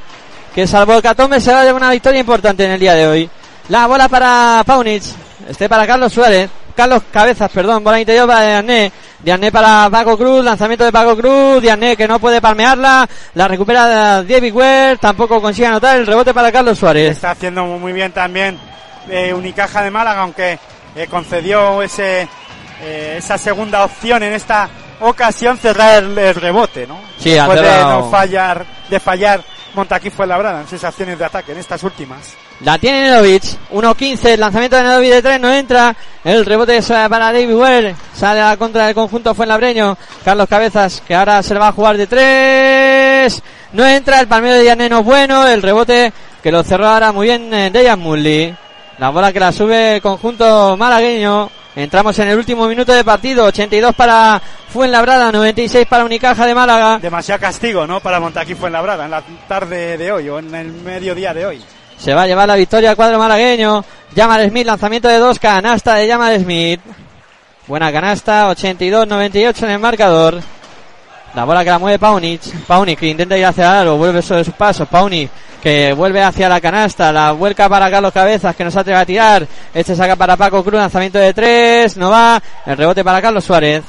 que salvo el Catombe se va a llevar una victoria importante en el día de hoy. La bola para Paunic, este para Carlos Suárez, Carlos Cabezas, perdón, bola interior para Diané, Diané para Paco Cruz, lanzamiento de Paco Cruz, Diané que no puede palmearla, la recupera David Ware, tampoco consigue anotar el rebote para Carlos Suárez. Está haciendo muy bien también eh, Unicaja de Málaga, aunque eh, concedió ese eh, esa segunda opción en esta ocasión cerrar el, el rebote, ¿no? Sí, Después de no fallar, de fallar Montaquí fue labrada en sus acciones de ataque, en estas últimas. La tiene Nedovic. 1-15. El lanzamiento de Nedovic de 3 no entra. El rebote es eh, para David Ware. Sale a la contra del conjunto Fuenlabreño. Carlos Cabezas, que ahora se le va a jugar de 3. No entra. El palmero de Llaneno bueno. El rebote que lo cerró ahora muy bien eh, Dejan Mulli. La bola que la sube el conjunto malagueño. Entramos en el último minuto de partido. 82 para Fuenlabrada, 96 para Unicaja de Málaga. Demasiado castigo, ¿no? Para Montaquí fue labrada en la tarde de hoy o en el mediodía de hoy. Se va a llevar la victoria al cuadro malagueño. Jamal Smith, lanzamiento de dos, canasta de Jamal Smith. Buena canasta, 82-98 en el marcador. La bola que la mueve Paunic. Paunic que intenta ir hacia algo, vuelve sobre sus pasos. Paunic que vuelve hacia la canasta. La vuelca para Carlos Cabezas que no se atreve a tirar. Este saca para Paco Cruz, lanzamiento de tres, no va. El rebote para Carlos Suárez.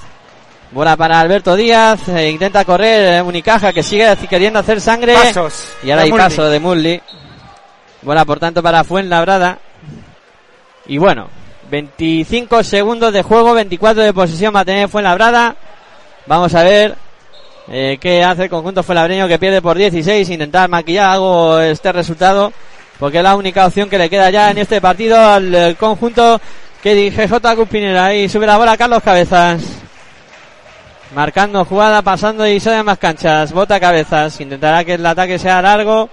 Bola para Alberto Díaz, eh, intenta correr eh, Unicaja que sigue queriendo hacer sangre. Pasos. Y ahora hay Mulli. paso de Mulli. Bola por tanto para Fuenlabrada. Y bueno, 25 segundos de juego, 24 de posesión va a tener Fuenlabrada. Vamos a ver eh, qué hace el conjunto Fuenlabreño que pierde por 16. Intentar maquillar algo este resultado. Porque es la única opción que le queda ya en este partido al eh, conjunto que dirige J. Cupinera. Ahí sube la bola Carlos Cabezas. Marcando jugada, pasando y en más canchas. Bota Cabezas. Intentará que el ataque sea largo.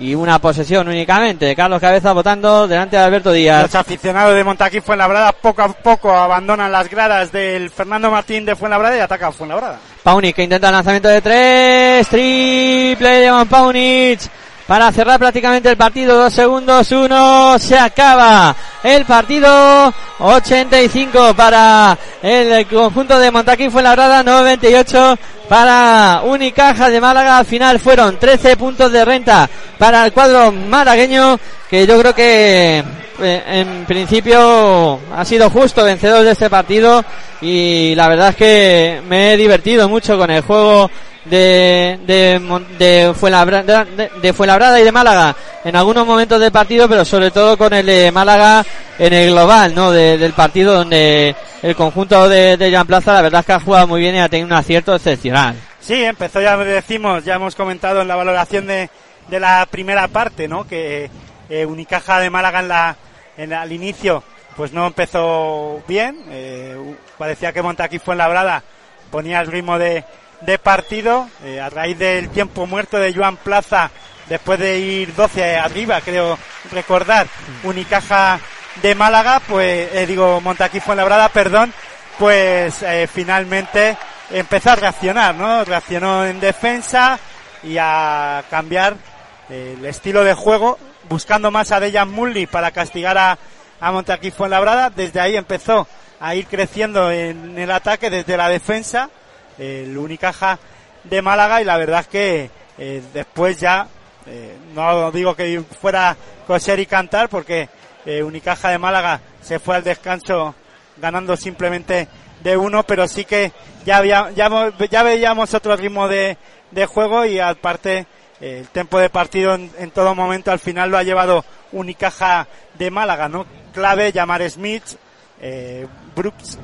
Y una posesión únicamente. Carlos Cabezas votando delante de Alberto Díaz. Los aficionados de Montaquí Fuenlabrada poco a poco abandonan las gradas del Fernando Martín de Fuenlabrada y atacan a Fuenlabrada. Paunic que intenta el lanzamiento de tres. Triple de Evan Paunic. Para cerrar prácticamente el partido. Dos segundos. Uno. Se acaba el partido. 85 para el conjunto de Montaquí Fuenlabrada. 98 para Unicaja de Málaga. Al final fueron 13 puntos de renta para el cuadro malagueño. Que yo creo que eh, en principio ha sido justo vencedor de este partido y la verdad es que me he divertido mucho con el juego de, de, de, Fuenlabrada, y de Málaga en algunos momentos del partido, pero sobre todo con el de Málaga en el global, ¿no? De- del partido donde el conjunto de, de Plaza la verdad es que ha jugado muy bien y ha tenido un acierto excepcional. Sí, empezó ya decimos, ya hemos comentado en la valoración de, de la primera parte, ¿no? Que eh, Unicaja de Málaga en la, en al inicio, pues no empezó bien. eh, parecía que Montaquí fue en labrada, ponía el ritmo de, de partido, eh, a raíz del tiempo muerto de Joan Plaza, después de ir 12 arriba, creo recordar, Unicaja de Málaga, pues, eh, digo, Montaquí fue en labrada, perdón, pues finalmente empezó a reaccionar, ¿no? Reaccionó en defensa y a cambiar el estilo de juego, buscando más a Dejan Mulli para castigar a, a Montaquí Fuenlabrada. Desde ahí empezó a ir creciendo en el ataque desde la defensa, el Unicaja de Málaga y la verdad es que eh, después ya, eh, no digo que fuera coser y cantar porque eh, Unicaja de Málaga se fue al descanso ganando simplemente de uno, pero sí que ya había, ya, ya veíamos otro ritmo de, de juego y aparte eh, el tiempo de partido en, en todo momento al final lo ha llevado Unicaja de Málaga, ¿no? Clave, llamar Smith, eh, Brooks,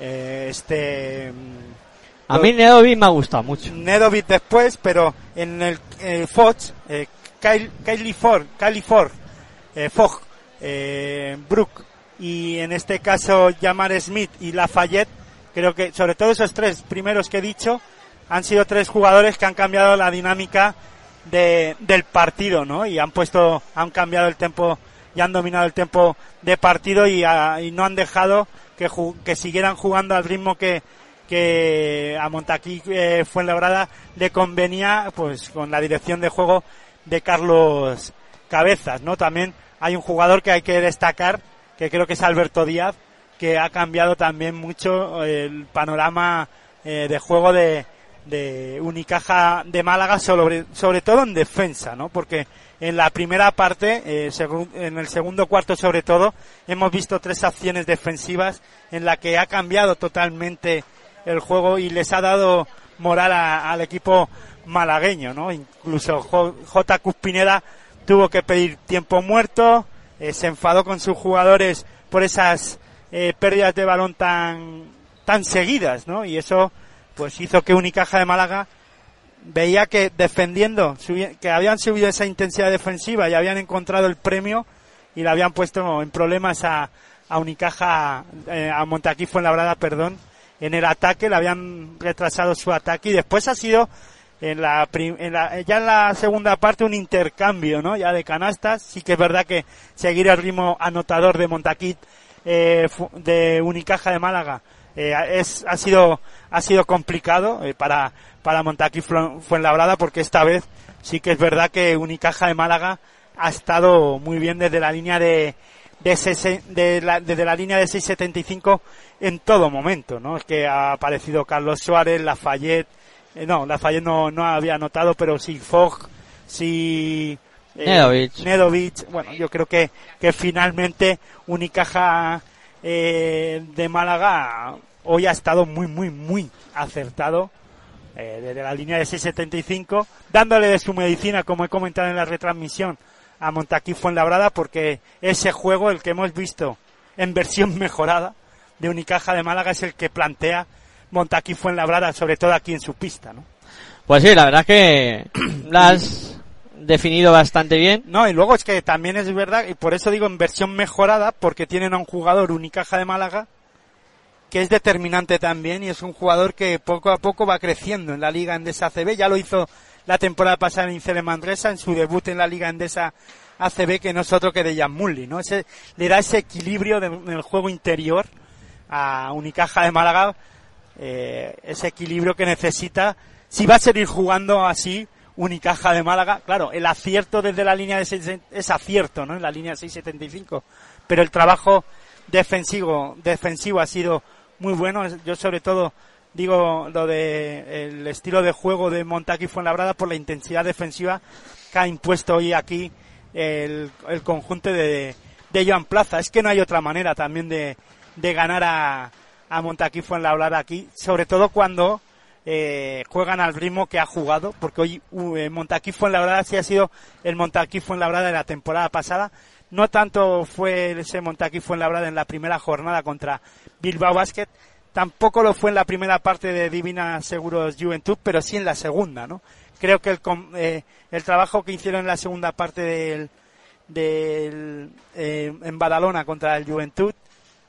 eh, este, mm, A mí Nedovic me ha gustado mucho. Nedovic después, pero en el eh, Fox, eh, Kyle, Kylie Ford, Kylie Ford, eh, Fogg, eh, Brook y en este caso Jamar Smith y Lafayette, creo que sobre todo esos tres primeros que he dicho han sido tres jugadores que han cambiado la dinámica de, del partido, ¿no? Y han puesto, han cambiado el tiempo y han dominado el tiempo de partido y, ah, y no han dejado que, que siguieran jugando al ritmo que, que a Montaquí eh, Fuenlabrada le convenía, pues con la dirección de juego de Carlos Cabezas, ¿no? También hay un jugador que hay que destacar, que creo que es Alberto Díaz, que ha cambiado también mucho el panorama eh, de juego de, de Unicaja de Málaga, sobre, sobre todo en defensa, ¿no? Porque en la primera parte, eh, en el segundo cuarto sobre todo, hemos visto tres acciones defensivas en la que ha cambiado totalmente el juego y les ha dado moral a- al equipo malagueño, ¿no? Incluso J. Cuspineda tuvo que pedir tiempo muerto, eh, se enfadó con sus jugadores por esas eh, pérdidas de balón tan tan seguidas, ¿no? Y eso pues hizo que Unicaja de Málaga veía que defendiendo, que habían subido esa intensidad defensiva y habían encontrado el premio y le habían puesto en problemas a, a Unicaja, eh, a Montaquí Fuenlabrada, perdón, en el ataque, le habían retrasado su ataque y después ha sido en la, en la- ya en la segunda parte un intercambio, ¿no? Ya de canastas. Sí que es verdad que seguir el ritmo anotador de Montaquit, eh, de Unicaja de Málaga, eh, es, ha sido, ha sido complicado eh, para, para Montaquí Fue- Fuenlabrada porque esta vez sí que es verdad que Unicaja de Málaga ha estado muy bien desde la línea de, de, de desde la línea de 6.75 en todo momento, ¿no? Es que ha aparecido Carlos Suárez, Lafayette, eh, no, Lafayette no, no había anotado, pero sí Fogg, sí eh, Nedovic. Nedovic. Bueno, yo creo que, que finalmente Unicaja eh, de Málaga hoy ha estado muy, muy, muy acertado eh, desde la línea de 6.75, dándole de su medicina, como he comentado en la retransmisión, a Montaquí Fuenlabrada, porque ese juego, el que hemos visto en versión [LAUGHS] mejorada de Unicaja de Málaga, es el que plantea Montaquí Fuenlabrada, sobre todo aquí en su pista, ¿no? Pues sí, la verdad es que la has definido bastante bien. No, y luego es que también es verdad, y por eso digo en versión mejorada, porque tienen a un jugador Unicaja de Málaga, que es determinante también, y es un jugador que poco a poco va creciendo en la Liga Endesa ACB, ya lo hizo la temporada pasada en Incele Mandresa, en su debut en la Liga Endesa ACB, que no es otro que de Jan Mulli, ¿no? Ese, le da ese equilibrio de- en el juego interior a Unicaja de Málaga, eh, ese equilibrio que necesita. Si va a seguir jugando así, Unicaja de Málaga, claro, el acierto desde la línea de 6, es acierto, ¿no? En la línea 6.75, pero el trabajo defensivo, defensivo ha sido muy bueno. Yo sobre todo digo lo de el estilo de juego de Montaquí Fuenlabrada por la intensidad defensiva que ha impuesto hoy aquí el, el conjunto de, de Joan Plaza. Es que no hay otra manera también de, de ganar a, a Montaquí Fuenlabrada aquí, sobre todo cuando eh, juegan al ritmo que ha jugado, porque hoy uh, eh, Montaquí Fuenlabrada sí ha sido el Montaquí Fuenlabrada de la temporada pasada. No tanto fue ese Montaquí Fuenlabrada en la primera jornada contra Bilbao Basket, tampoco lo fue en la primera parte de Divina Seguros Juventud, pero sí en la segunda, ¿no? Creo que el, eh, el trabajo que hicieron en la segunda parte del, del eh, en Badalona contra el Juventud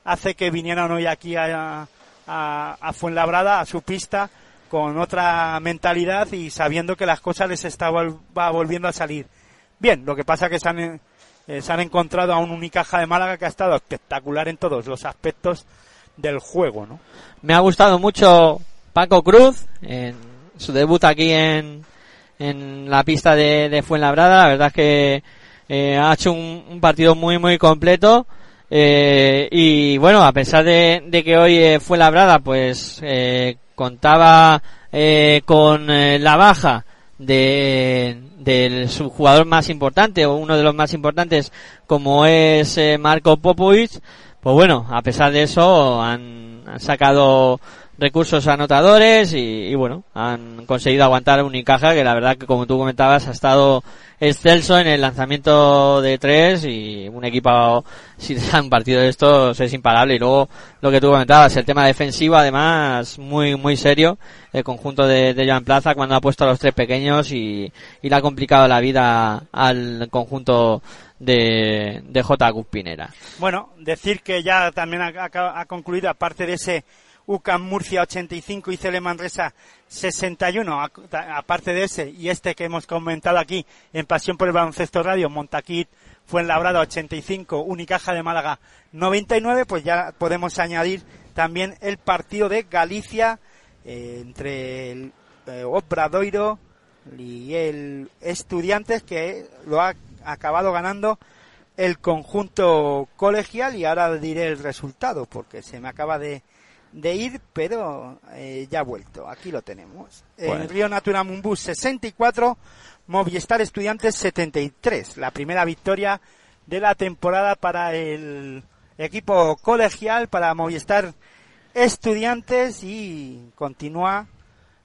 hace que vinieran hoy aquí a, a, a Fuenlabrada, a su pista, con otra mentalidad y sabiendo que las cosas les estaba va volviendo a salir. Bien, lo que pasa que se han, eh, se han encontrado a un Unicaja de Málaga que ha estado espectacular en todos los aspectos del juego, ¿no? Me ha gustado mucho Paco Cruz en su debut aquí en, en la pista de, de Fuenlabrada. La verdad es que eh, ha hecho un, un partido muy muy completo. Eh, y bueno, a pesar de, de que hoy eh, Fuenlabrada pues eh, contaba eh, con eh, la baja de, de su jugador más importante o uno de los más importantes como es eh, Marco Popovic, pues bueno, a pesar de eso han, han sacado recursos anotadores y, y bueno, han conseguido aguantar a Unicaja que la verdad que como tú comentabas ha estado excelso en el lanzamiento de tres y un equipo si un partido de estos es imparable y luego lo que tú comentabas el tema defensivo además muy muy serio el conjunto de, de Joan Plaza cuando ha puesto a los tres pequeños y, y le ha complicado la vida al conjunto de, de J. Pinera. Bueno, decir que ya también ha concluido, aparte de ese UCAM Murcia 85 y Cele Manresa 61, a- aparte de ese y este que hemos comentado aquí en Pasión por el Baloncesto Radio, Montaquit, Fuenlabrada 85, Unicaja de Málaga 99, pues ya podemos añadir también el partido de Galicia eh, entre el eh, Obradoiro y el Estudiantes que lo ha acabado ganando el conjunto colegial y ahora diré el resultado porque se me acaba de, de ir pero eh, ya ha vuelto. Aquí lo tenemos. Bueno. en Río Natura Mumbus 64 Movistar Estudiantes 73 la primera victoria de la temporada para el equipo colegial para Movistar Estudiantes y continúa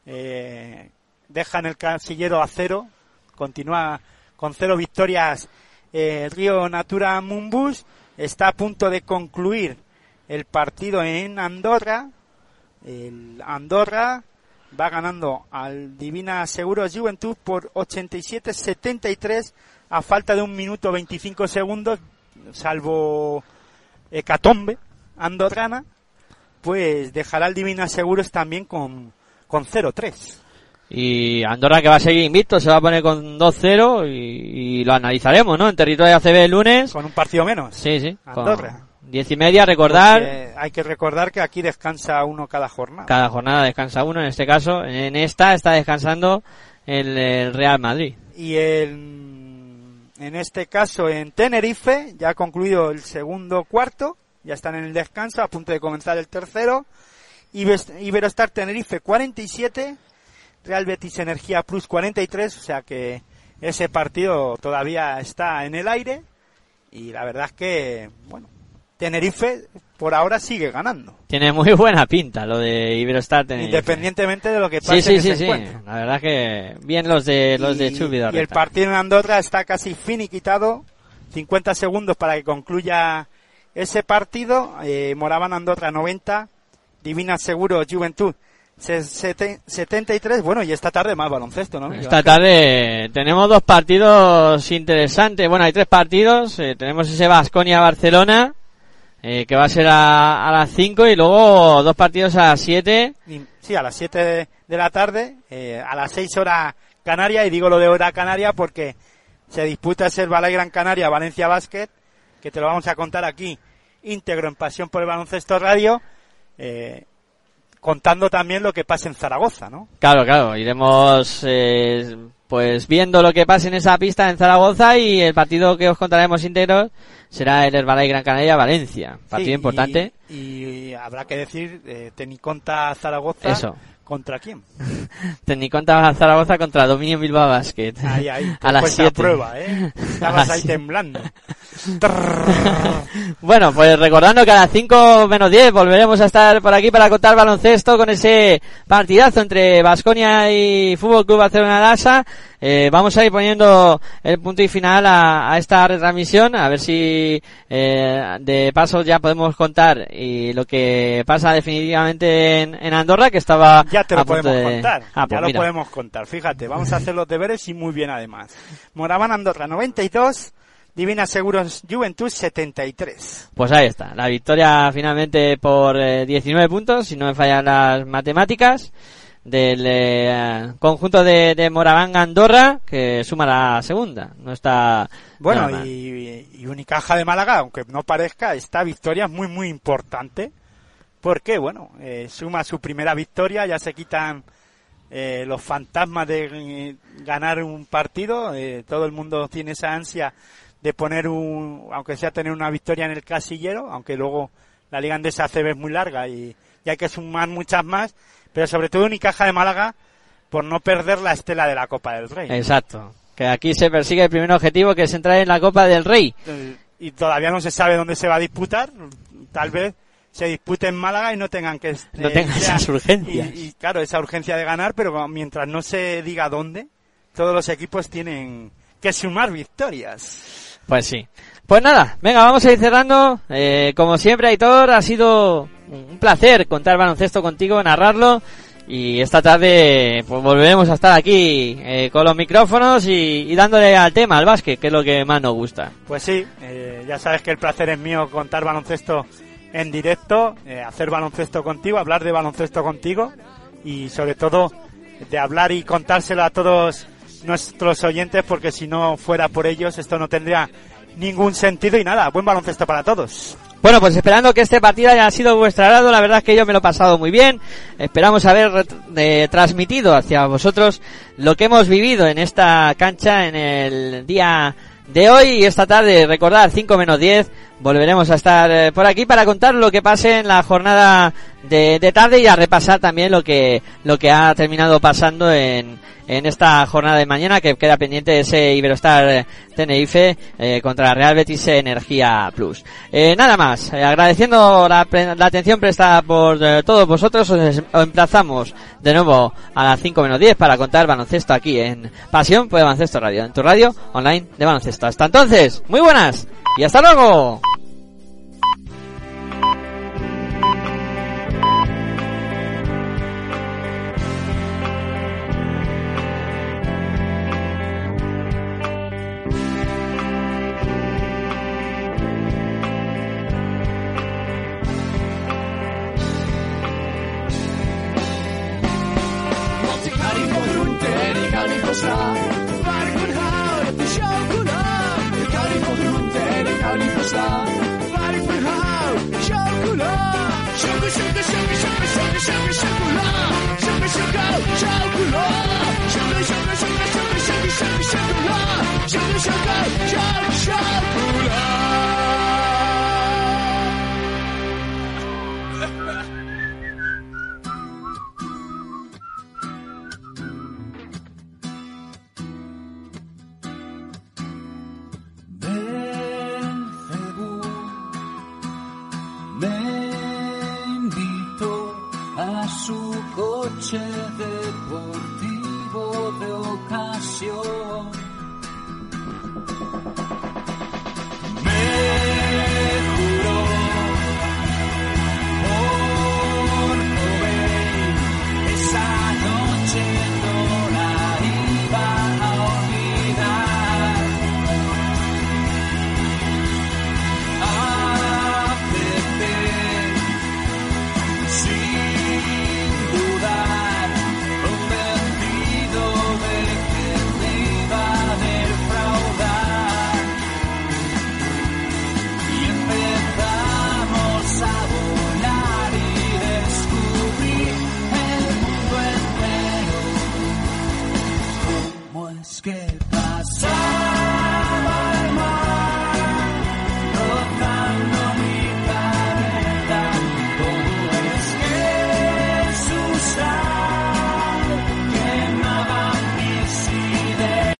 eh, dejan el casillero a cero, continúa con cero victorias eh, Río Natura Mumbus, está a punto de concluir el partido en Andorra, el Andorra va ganando al Divina Seguros Juventud por 87-73 a falta de un minuto 25 segundos, salvo Hecatombe Andorrana, pues dejará al Divina Seguros también con, con 0-3. Y Andorra que va a seguir invicto, se va a poner con 2-0 y, y lo analizaremos, ¿no? En territorio ACB el lunes. Con un partido menos. Sí, sí. con Andorra. Diez y media, recordar. Porque hay que recordar que aquí descansa uno cada jornada. Cada jornada descansa uno, en este caso. En esta está descansando el, el Real Madrid. Y en, en este caso en Tenerife ya ha concluido el segundo cuarto, ya están en el descanso, a punto de comenzar el tercero. Ibe- Iberostar Tenerife 47, Real Betis Energía Plus 43, o sea que ese partido todavía está en el aire y la verdad es que, bueno, Tenerife por ahora sigue ganando, Tiene muy [LAUGHS] buena pinta lo de Iberostar Tenerife. independientemente de lo que pase Sí, sí, en sí, ese sí. encuentro. La verdad que bien los de los de y, Chubi y el partido en Andorra está casi finiquitado. 50 segundos para que concluya ese partido. Eh, Moraban Andorra 90. Divina Seguro Juventud se- sete- 73. Bueno, y esta tarde más baloncesto, ¿no? Esta tarde tenemos dos partidos interesantes. Bueno, hay tres partidos. Eh, tenemos ese Basconia-Barcelona, eh, que va a ser a, a las 5 y luego dos partidos a las 7. Y- Sí, a las 7 de, la tarde, eh, a las 6 horas Canaria, y digo lo de hora Canaria porque se disputa ese Balay Gran Canaria Valencia Basket, que te lo vamos a contar aquí íntegro en Pasión por el Baloncesto Radio, eh, contando también lo que pasa en Zaragoza, ¿no? Claro, claro, iremos eh, pues viendo lo que pasa en esa pista en Zaragoza y el partido que os contaremos íntegro será el Herbalife Gran Canaria Valencia. Partido Sí, y- importante. Y, habrá que decir, eh, Teniconta Zaragoza, Eso. ¿Contra quién? [LAUGHS] Teniconta Zaragoza contra Dominio Bilbao Basket. Ahí, ahí, [LAUGHS] a las puesta 7. prueba, ¿eh? Estabas [LAUGHS] ahí temblando. Bueno, pues recordando que a las 5 menos 10 volveremos a estar por aquí para contar baloncesto con ese partidazo entre Vasconia y Fútbol Club Barcelona Lasa. Eh, vamos a ir poniendo el punto y final a, a esta retransmisión, a ver si eh, de paso ya podemos contar y lo que pasa definitivamente en, en Andorra, que estaba Ya te lo podemos de- contar. Ah, pues ya lo podemos contar. Fíjate, vamos a hacer los deberes y muy bien además. Moraban Andorra 92, Divina Seguros Juventud 73. Pues ahí está, la victoria finalmente por eh, 19 puntos, si no me fallan las matemáticas, del eh, conjunto de, de Moraván Andorra, que suma la segunda. No está. Bueno, y, y Unicaja de Málaga, aunque no parezca, esta victoria es muy, muy importante. Porque, bueno, eh, suma su primera victoria, ya se quitan eh, los fantasmas de eh, ganar un partido. eh, todo el mundo tiene esa ansia de poner un, aunque sea tener una victoria en el casillero, aunque luego la Liga Andesa ACB es muy larga y, y hay que sumar muchas más. Pero sobre todo Unicaja de Málaga, por no perder la estela de la Copa del Rey. Exacto. Que aquí se persigue el primer objetivo, que es entrar en la Copa del Rey. Y todavía no se sabe dónde se va a disputar. Tal vez se dispute en Málaga y no tengan que... No eh, tengan ya- esas urgencias. Y, y, claro, esa urgencia de ganar, pero mientras no se diga dónde, todos los equipos tienen que sumar victorias. Pues sí. Pues nada, venga, vamos a ir cerrando. Eh, como siempre, Aitor, ha sido un placer contar baloncesto contigo, narrarlo. Y esta tarde pues volveremos a estar aquí eh, con los micrófonos y, y dándole al tema, al básquet, que es lo que más nos gusta. Pues sí, eh, ya sabes que el placer es mío contar baloncesto en directo, eh, hacer baloncesto contigo, hablar de baloncesto contigo y sobre todo de hablar y contárselo a todos nuestros oyentes porque si no fuera por ellos esto no tendría ningún sentido y nada, buen baloncesto para todos. Bueno, pues esperando que este partido haya sido vuestro agrado, la verdad es que yo me lo he pasado muy bien. Esperamos haber eh, transmitido hacia vosotros lo que hemos vivido en esta cancha en el día de hoy y esta tarde. Recordad, 5 menos 10, volveremos a estar eh, por aquí para contar lo que pase en la jornada de, de tarde y a repasar también lo que, lo que ha terminado pasando en, en esta jornada de mañana que queda pendiente ese Iberostar eh, Tenerife eh, contra Real Betis Energía Plus. Eh, nada más, eh, agradeciendo la, la atención prestada por eh, todos vosotros, os, emplazamos de nuevo a las 5 menos 10 para contar baloncesto aquí en Pasión por Baloncesto Radio, en tu radio online de baloncesto. Hasta entonces, muy buenas y hasta luego.